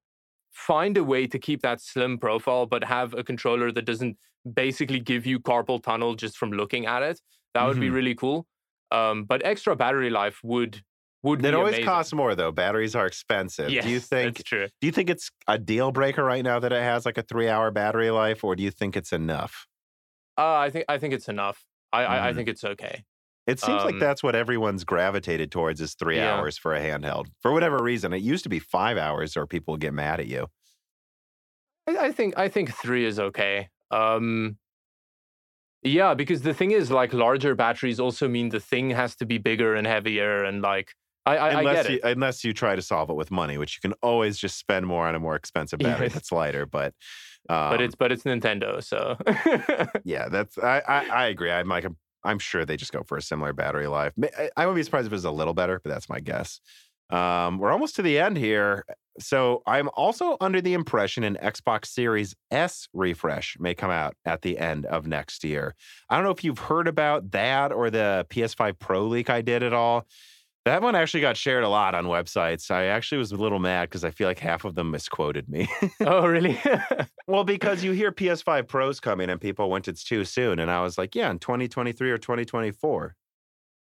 find a way to keep that slim profile, but have a controller that doesn't basically give you carpal tunnel just from looking at it, that would be Mhm. really cool. Um, but extra battery life would would It always amazing. costs more though. Batteries are expensive. Yes, do you think that's true? do you think it's a deal breaker right now that it has like a three hour battery life, or do you think it's enough? Uh, I think I think it's enough. I I, I Mhm. think it's okay. It seems like Um, that's what everyone's gravitated towards is three Yeah. hours for a handheld. For whatever reason. It used to be five hours or people would get mad at you. I, I think I think three is okay. Um, yeah, because the thing is, like, larger batteries also mean the thing has to be bigger and heavier, and like, I I, I unless get you it. unless you try to solve it with money, which you can always just spend more on a more expensive battery Yes. that's lighter. But um, but it's but it's Nintendo, so yeah, that's I, I I agree. I'm like I'm sure they just go for a similar battery life. I, I would be surprised if it was a little better, but that's my guess. Um, we're almost to the end here. So I'm also under the impression an Xbox Series S refresh may come out at the end of next year. I don't know if you've heard about that or the PS5 Pro leak I did at all. That one actually got shared a lot on websites. I actually was a little mad because I feel like half of them misquoted me. oh really? Well, because you hear PS5 Pros coming and people went it's too soon, and I was like, yeah, in 2023 or 2024.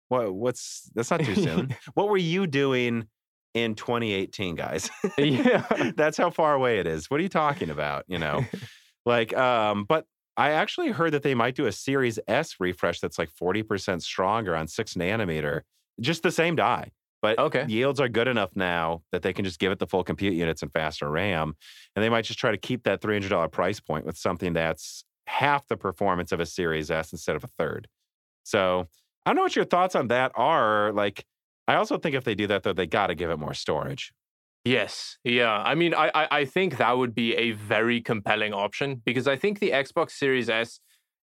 What? What's that's not too soon. what were you doing in 2018, guys? yeah. that's how far away it is. What are you talking about? You know, like, um, but I actually heard that they might do a Series S refresh that's like 40% stronger on six nanometer, just the same die. But Okay. yields are good enough now that they can just give it the full compute units and faster RAM. And they might just try to keep that $300 price point with something that's half the performance of a Series S instead of a third. So I don't know what your thoughts on that are. Like, I also think if they do that, though, they got to give it more storage. Yes. Yeah. I mean, I, I I think that would be a very compelling option because I think the Xbox Series S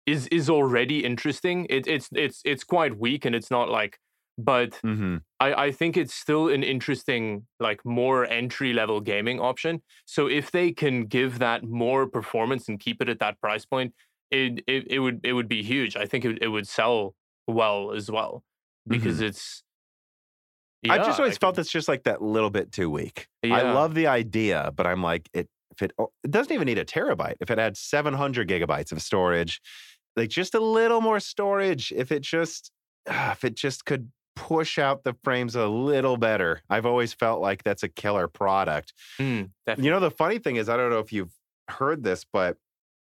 is is already interesting. It, it's it's it's quite weak and it's not like, but Mm-hmm. I, I think it's still an interesting, like more entry level gaming option. So if they can give that more performance and keep it at that price point, it it, it would it would be huge. I think it, it would sell well as well because it's. Mm-hmm. I've just always felt it's just like that little bit too weak. I love the idea, but I'm like, it if it oh, it doesn't even need a terabyte. If it had 700 gigabytes of storage, like just a little more storage. If it just if it just could push out the frames a little better. I've always felt like that's a killer product. Mm. You know, the funny thing is, I don't know if you've heard this, but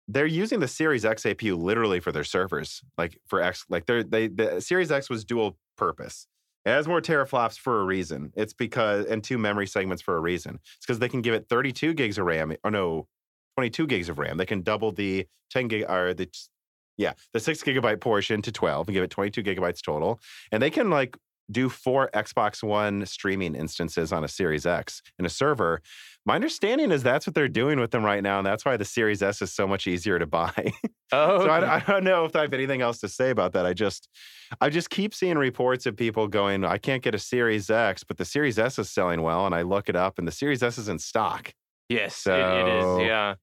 they're using the Series X APU literally for their servers, like for X. Like they're they the Series X was dual purpose. It has more teraflops for a reason. It's because and two memory segments for a reason. It's because they can give it 32 gigs of RAM. Or no, 22 gigs of RAM. They can double the 10 gig or the yeah the six gigabyte portion to 12 and give it 22 gigabytes total. And they can like do four Xbox One streaming instances on a Series X in a server. My understanding is that's what they're doing with them right now, and that's why the Series S is so much easier to buy. oh, so. I, oh. I don't know if I have anything else to say about that. I just, I just keep seeing reports of people going, "I can't get a Series X, but the Series S is selling well," and I look it up, and the Series S is in stock yes, it, it so- is. Yeah.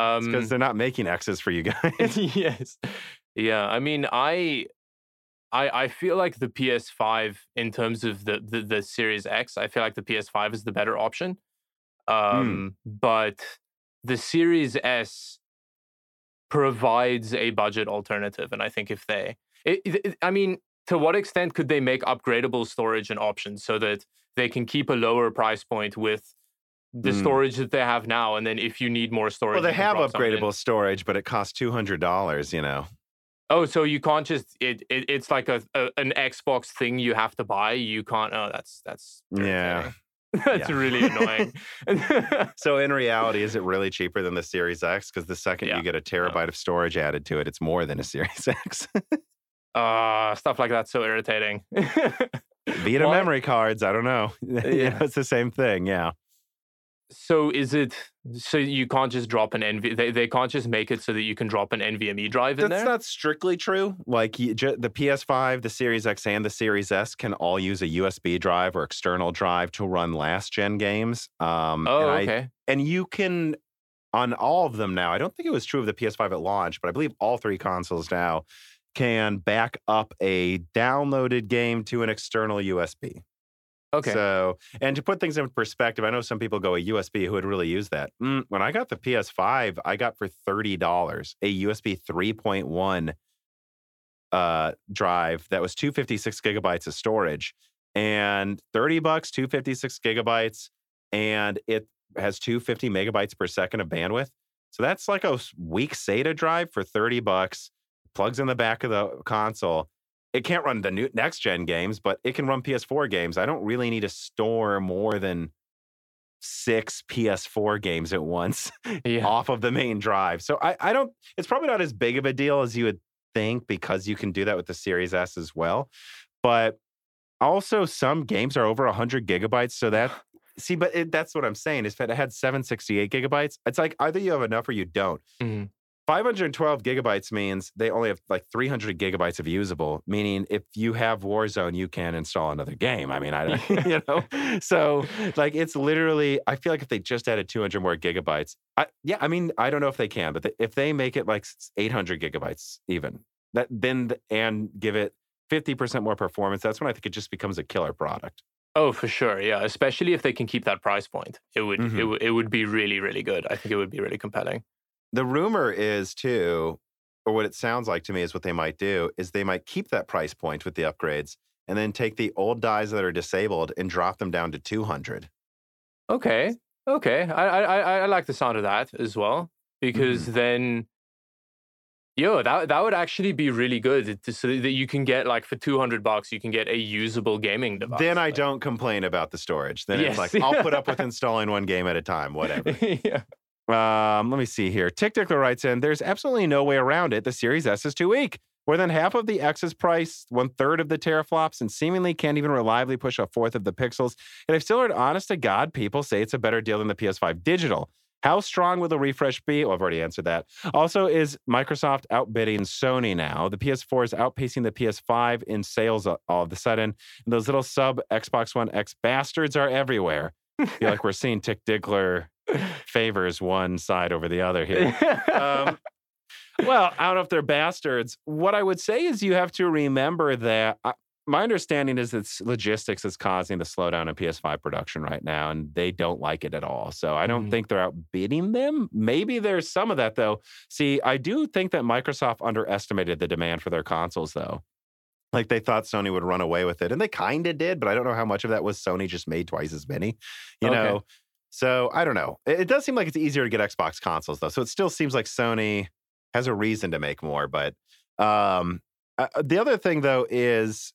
Um, because they're not making X's for you guys. yes. Yeah. I mean, I, I, I feel like the PS5 in terms of the, the the Series X, I feel like the PS5 is the better option. Um, but the Series S provides a budget alternative, and I think if they, it, it- I mean, to what extent could they make upgradable storage an option so that they can keep a lower price point with the Mm. storage that they have now, and then if you need more storage, well, they have upgradable storage, but it costs two hundred dollars. You know. Oh, so you can't just it, it it's like a, a an Xbox thing you have to buy. You can't. Oh, that's that's Yeah. that's Yeah. really annoying. So in reality, is it really cheaper than the Series X? Because the second Yeah. you get a terabyte of storage added to it, it's more than a Series X. Uh, stuff like that's so irritating. Vita Why- memory cards. I don't know. You Yeah. know, it's the same thing. Yeah. So is it so you can't just drop an NV they, they can't just make it so that you can drop an NVMe drive in That's there? not strictly true. Like you, ju- the PS5, the Series X, and the Series S can all use a USB drive or external drive to run last gen games. Um, oh, and I- okay. and you can on all of them now. I don't think it was true of the PS5 at launch, but I believe all three consoles now can back up a downloaded game to an external USB. Okay. So, and to put things in perspective, I know some people go a USB who would really use that. Mm, when I got the PS5, I got for thirty dollars a USB 3.1 uh, drive that was 256 gigabytes of storage, and 30 bucks, 256 gigabytes, and it has 250 megabytes per second of bandwidth. So that's like a weak SATA drive for 30 bucks. Plugs in the back of the console. It can't run the new next gen games, but it can run PS4 games. I don't really need to store more than six PS4 games at once yeah. off of the main drive. So I, I don't, it's probably not as big of a deal as you would think because you can do that with the Series S as well. But also, some games are over 100 gigabytes. So that, see, but it, that's what I'm saying is that it had 768 gigabytes. It's like either you have enough or you don't. Mhm. 512 gigabytes means they only have like 300 gigabytes of usable, meaning if you have Warzone, you can install another game. I mean, I don't, you know, so like it's literally, I feel like if they just added 200 more gigabytes, I, yeah, I mean, I don't know if they can, but th- if they make it like 800 gigabytes even, that then th- and give it 50% more performance, that's when I think it just becomes a killer product. Oh, for sure. Yeah. Especially if they can keep that price point. It would it, Mhm. w- it would be really, really good. I think it would be really compelling. The rumor is too, or what it sounds like to me is what they might do is they might keep that price point with the upgrades and then take the old dies that are disabled and drop them down to 200. Okay. Okay. I I I, like the sound of that as well. Because Mm-hmm. then Yo, that that would actually be really good to, so that you can get like for two hundred bucks, you can get a usable gaming device. Then I Like- don't complain about the storage. Then Yes. it's like, I'll put up with installing one game at a time, whatever. yeah. Um, let me see here. Tick Tickler writes in, there's absolutely no way around it. The Series S is too weak. More than half of the X's price, one third of the teraflops, and seemingly can't even reliably push a fourth of the pixels. And I've still heard honest to God people say it's a better deal than the PS5 digital. How strong will the refresh be? Well, I've already answered that. Also, is Microsoft outbidding Sony now? The PS4 is outpacing the PS5 in sales all of a sudden. And those little sub Xbox One X bastards are everywhere. I feel like we're seeing Tick Dickler favors one side over the other here. Um, well, I don't know if they're bastards. What I would say is you have to remember that uh, my understanding is it's logistics is causing the slowdown in PS5 production right now, and they don't like it at all. So I don't Mhm. think they're outbidding them. Maybe there's some of that though. See, I do think that Microsoft underestimated the demand for their consoles though. Like they thought Sony would run away with it, and they kind of did, but I don't know how much of that was Sony just made twice as many. You Okay. know, so I don't know. It, it does seem like it's easier to get Xbox consoles though, so it still seems like Sony has a reason to make more. But um, uh, the other thing though is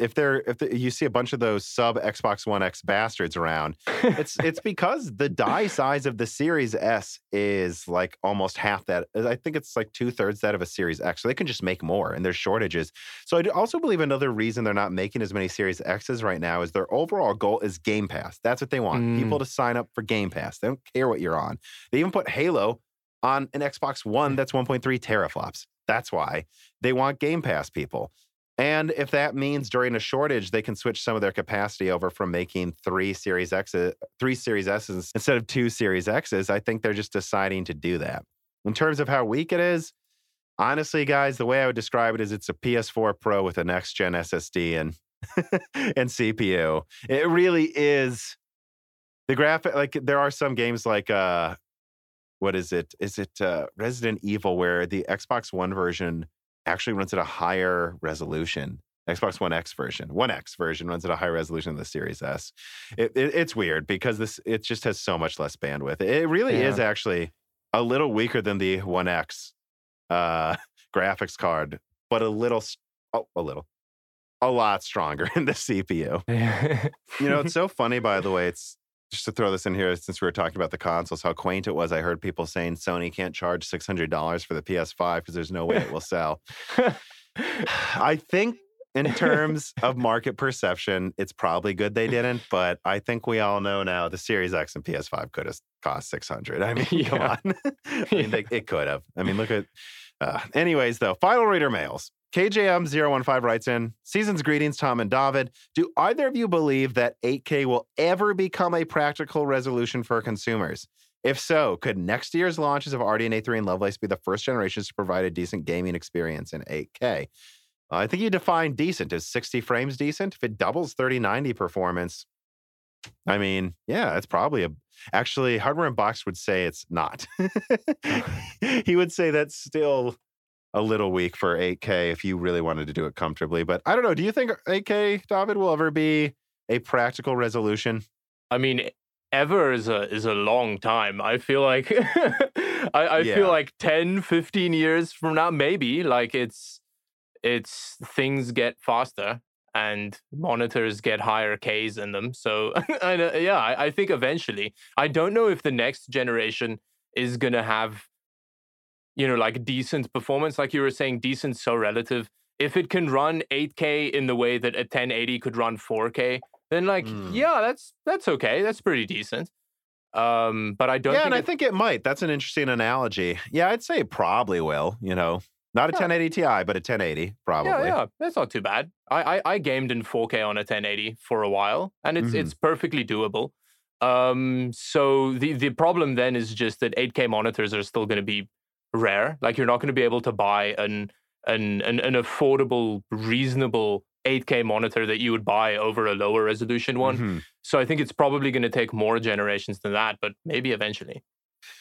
if they're if the, you see a bunch of those sub Xbox One X bastards around, it's it's because the die size of the Series S is like almost half that. Uh, I think it's like two thirds that of a Series X. So they can just make more, and there's shortages. So I also believe another reason they're not making as many Series X's right now is their overall goal is Game Pass. That's what they want people mm. to sign up for Game Pass. They don't care what you're on. They even put Halo on an Xbox One mm. that's 1.3 teraflops. That's why they want Game Pass people. And if that means during a shortage, they can switch some of their capacity over from making three Series X's, three Series S's instead of two Series X's, I think they're just deciding to do that. In terms of how weak it is, honestly, guys, the way I would describe it is it's a PS4 Pro with a next gen SSD and and CPU. It really is the graphic. Like there are some games like uh, what is it? Is it uh, Resident Evil where the Xbox One version actually runs at a higher resolution. Xbox One X version, One X version runs at a higher resolution than the Series S. It, it, it's weird because this it just has so much less bandwidth. It really is actually a little weaker than the One X uh, graphics card, but a little, oh, a little, a lot stronger in the CPU. You know, it's so funny, by the way. It's just to throw this in here since we were talking about the consoles, how quaint it was. I heard people saying Sony can't charge $600 for the PS5 because there's no way it will sell. I think in terms of market perception, it's probably good they didn't, but I think we all know now the Series X and PS5 could have cost 600. I mean, come on. I mean, they, it could have. I mean, look at. Uh, anyways, though, final reader mails. KJM015 writes in Season's greetings, Tom and David. Do either of you believe that 8K will ever become a practical resolution for consumers? If so, could next year's launches of RDNA 3 and Lovelace be the first generations to provide a decent gaming experience in 8K? I think you define decent. Is 60 frames decent? If it doubles 3090 performance, I mean, yeah, it's probably a. Actually, Hardware Unboxed would say it's not. he would say that's still a little weak for 8K if you really wanted to do it comfortably. But I don't know. Do you think 8K, David, will ever be a practical resolution? I mean, ever is a is a long time. I feel like I, I Yeah. feel like 10, 15 years from now, maybe. Like it's it's things get faster and monitors get higher Ks in them. So I know- yeah, I, I think eventually. I don't know if the next generation is gonna have you know like decent performance. Like you were saying, decent so relative. If it can run 8K in the way that a 1080 could run 4K, then like Mm. yeah that's that's okay that's pretty decent um but i don't yeah, think and I think it might. That's an interesting analogy. Yeah, I'd say it probably will. You know, not a Yeah. 1080 Ti, but a 1080 probably. yeah yeah that's not too bad I, I i gamed in 4k on a 1080 for a while and it's Mhm. it's perfectly doable um so the the problem then is just that 8k monitors are still going to be rare. Like you're not going to be able to buy an an an, an affordable reasonable 8k monitor that you would buy over a lower resolution one. Mhm. so i think it's probably going to take more generations than that but maybe eventually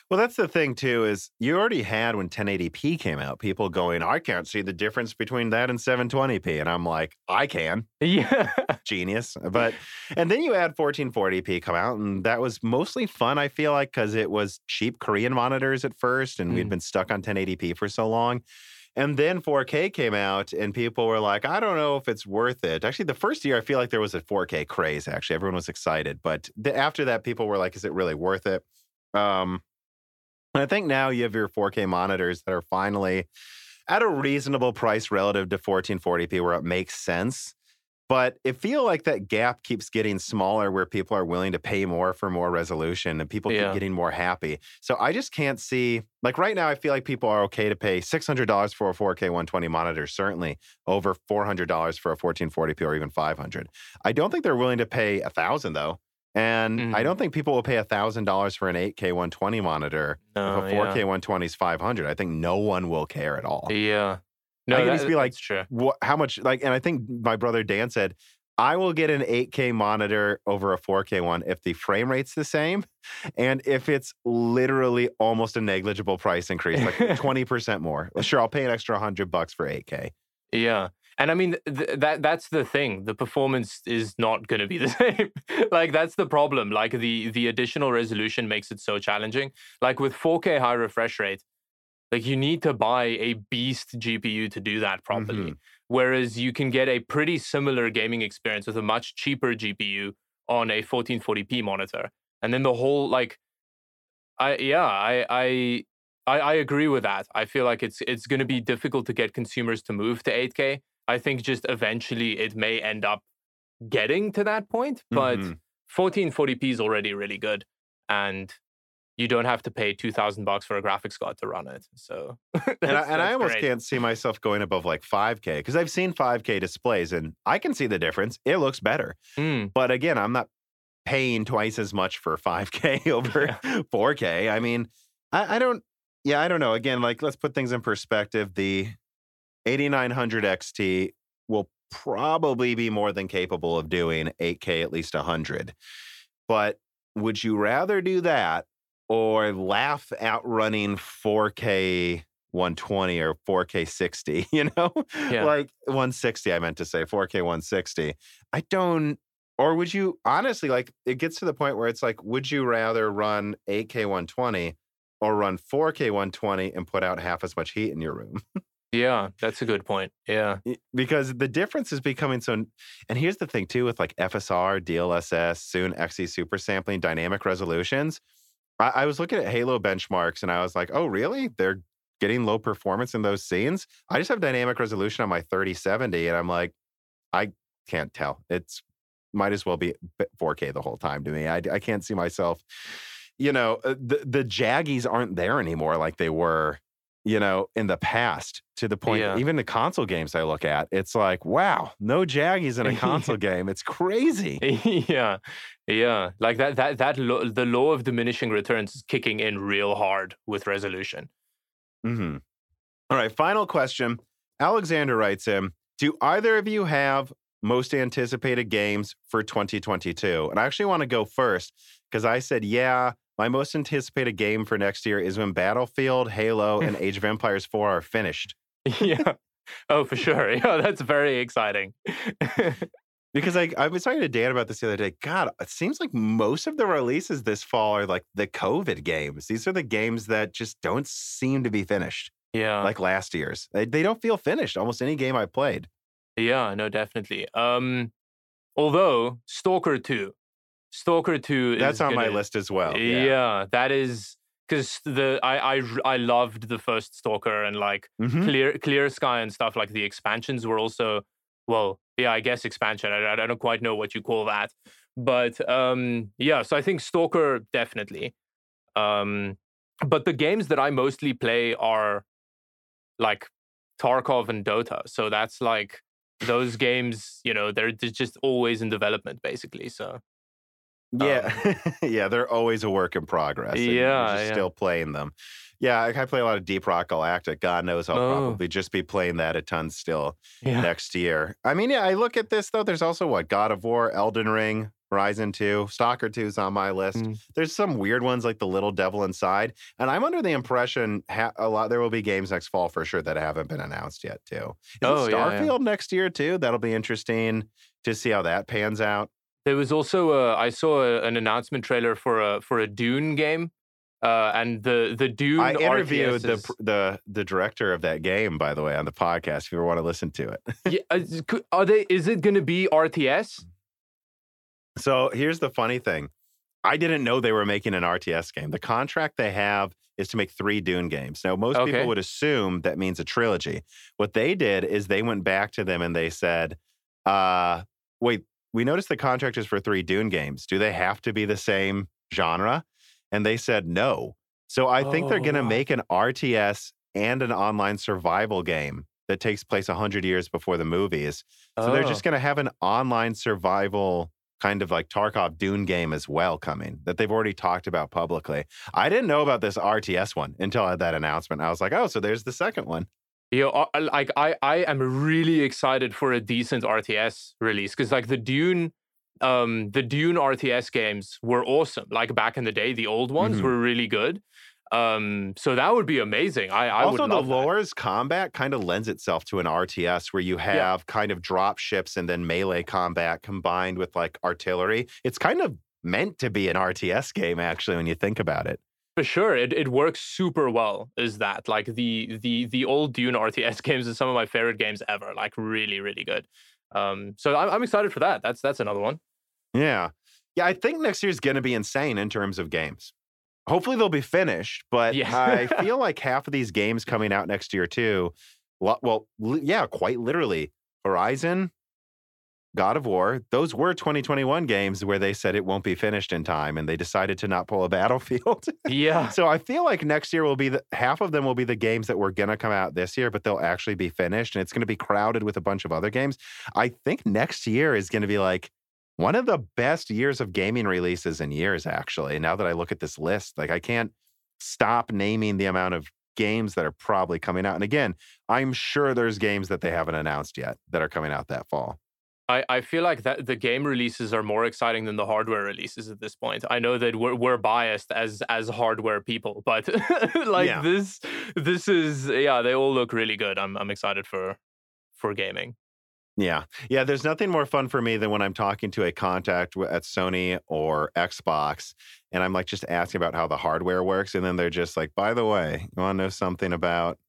Well, that's the thing too is you already had when 1080p came out, people going, "I can't see the difference between that and 720p," and I'm like, "I can." yeah genius. But and then you had 1440p come out, and that was mostly fun. I feel like because it was cheap Korean monitors at first, and we'd Mm. been stuck on 1080p for so long. And then 4K came out, and people were like, "I don't know if it's worth it." Actually, the first year I feel like there was a 4K craze. Actually, everyone was excited, but the, after that, people were like, "Is it really worth it?" Um, and I think now you have your 4K monitors that are finally at a reasonable price relative to 1440p where it makes sense. But it feel like that gap keeps getting smaller where people are willing to pay more for more resolution and people Yeah. keep getting more happy. So I just can't see like right now I feel like people are okay to pay $600 for a 4K 120 monitor certainly over $400 for a 1440p or even 500. I don't think they're willing to pay a 1000 though. And I Mhm. don't think people will pay $1000 for an 8K 120 monitor if a 4K 120 is 500. I think no one will care at all. yeah. Yeah. No, that, just be like, true. What, how much, like, and I think my brother Dan said, I will get an 8K monitor over a 4K one if the frame rate's the same and if it's literally almost a negligible price increase, like 20% more. Sure, I'll pay an extra 100 bucks for 8K. Yeah. And I mean th- that that's the thing. The performance is not going to be the same. like that's the problem. Like the the additional resolution makes it so challenging. Like with 4K high refresh rate, like you need to buy a beast GPU to do that properly. Mm-hmm. Whereas you can get a pretty similar gaming experience with a much cheaper GPU on a 1440p monitor. And then the whole like I yeah, I I I, I agree with that. I feel like it's it's going to be difficult to get consumers to move to 8K. I think just eventually it may end up getting to that point, but Mhm. 1440p is already really good, and you don't have to pay 2,000 bucks for a graphics card to run it. So, and I, and I almost great. can't see myself going above like 5K because I've seen 5K displays and I can see the difference. It looks better. Mm, But again, I'm not paying twice as much for 5K over 4K. I mean, I, I don't, yeah, I don't know. Again, like let's put things in perspective. The 8900 XT will probably be more than capable of doing 8K at least 100. But would you rather do that or laugh at running 4K 120 or 4K 60, you know? Yeah. Like 160, I meant to say 4K 160. I don't, or would you honestly like it gets to the point where it's like, would you rather run 8K 120 or run 4K 120 and put out half as much heat in your room? yeah, that's a good point. Yeah. Because the difference is becoming so and here's the thing too with like fsr dlss soon xe super sampling dynamic resolutions I, I was looking at halo benchmarks and i was like oh really they're getting low performance in those scenes. I just have dynamic resolution on my 3070, and I'm like, I can't tell. It's might as well be 4K the whole time to me. I, I can't see myself. You know, uh, the the jaggies aren't there anymore like they were you know, in the past to the point, Yeah. even the console games I look at, it's like, wow, no jaggies in a console game. It's crazy. yeah, yeah. Like that. That that lo- the law of diminishing returns is kicking in real hard with resolution. hmm All right, final question. Alexander writes in Do either of you have most anticipated games for 2022? And I actually want to go first because I said, yeah, my most anticipated game for next year is when Battlefield, Halo, and Age of Empires 4 are finished. yeah. Oh, for sure. Yeah, that's very exciting. Because I, I was talking to Dan about this the other day. God, it seems like most of the releases this fall are like the COVID games. These are the games that just don't seem to be finished yeah. like last year's. They, they don't feel finished. Almost any game I played. Yeah, no, definitely. Um, although Stalker Two, Stalker Two, is That's on my gonna- list as well. Yeah, that is because the I, I I loved the first Stalker and like Mhm. Clear Clear Sky and stuff. Like the expansions were also well, yeah, I guess expansion. I, I don't quite know what you call that, but um, yeah. So I think Stalker definitely. Um, but the games that I mostly play are like Tarkov and Dota. So that's like those games. You know, they're, they're just always in development, basically. So Yeah. yeah. They're always a work in progress. Yeah, just yeah. Still playing them. Yeah. I I play a lot of Deep Rock Galactic. God knows I'll Oh. probably just be playing that a ton still yeah, next year. I mean, yeah, I look at this though. There's also what God of War, Elden Ring, Horizon 2, Stalker 2 is on my list. Mm. There's some weird ones like The Little Devil Inside. And I'm under the impression ha- a lot there will be games next fall for sure that haven't been announced yet, too. Is Oh, yeah, yeah. Starfield next year, too? That'll be interesting to see how that pans out. There was also a, I saw a, an announcement trailer for a for a Dune game, uh, and the the Dune. I interviewed the, the the director of that game, by the way, on the podcast. If you ever want to listen to it. yeah, uh, is- are they? Is it going to be RTS? So here's the funny thing. I didn't know they were making an RTS game. The contract they have is to make three Dune games. Now, most Okay. people would assume that means a trilogy. What they did is they went back to them and they said, uh, wait, we noticed the contract is for three Dune games. Do they have to be the same genre? And they said no. So I think they're Oh, going to wow. make an RTS and an online survival game that takes place 100 years before the movies. So they're Oh. just going to have an online survival kind of like Tarkov Dune game as well coming that they've already talked about publicly. I didn't know about this RTS one until I had that announcement. I was like, oh, so there's the second one. You know, uh, like I, I am really excited for a decent RTS release because like the Dune, um, the Dune RTS games were awesome. Like back in the day, the old ones Mhm. were really good. Um, so that would be amazing. I, I also, would the love that. lore's combat kind of lends itself to an RTS where you have kind of drop ships and then melee combat combined with like artillery. It's kind of meant to be an RTS game, actually, when you think about it. For sure, it, it works super well. Is that like the the the old Dune RTS games are some of my favorite games ever. Like really, really good. Um, so I'm, I'm excited for that. That's that's another one. Yeah. Yeah, I think next year's going to be insane in terms of games. Hopefully they'll be finished, but Yeah. I feel like half of these games coming out next year too. Well, yeah, quite literally. Horizon, God of War, those were 2021 games where they said it won't be finished in time and they decided to not pull a battlefield. Yeah, so I feel like next year will be the half of them will be the games that were going to come out this year, but they'll actually be finished and it's going to be crowded with a bunch of other games. I think next year is going to be like one of the best years of gaming releases in years, actually. Now that I look at this list, like I can't stop naming the amount of games that are probably coming out. And again, I'm sure there's games that they haven't announced yet that are coming out that fall. I, I feel like that the game releases are more exciting than the hardware releases at this point. I know that we're we're biased as as hardware people, but like Yeah. this this is yeah, they all look really good. I'm I'm excited for for gaming. Yeah. Yeah. There's nothing more fun for me than when I'm talking to a contact at Sony or Xbox and I'm like just asking about how the hardware works. And then they're just like, by the way, you want to know something about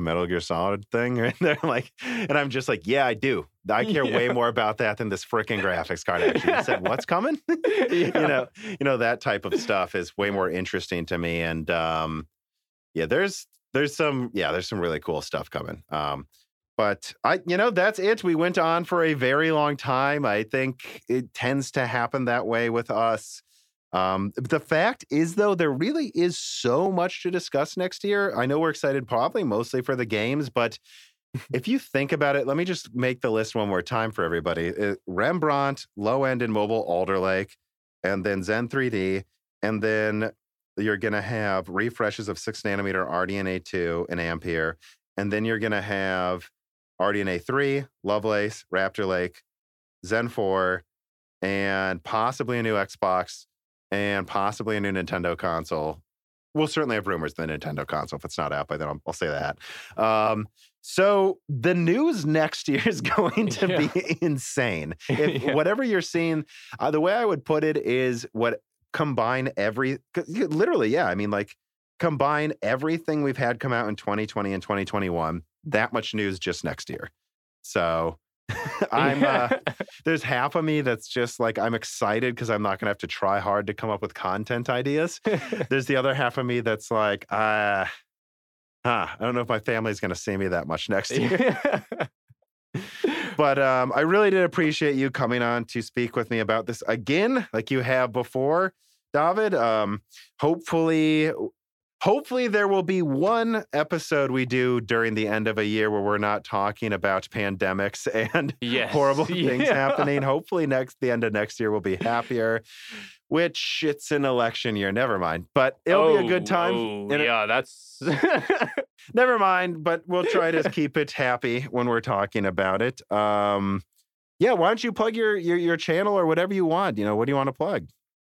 a Metal Gear Solid thing? And they're like, and I'm just like, yeah, I do. I care way more about that than this freaking graphics card actually. You said, what's coming? you know, you know, that type of stuff is way more interesting to me. And um, yeah, there's there's some yeah, there's some really cool stuff coming. Um, but I, you know, that's it. We went on for a very long time. I think it tends to happen that way with us. Um, the fact is, though, there really is so much to discuss next year. I know we're excited, probably mostly for the games, but if you think about it, let me just make the list one more time for everybody: uh, Rembrandt, low end and mobile, Alder Lake, and then Zen 3D, and then you're going to have refreshes of six nanometer RDNA 2 and Ampere, and then you're going to have RDNA 3, Lovelace, Raptor Lake, Zen 4, and possibly a new Xbox and possibly a new Nintendo console. We'll certainly have rumors of the Nintendo console. If it's not out by then, I'll, I'll say that. Um, so the news next year is going to yeah. be insane. If yeah. whatever you're seeing, uh, the way I would put it is what combine every literally, yeah. I mean, like combine everything we've had come out in 2020 and 2021. That much news just next year. So I'm uh, there's half of me that's just like I'm excited because I'm not gonna have to try hard to come up with content ideas. there's the other half of me that's like, uh, huh, I don't know if my family's gonna see me that much next year. but um, I really did appreciate you coming on to speak with me about this again, like you have before, David. Um, hopefully, Hopefully, there will be one episode we do during the end of a year where we're not talking about pandemics and yes. horrible things yeah. happening. Hopefully, next the end of next year we'll be happier. Which it's an election year. Never mind, but it'll oh, be a good oh, time. Oh, yeah, that's never mind. But we'll try to keep it happy when we're talking about it. Um, yeah, why don't you plug your your your channel or whatever you want? You know, what do you want to plug?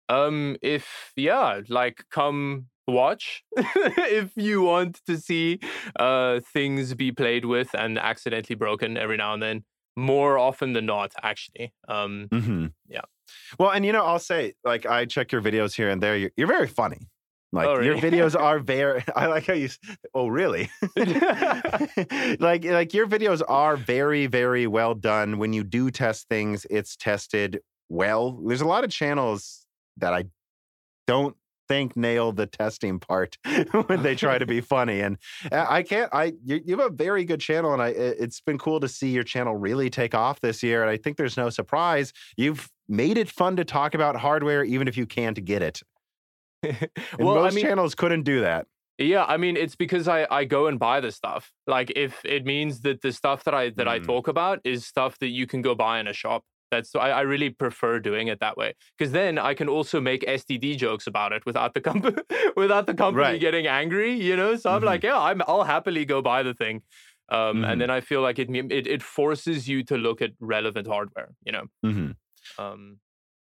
Um, if yeah, like come watch if you want to see uh, things be played with and accidentally broken every now and then. More often than not, actually. Um, mm-hmm. Yeah. Well, and you know, I'll say, like, I check your videos here and there. You're, you're very funny. Like oh, really? your videos are very. I like how you. Oh, really? like, like your videos are very, very well done. When you do test things, it's tested well. There's a lot of channels that I don't think nail the testing part when they try to be funny. And uh, I can't. I you, you, have a very good channel, and I it's been cool to see your channel really take off this year. And I think there's no surprise you've made it fun to talk about hardware, even if you can't get it. well, most I mean, channels couldn't do that. Yeah, I mean it's because I I go and buy the stuff. Like if it means that the stuff that I that mm. I talk about is stuff that you can go buy in a shop. That's I, I really prefer doing it that way because then I can also make STD jokes about it without the company without the company right. getting angry. You know, so I'm mm-hmm. like, yeah, I'm I'll happily go buy the thing. Um, mm-hmm. And then I feel like it, it it forces you to look at relevant hardware. You know. Mm-hmm. Um,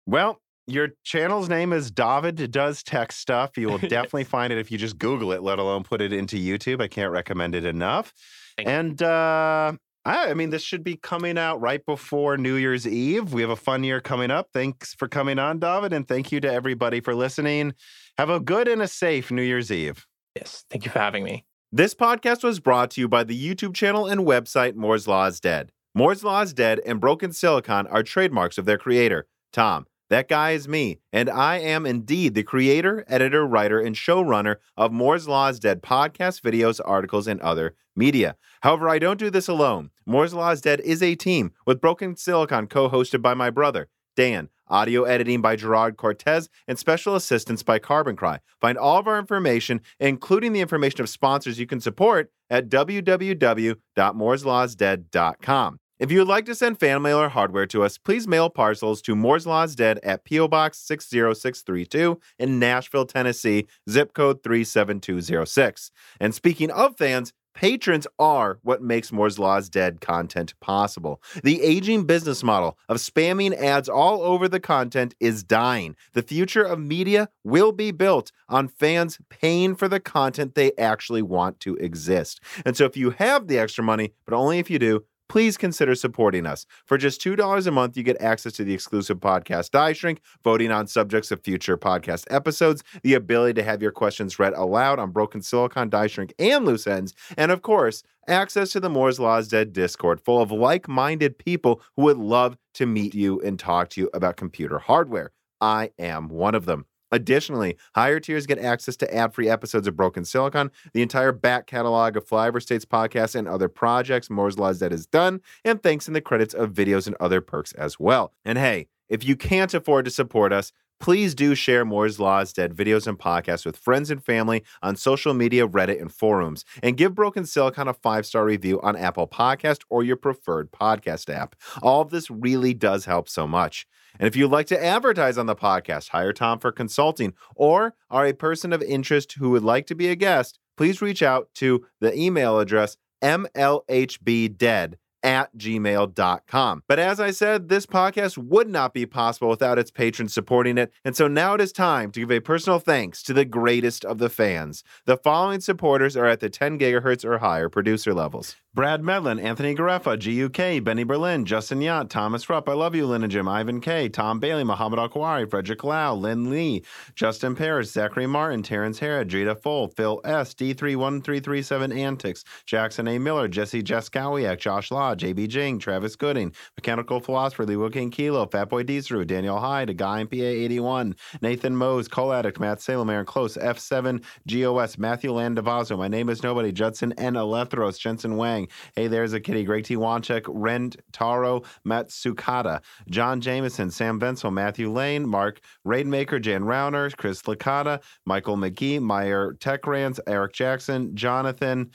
well, your channel's name is David Does Tech Stuff. You will definitely find it if you just Google it, let alone put it into YouTube. I can't recommend it enough. and uh, I, mean, this should be coming out right before New Year's Eve. We have a fun year coming up. Thanks for coming on, David, and thank you to everybody for listening. Have a good and a safe New Year's Eve. Yes, thank you for having me. This podcast was brought to you by the YouTube channel and website Moore's Law is Dead. Moore's Law is Dead and Broken Silicon are trademarks of their creator, Tom. That guy is me, and I am indeed the creator, editor, writer, and showrunner of Moore's Law's Dead podcast, videos, articles, and other media. However, I don't do this alone. Moore's Law's Dead is a team with Broken Silicon co hosted by my brother, Dan, audio editing by Gerard Cortez, and special assistance by Carbon Cry. Find all of our information, including the information of sponsors you can support, at www.mooreslawsdead.com. If you would like to send fan mail or hardware to us, please mail parcels to Moore's Law's Dead at P.O. Box 60632 in Nashville, Tennessee, zip code 37206. And speaking of fans, Patrons are what makes Moore's Law's Dead content possible. The aging business model of spamming ads all over the content is dying. The future of media will be built on fans paying for the content they actually want to exist. And so if you have the extra money, but only if you do, please consider supporting us. For just $2 a month, you get access to the exclusive podcast Die Shrink, voting on subjects of future podcast episodes, the ability to have your questions read aloud on Broken Silicon, Die Shrink, and Loose Ends, and of course, access to the Moore's Law's Dead Discord full of like minded people who would love to meet you and talk to you about computer hardware. I am one of them. Additionally, higher tiers get access to ad free episodes of Broken Silicon, the entire back catalog of Flyover States podcasts, and other projects Moore's Laws is Dead has done, and thanks in the credits of videos and other perks as well. And hey, if you can't afford to support us, please do share Moore's Law's Dead videos and podcasts with friends and family on social media, Reddit, and forums. And give Broken Silicon a five star review on Apple Podcast or your preferred podcast app. All of this really does help so much. And if you'd like to advertise on the podcast, hire Tom for consulting, or are a person of interest who would like to be a guest, please reach out to the email address mlhbdead at gmail.com. But as I said, this podcast would not be possible without its patrons supporting it. And so now it is time to give a personal thanks to the greatest of the fans. The following supporters are at the 10 gigahertz or higher producer levels. Brad Medlin, Anthony Gareffa, GUK, Benny Berlin, Justin Yacht, Thomas Rupp, I Love You, Lynn and Jim, Ivan K, Tom Bailey, Muhammad Al Frederick Lau, Lynn Lee, Justin Paris, Zachary Martin, Terrence Herod, Jada Full, Phil S, D31337 Antics, Jackson A. Miller, Jesse Jaskowiak, Josh Law, JB Jing, Travis Gooding, Mechanical Philosopher, Lee King Kilo, Fatboy Deesru, Daniel Hyde, a Guy MPA 81, Nathan Mose, Cole Addict, Matt Salem, Aaron Close, F7, GOS, Matthew Landavazo, My Name is Nobody, Judson N. Alethros, Jensen Wang, Hey, there's a kitty. Greg T. Wanchek, Ren Taro, Matsukata, John Jameson, Sam Vensel, Matthew Lane, Mark Raidmaker, Jan Rauner, Chris Licata, Michael McGee, Meyer Techrans, Eric Jackson, Jonathan,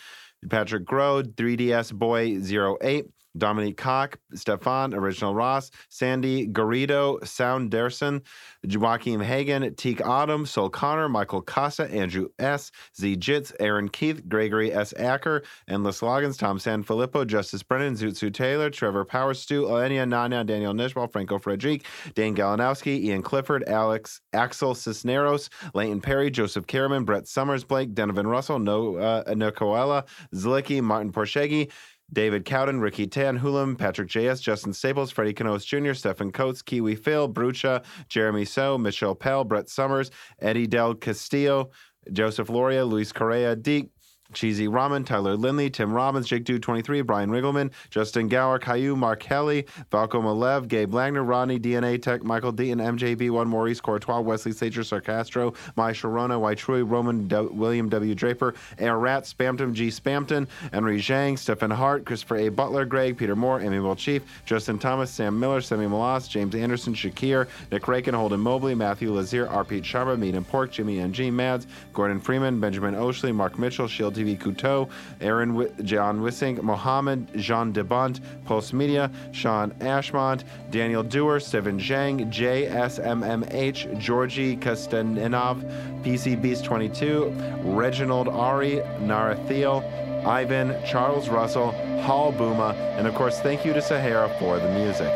Patrick Grode, 3DS Boy 08, Dominique Koch, Stefan, Original Ross, Sandy Garrido, Sound Derson, Joaquim Hagen, Teak Autumn, Sol Connor, Michael Casa, Andrew S., Z Jits, Aaron Keith, Gregory S. Acker, Endless Loggins, Tom Sanfilippo, Justice Brennan, Zutsu Taylor, Trevor Power Stu, Elenia Nana, Daniel Nishbal, Franco Frederic, Dane Galanowski, Ian Clifford, Alex Axel Cisneros, Leighton Perry, Joseph Karaman, Brett Summers, Blake, Donovan Russell, no, uh, Nocoella, Zlicki, Martin Porshegi, David Cowden, Ricky Tan, Hulam, Patrick J.S., Justin Staples, Freddie Canos Jr., Stephen Coates, Kiwi Phil, Brucha, Jeremy So, Michelle Pell, Brett Summers, Eddie Del Castillo, Joseph Loria, Luis Correa, Deke, Cheesy Ramen, Tyler Lindley, Tim Robbins, Jake Dude 23, Brian Riggleman, Justin Gower, Caillou, Mark Kelly, Valko Malev, Gabe Langner, Ronnie, DNA Tech, Michael Deaton, MJB1, Maurice Courtois, Wesley Sager, Sarcastro, Mai Sharona, White Roman, D- William W. Draper, Air Rat, Spamton, G. Spamton, Henry Zhang, Stephen Hart, Christopher A. Butler, Greg, Peter Moore, Will Chief, Justin Thomas, Sam Miller, Semi Malas, James Anderson, Shakir, Nick Rakin, Holden Mobley, Matthew Lazier, R. Pete Sharma, Meat and Pork, Jimmy and G. Mads, Gordon Freeman, Benjamin Oshley, Mark Mitchell, Shield TV Couteau, Aaron w- John Wissing, Mohammed Jean Debont, Pulse Media, Sean Ashmont, Daniel Dewar, Steven Zhang, JSMMH, Georgie Kostaninov, PC Beast 22, Reginald Ari, Nara Narathiel, Ivan, Charles Russell, Hall Buma, and of course, thank you to Sahara for the music.